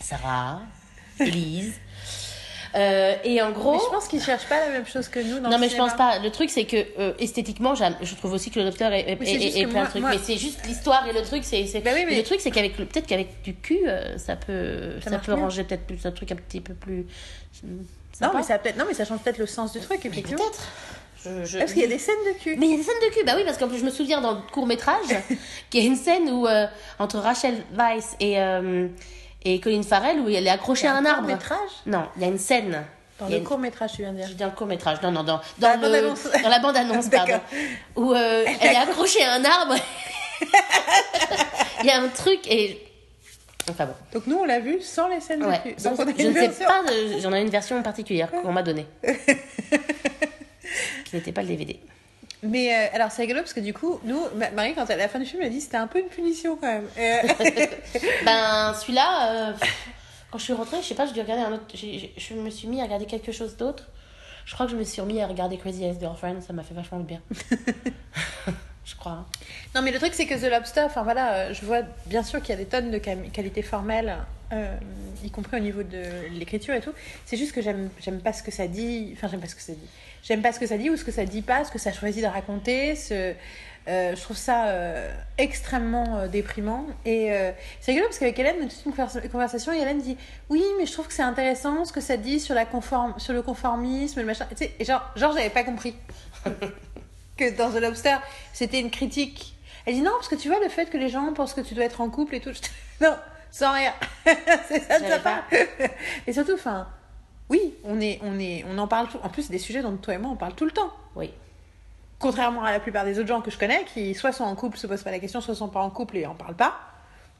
Sarah, Elise. Euh, et en gros. Mais je pense qu'ils cherchent pas la même chose que nous dans Non, le mais je cinéma. pense pas. Le truc, c'est que euh, esthétiquement, je trouve aussi que le Lobster est, est, plein moi- de trucs. moi- Mais c'est juste l'histoire et le truc, c'est. Bah oui, mais- Le truc, c'est qu'avec le- peut-être qu'avec du cul, euh, ça peut, Ça peut mieux. ranger peut-être plus un truc un petit peu plus. Non mais, ça peut non, mais ça change peut-être le sens du truc, effectivement. peut-être. Je- je- Parce qu'il y a des scènes de cul. Mais il y a des scènes de cul, bah oui, parce qu'en plus je me souviens dans le court métrage qu'il y a une scène où euh, entre Rachel Weisz et euh, et Colin Farrell où elle est accrochée à un arbre. métrage Non, il y a une scène. Dans le une- court métrage, tu viens de dire. Je dis un court métrage, non, non, dans, Dans la dans, le- bande-annonce. dans la bande-annonce, pardon. D'accord. Où euh, elle est accrochée à un arbre. Il y a un truc et. Enfin bon. Donc nous, on l'a vu sans les scènes Ouais. de cul. Sans- Donc on a je ne sais version- pas, j'en ai une version particulière qu'on m'a donnée. Qui n'était pas le DVD. Mais euh, alors c'est rigolo parce que du coup, nous, Ma- Marie, quand à la fin du film, elle a dit c'était un peu une punition quand même. Euh, Ben, celui-là, euh, quand je suis rentrée, je sais pas, je dû regarder un autre. je me suis mis à regarder quelque chose d'autre. Je crois que je me suis remis à regarder Crazy Ex-Girlfriend, ça m'a fait vachement du bien. je crois. hein. Non, mais le truc, c'est que The Lobster, enfin voilà, je vois bien sûr qu'il y a des tonnes de qualités formelles, y compris au niveau de l'écriture et tout. C'est juste que j'aime pas ce que ça dit. Enfin, j'aime pas ce que ça dit. J'aime pas ce que ça dit ou ce que ça dit pas, ce que ça choisit de raconter. Ce, euh, je trouve ça euh, extrêmement euh, déprimant. Et c'est rigolo parce qu'avec Hélène, on a toute une conversa- conversation et Hélène dit Oui, mais je trouve que c'est intéressant ce que ça dit sur, la conform sur le conformisme, le machin. Tu sais, et genre, genre j'avais pas compris que dans The Lobster, c'était une critique. Elle dit non, parce que tu vois le fait que les gens pensent que tu dois être en couple et tout. Je- Non, sans rien. c'est ça sa part. et surtout, enfin, oui, on, est, on, est, on en parle tout. En plus, c'est des sujets dont toi et moi, on parle tout le temps. Oui. Contrairement à la plupart des autres gens que je connais, qui soit sont en couple, se posent pas la question, soit sont pas en couple et en parlent pas,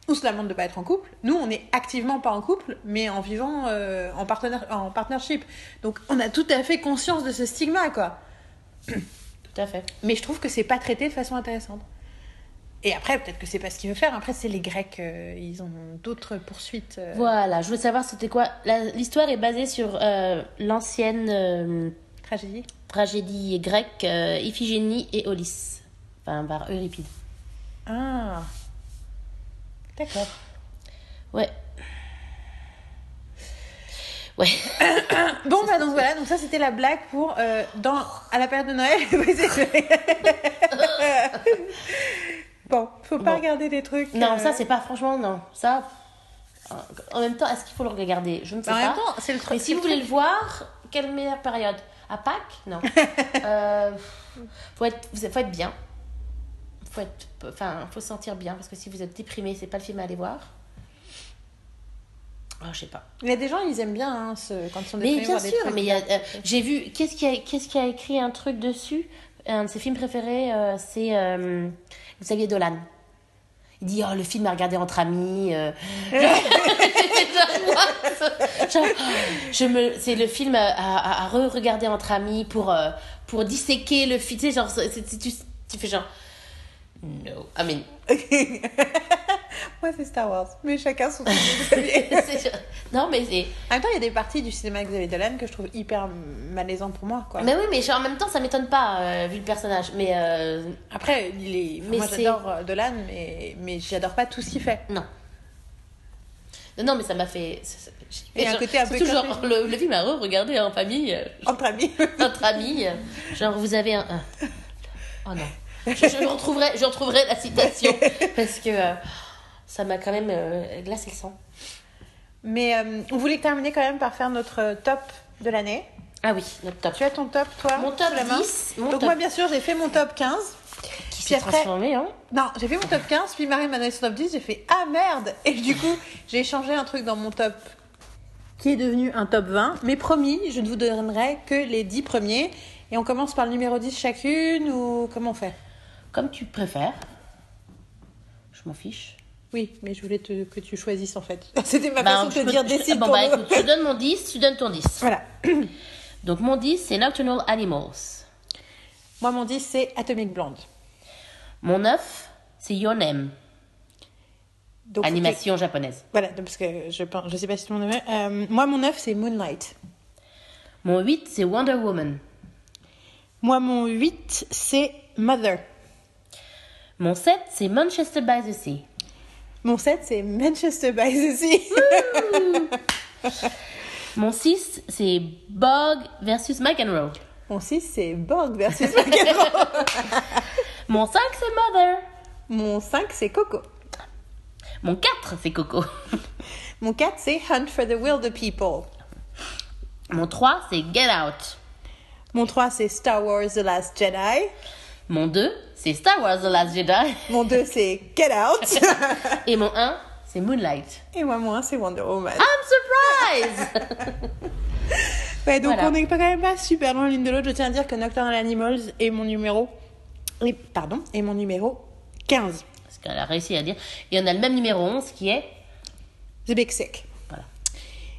ou se lamentent de pas être en couple. Nous, on est activement pas en couple, mais en vivant euh, en, partenaire, en partnership. Donc, on a tout à fait conscience de ce stigma, quoi. Tout à fait. Mais je trouve que c'est pas traité de façon intéressante. Et après, peut-être que c'est pas ce qu'il veut faire. Après, c'est les Grecs, euh, ils ont d'autres poursuites. euh, Voilà, je voulais savoir c'était quoi. L'histoire est basée sur euh, l'ancienne Tragédie. tragédie grecque Iphigénie et Ulysse. Enfin, par Euripide. Ah. D'accord. Ouais. Ouais. Bon, bah donc voilà, donc ça c'était la blague pour dans à la période de Noël. Bon, faut pas Bon. regarder des trucs. Non, euh, ça c'est pas franchement non. Ça. En même temps, est-ce qu'il faut le regarder? Je ne sais En pas. même temps, c'est le truc. Mais si vous voulez le voir, quelle meilleure période? À Pâques? Non. euh, faut être, vous- faut être bien. Faut être, enfin, faut se sentir bien parce que si vous êtes déprimé, c'est pas le film à aller voir. Oh, je sais pas. Il y a des gens, ils aiment bien hein, ce- quand ils sont Mais déprimés, bien voir des sûr, mais il y a, euh, j'ai vu. Qu'est-ce qui a, qu'est-ce qui a écrit un truc dessus? Un de ses films préférés, euh, c'est euh, Xavier Dolan. Il dit oh le film à regarder entre amis. euh. Genre, je me, c'est le film à, à, à re-regarder entre amis pour euh, pour disséquer le film. Tu sais, genre tu, tu fais genre no. I mean, Moi, c'est Star Wars. Mais chacun son non mais c'est. En même temps, il y a des parties du cinéma de Xavier Dolan que je trouve hyper malaisant pour moi. Quoi. Mais oui, mais genre, en même temps, ça m'étonne pas euh, vu le personnage. Mais euh, Après, il est... Mais moi j'adore euh, Dolan, mais, mais j'adore pas tout ce qu'il fait. Non. Non, mais ça m'a fait. Il y a un genre, côté un peu café. le, le film à re-regarder en famille, Entre amis. entre amis. Genre, vous avez un. Oh non. Je, je retrouverai, je retrouverai la citation parce que ça m'a quand même euh, glacé le sang. mais euh, on voulait terminer quand même par faire notre euh, top de l'année. Ah oui, notre top. Tu as ton top, toi Mon top la main 10, mon Donc top moi, bien sûr, j'ai fait mon top 15. qui s'est après- transformé, hein. Non, j'ai fait mon top 15, puis Marie m'a donné son top 10, j'ai fait Ah merde Et du coup, j'ai changé un truc dans mon top qui est devenu un top 20. Mais promis, je ne vous donnerai que les 10 premiers. Et on commence par le numéro 10 chacune ou comment on fait? Comme tu préfères. Je m'en fiche. Oui, mais je voulais te- que tu choisisses en fait. C'était ma Bah, façon de te dire je- décide Bon, bah écoute, je te donne mon 10, tu donnes ton 10. Voilà. Donc, mon 10, c'est Nocturnal Animals. Moi, mon 10, c'est Atomic Blonde. Mon 9, c'est Your Name. Donc, Animation japonaise. Voilà, donc, parce que je pense, je sais pas si tout le monde aimait. Euh, moi, mon 9, c'est Moonlight. Mon 8, c'est Wonder Woman. Moi, mon 8, c'est Mother. Mon 7, c'est Manchester by the Sea. Mon 7, c'est Manchester by the Sea. Mon 6, c'est Bog versus McEnroe. mon 6, c'est Borg versus McEnroe. Mon 5, c'est Mother. Mon 5, c'est Coco. Mon 4, c'est Coco. Mon 4, c'est Hunt for the Wilder People. Mon 3, c'est Get Out. Mon 3, c'est Star Wars The Last Jedi. Mon 2, c'est Star Wars The Last Jedi. Mon 2, c'est Get Out. Et mon 1, c'est Moonlight. Et moi, mon 1, c'est Wonder Woman. I'm surprised Ouais, donc Voilà. on n'est pas quand même pas super loin l'une de l'autre. Je tiens à dire que Nocturnal Animals est mon numéro. Et, pardon, est mon numéro 15. Parce qu'elle a réussi à dire. Et on a le même numéro 11 qui est. The Big Sick.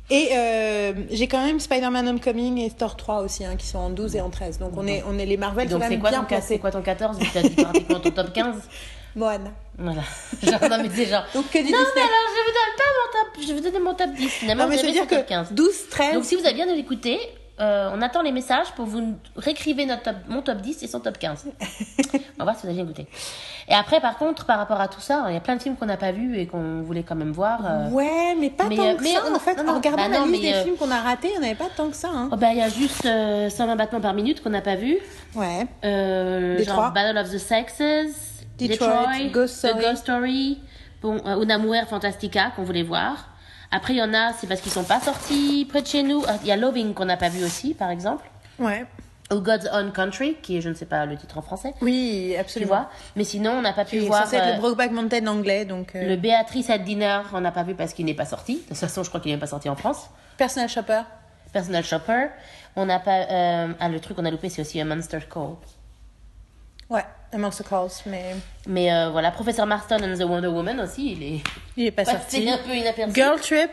Et euh, j'ai quand même Spider-Man Homecoming et Thor 3 aussi, hein, qui sont en 12 et en 13. Donc on est, on est les Marvel Donc c'est quoi, bien ton, c'est quoi ton 14 vu que t'as dit pratiquement ton top 15 Moana. Voilà. Genre, non, mais c'est genre. Donc que du non, Disney. mais alors je vous donne pas mon top. Je vais vous donner mon top 10. Finalement, Non, mais veut avez dire que 15. 12, 13. Donc si vous avez bien écouté, euh, on attend les messages pour vous réécrivez notre top, mon top 10 et son top 15. on va voir si vous avez bien écouté. Et après, par contre, par rapport à tout ça, il y a plein de films qu'on n'a pas vus et qu'on voulait quand même voir. euh. Ouais, mais pas mais, tant euh, que mais ça. on- en fait, non, non, en regardant bah la non, liste des films qu'on a ratés, il n'y en avait pas tant que ça. Hein. Oh, bah, il y a juste euh, 120 battements par minute qu'on n'a pas vu. Ouais. Genre Battle of the Sexes, Detroit, Ghost The. Ghost Story, bon, euh, Una Mujer Fantastica qu'on voulait voir. Après, il y en a, c'est parce qu'ils sont pas sortis près de chez nous. Ah, Il y a Loving qu'on n'a pas vu aussi, par exemple. Ouais. Ou God's Own Country, qui est, je ne sais pas le titre en français. Oui, Tu absolument. vois Mais sinon, on n'a pas pu voir c'est euh, le Brokeback Mountain anglais, donc euh, le Béatrice at Dinner, on n'a pas vu parce qu'il n'est pas sorti. De toute façon, je crois qu'il n'est pas sorti en France. Personal Shopper. Personal Shopper. On n'a pas. euh, ah, le truc qu'on a loupé, c'est aussi un Monster Call. Ouais, Amongst the Calls, mais Mais euh, voilà, Professeur Marston and the Wonder Woman aussi, il est il est pas sorti. un peu inaperçu. Girl Trip.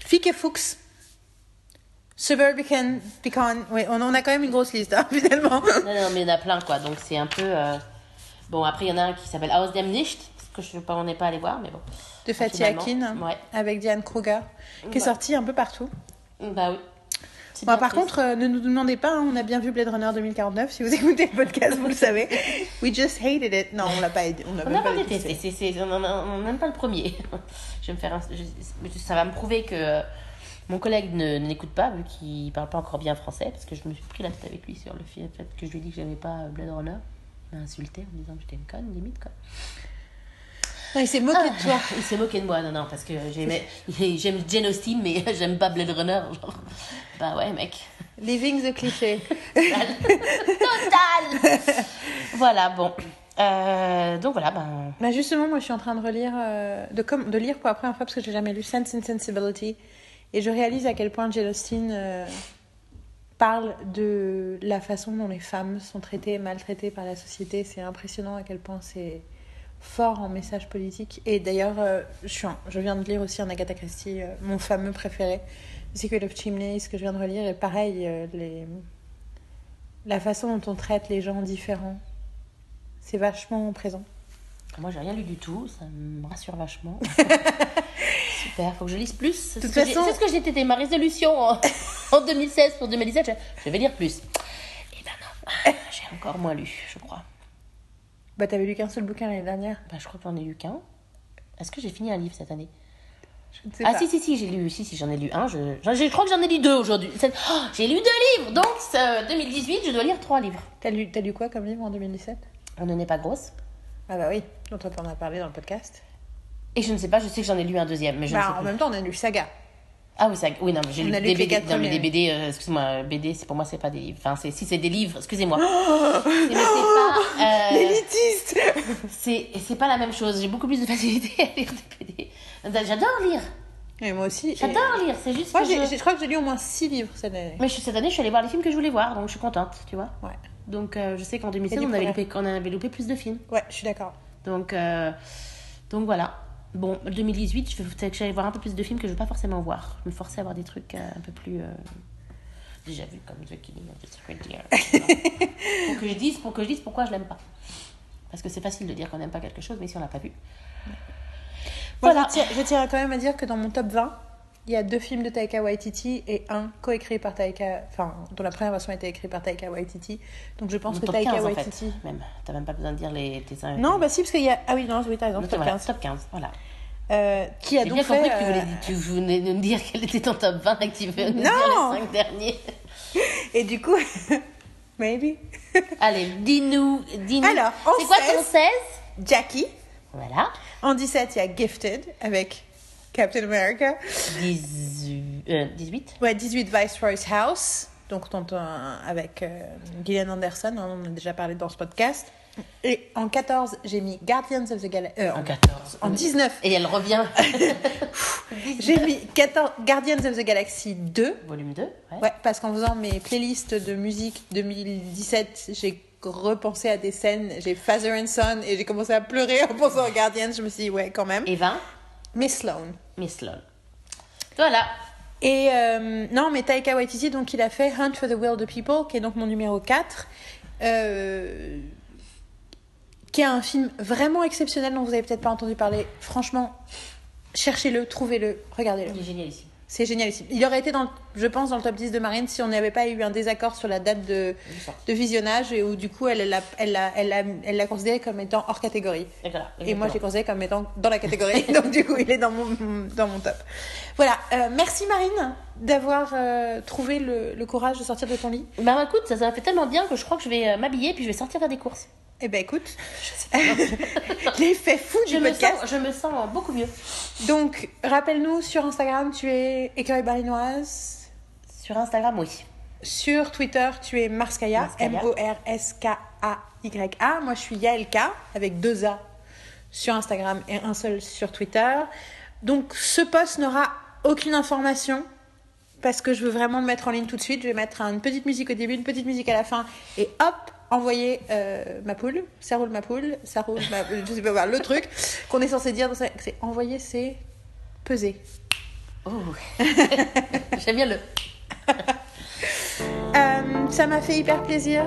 Fick et Fuchs. Suburban Pecan. Oui, on en a quand même une grosse liste, hein, finalement. Non, non, mais il y en a plein, quoi. Donc c'est un peu. euh, Bon, après, il y en a un qui s'appelle Aus dem Nicht, que je pas, on n'est pas allé voir, mais bon. De Fatih Akin, ouais. avec Diane Kruger, qui est Ouais. sortie un peu partout. Bah oui. Bon, bien par contre, euh, ne nous demandez pas, hein, on a bien vu Blade Runner 2049. Si vous écoutez le podcast, vous le savez. We just hated it. Non, on l'a pas aidé. On n'a pas pas détesté, on n'aime pas le premier. je vais me faire un- je- ça va me prouver que euh, mon collègue ne, n'écoute pas, vu qu'il parle pas encore bien français, parce que je me suis pris la tête avec lui sur le fait que je lui ai dit que j'aimais pas Blade Runner. Il m'a insulté en me disant que j'étais une conne, limite, quoi. Il s'est moqué de toi. Il s'est moqué de moi, non, non, parce que j'aimais, j'aime Jane Austen, mais j'aime pas Blade Runner. Genre. Bah ouais, mec. Living the cliché. Total Voilà, bon. Euh, donc voilà, ben. Bah justement, moi je suis en train de relire, euh, de, com- de lire pour la première fois parce que j'ai jamais lu Sense and Sensibility. Et je réalise à quel point Jane Austen euh, parle de la façon dont les femmes sont traitées et maltraitées par la société. C'est impressionnant à quel point c'est fort en message politique. Et d'ailleurs, euh, je, viens de lire aussi en Agatha Christie, euh, mon fameux préféré, The Secret of Chimneys, que je viens de relire. Et pareil, euh, les... la façon dont on traite les gens différents, c'est vachement présent. Moi, j'ai rien lu du tout, ça me rassure vachement. Super, faut que je lise plus. C'est ce, façon- c'est ce que été ma résolution en, en 2016 pour 2017. Je, je vais lire plus. Eh ben non, j'ai encore moins lu, je crois. Bah, t'avais lu qu'un seul bouquin l'année dernière. Bah, je crois que j'en ai lu qu'un. Est-ce que j'ai fini un livre cette année? Je ne sais Ah pas. si, si, si, j'ai lu, si, si, j'en ai lu un. Je, j'en- je crois que j'en ai lu deux aujourd'hui. Oh, j'ai lu deux livres, donc ce 2018, je dois lire trois livres. T'as lu, t'as lu quoi comme livre en 2017 On ne n'est pas grosse. Ah bah oui, dont on t'en a parlé dans le podcast. Et je ne sais pas, je sais que j'en ai lu un deuxième, mais je ne sais Bah, en plus. même temps, on a lu Saga. Ah oui, ça, oui, non, mais j'ai lu des BD. Non, mais des. BD, euh, excuse-moi, BD, c'est pour moi, c'est pas des livres. Enfin, c'est, si c'est des livres, excusez-moi. C'est- mais c'est pas. euh, Élitiste c'est, c'est pas la même chose. J'ai beaucoup plus de facilité à lire des BD. J'adore lire. Et moi aussi. et- J'adore lire. C'est juste Moi, que j'ai, je... je crois que j'ai lu au moins 6 livres cette année. Mais je- cette année, je suis allée voir les films que je voulais voir, donc je suis contente, tu vois. Ouais. Donc, euh, je sais qu'en 2016, du on avait, loupé, on avait loupé plus de films. Ouais, je suis d'accord. Donc, euh, donc voilà. Bon, 2018, je vais peut-être que voir un peu plus de films que je ne veux pas forcément voir. Je me forcer à voir des trucs euh, un peu plus euh, déjà vus comme The Killing of the Deer. pour que je dise, pour que je dise pourquoi je l'aime pas. Parce que c'est facile de dire qu'on n'aime pas quelque chose, mais si on l'a pas vu. Moi, Voilà. je, tiens, je tiens quand même à dire que dans mon top 20, il y a deux films de Taika Waititi et un coécrit par Taika, enfin, dont la première version a été écrite par Taika Waititi. Donc je pense que Taika 15 en Waititi. fait. Même. T'as même pas besoin de dire les, tes Non, bah si, parce qu'il y a. Ah oui, non, oui, t'as raison, top voilà, 15. top 15. Voilà. Euh, qui a J'ai donc bien fait. compris que tu euh, voulais tu venais de me dire quel était ton top 20 et que tu veux nous Non. dire les 5 derniers. Et du coup, maybe. Allez, dis-nous. Dis Alors, en c'est quoi ton 16? 16 Jackie. Voilà. En 17, il y a Gifted avec Captain America. 18. euh, 18. Ouais, 18, Viceroy's House. Donc, avec euh, Gillian Anderson, on en a déjà parlé dans ce podcast. Et en 14, j'ai mis Guardians of the Galaxy. En 14. en 19, Et elle revient. j'ai mis 14, Guardians of the Galaxy 2. Volume 2. Ouais. Ouais, parce qu'en faisant mes playlists de musique 2017, j'ai repensé à des scènes. J'ai Father and Son et j'ai commencé à pleurer en pensant aux Guardians. Je me suis dit, ouais, quand même. Eva, Miss Sloan. Miss Lol. Voilà. Et euh, non, mais Taika Waititi, donc il a fait Hunt for the Wilder People, qui est donc mon numéro 4, euh, qui est un film vraiment exceptionnel dont vous avez peut-être pas entendu parler. Franchement, cherchez-le, trouvez-le, regardez-le. Il est génial ici. C'est génial ici. Il aurait été, dans, le- je pense, dans le top 10 de Marine si on n'avait pas eu un désaccord sur la date de, de visionnage et où du coup elle l'a elle l'a- elle l'a- elle l'a considéré comme étant hors catégorie. Et moi, je l'ai considéré comme étant dans la catégorie. Donc, du coup, il est dans mon, dans mon top. Voilà. Euh, merci, Marine, d'avoir euh, trouvé le, le courage de sortir de ton lit. Bah écoute, ça, ça m'a fait tellement bien que je crois que je vais euh, m'habiller puis je vais sortir faire des courses. Eh ben, écoute, l'effet fou Je du me, podcast. sens, je me sens beaucoup mieux. Donc, rappelle-nous, sur Instagram, tu es écureuil barinoise. Sur Instagram, oui. Sur Twitter, tu es Marskaya. M-O-R-S-K-A-Y-A. Moi, je suis Yaelka, avec deux A sur Instagram et un seul sur Twitter. Donc, ce post n'aura aucune information parce que je veux vraiment le mettre en ligne tout de suite. Je vais mettre une petite musique au début, une petite musique à la fin et hop, envoyer euh, ma poule. Ça roule ma poule, ça roule ma... Je sais pas voir le truc qu'on est censé dire. C'est envoyer, c'est peser. Oh. J'aime bien le. Euh, ça m'a fait hyper plaisir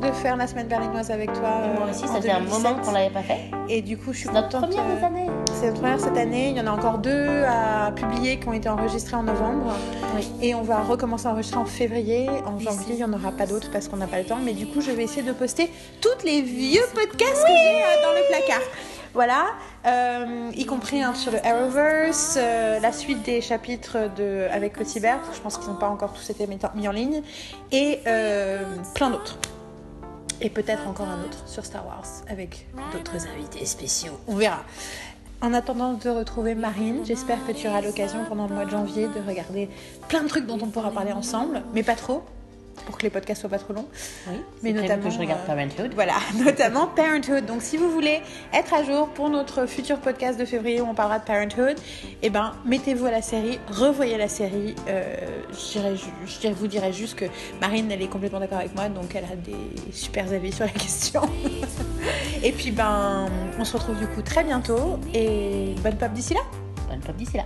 de faire la semaine berlinoise avec toi. Moi euh, aussi, en ça fait un 2017. moment qu'on l'avait pas fait. Et du coup, je suis C'est notre première euh, des années. C'est notre première cette année. Il y en a encore deux à publier qui ont été enregistrés en novembre. Oui. Et on va recommencer à enregistrer en février. En janvier, il n'y en aura pas d'autres parce qu'on n'a pas le temps. Mais du coup, je vais essayer de poster tous les vieux podcasts que j'ai dans le placard. Voilà, euh, y compris un sur le Arrowverse, euh, la suite des chapitres de, avec Cotibert, je pense qu'ils n'ont pas encore tous été mis en- mis en ligne, et euh, plein d'autres. Et peut-être encore un autre sur Star Wars avec d'autres invités spéciaux. On verra. En attendant de retrouver Marine, j'espère que tu auras l'occasion pendant le mois de janvier de regarder plein de trucs dont on pourra parler ensemble, mais pas trop, pour que les podcasts soient pas trop longs. Oui. Mais notamment que je regarde euh, Parenthood. Voilà, notamment Parenthood. Donc si vous voulez être à jour pour notre futur podcast de février où on parlera de Parenthood, eh ben mettez-vous à la série, revoyez la série. Euh, je, dirais vous dirais juste que Marine, elle est complètement d'accord avec moi, donc elle a des super avis sur la question. et puis ben, on se retrouve du coup très bientôt et bonne pop d'ici là. Bonne pop d'ici là.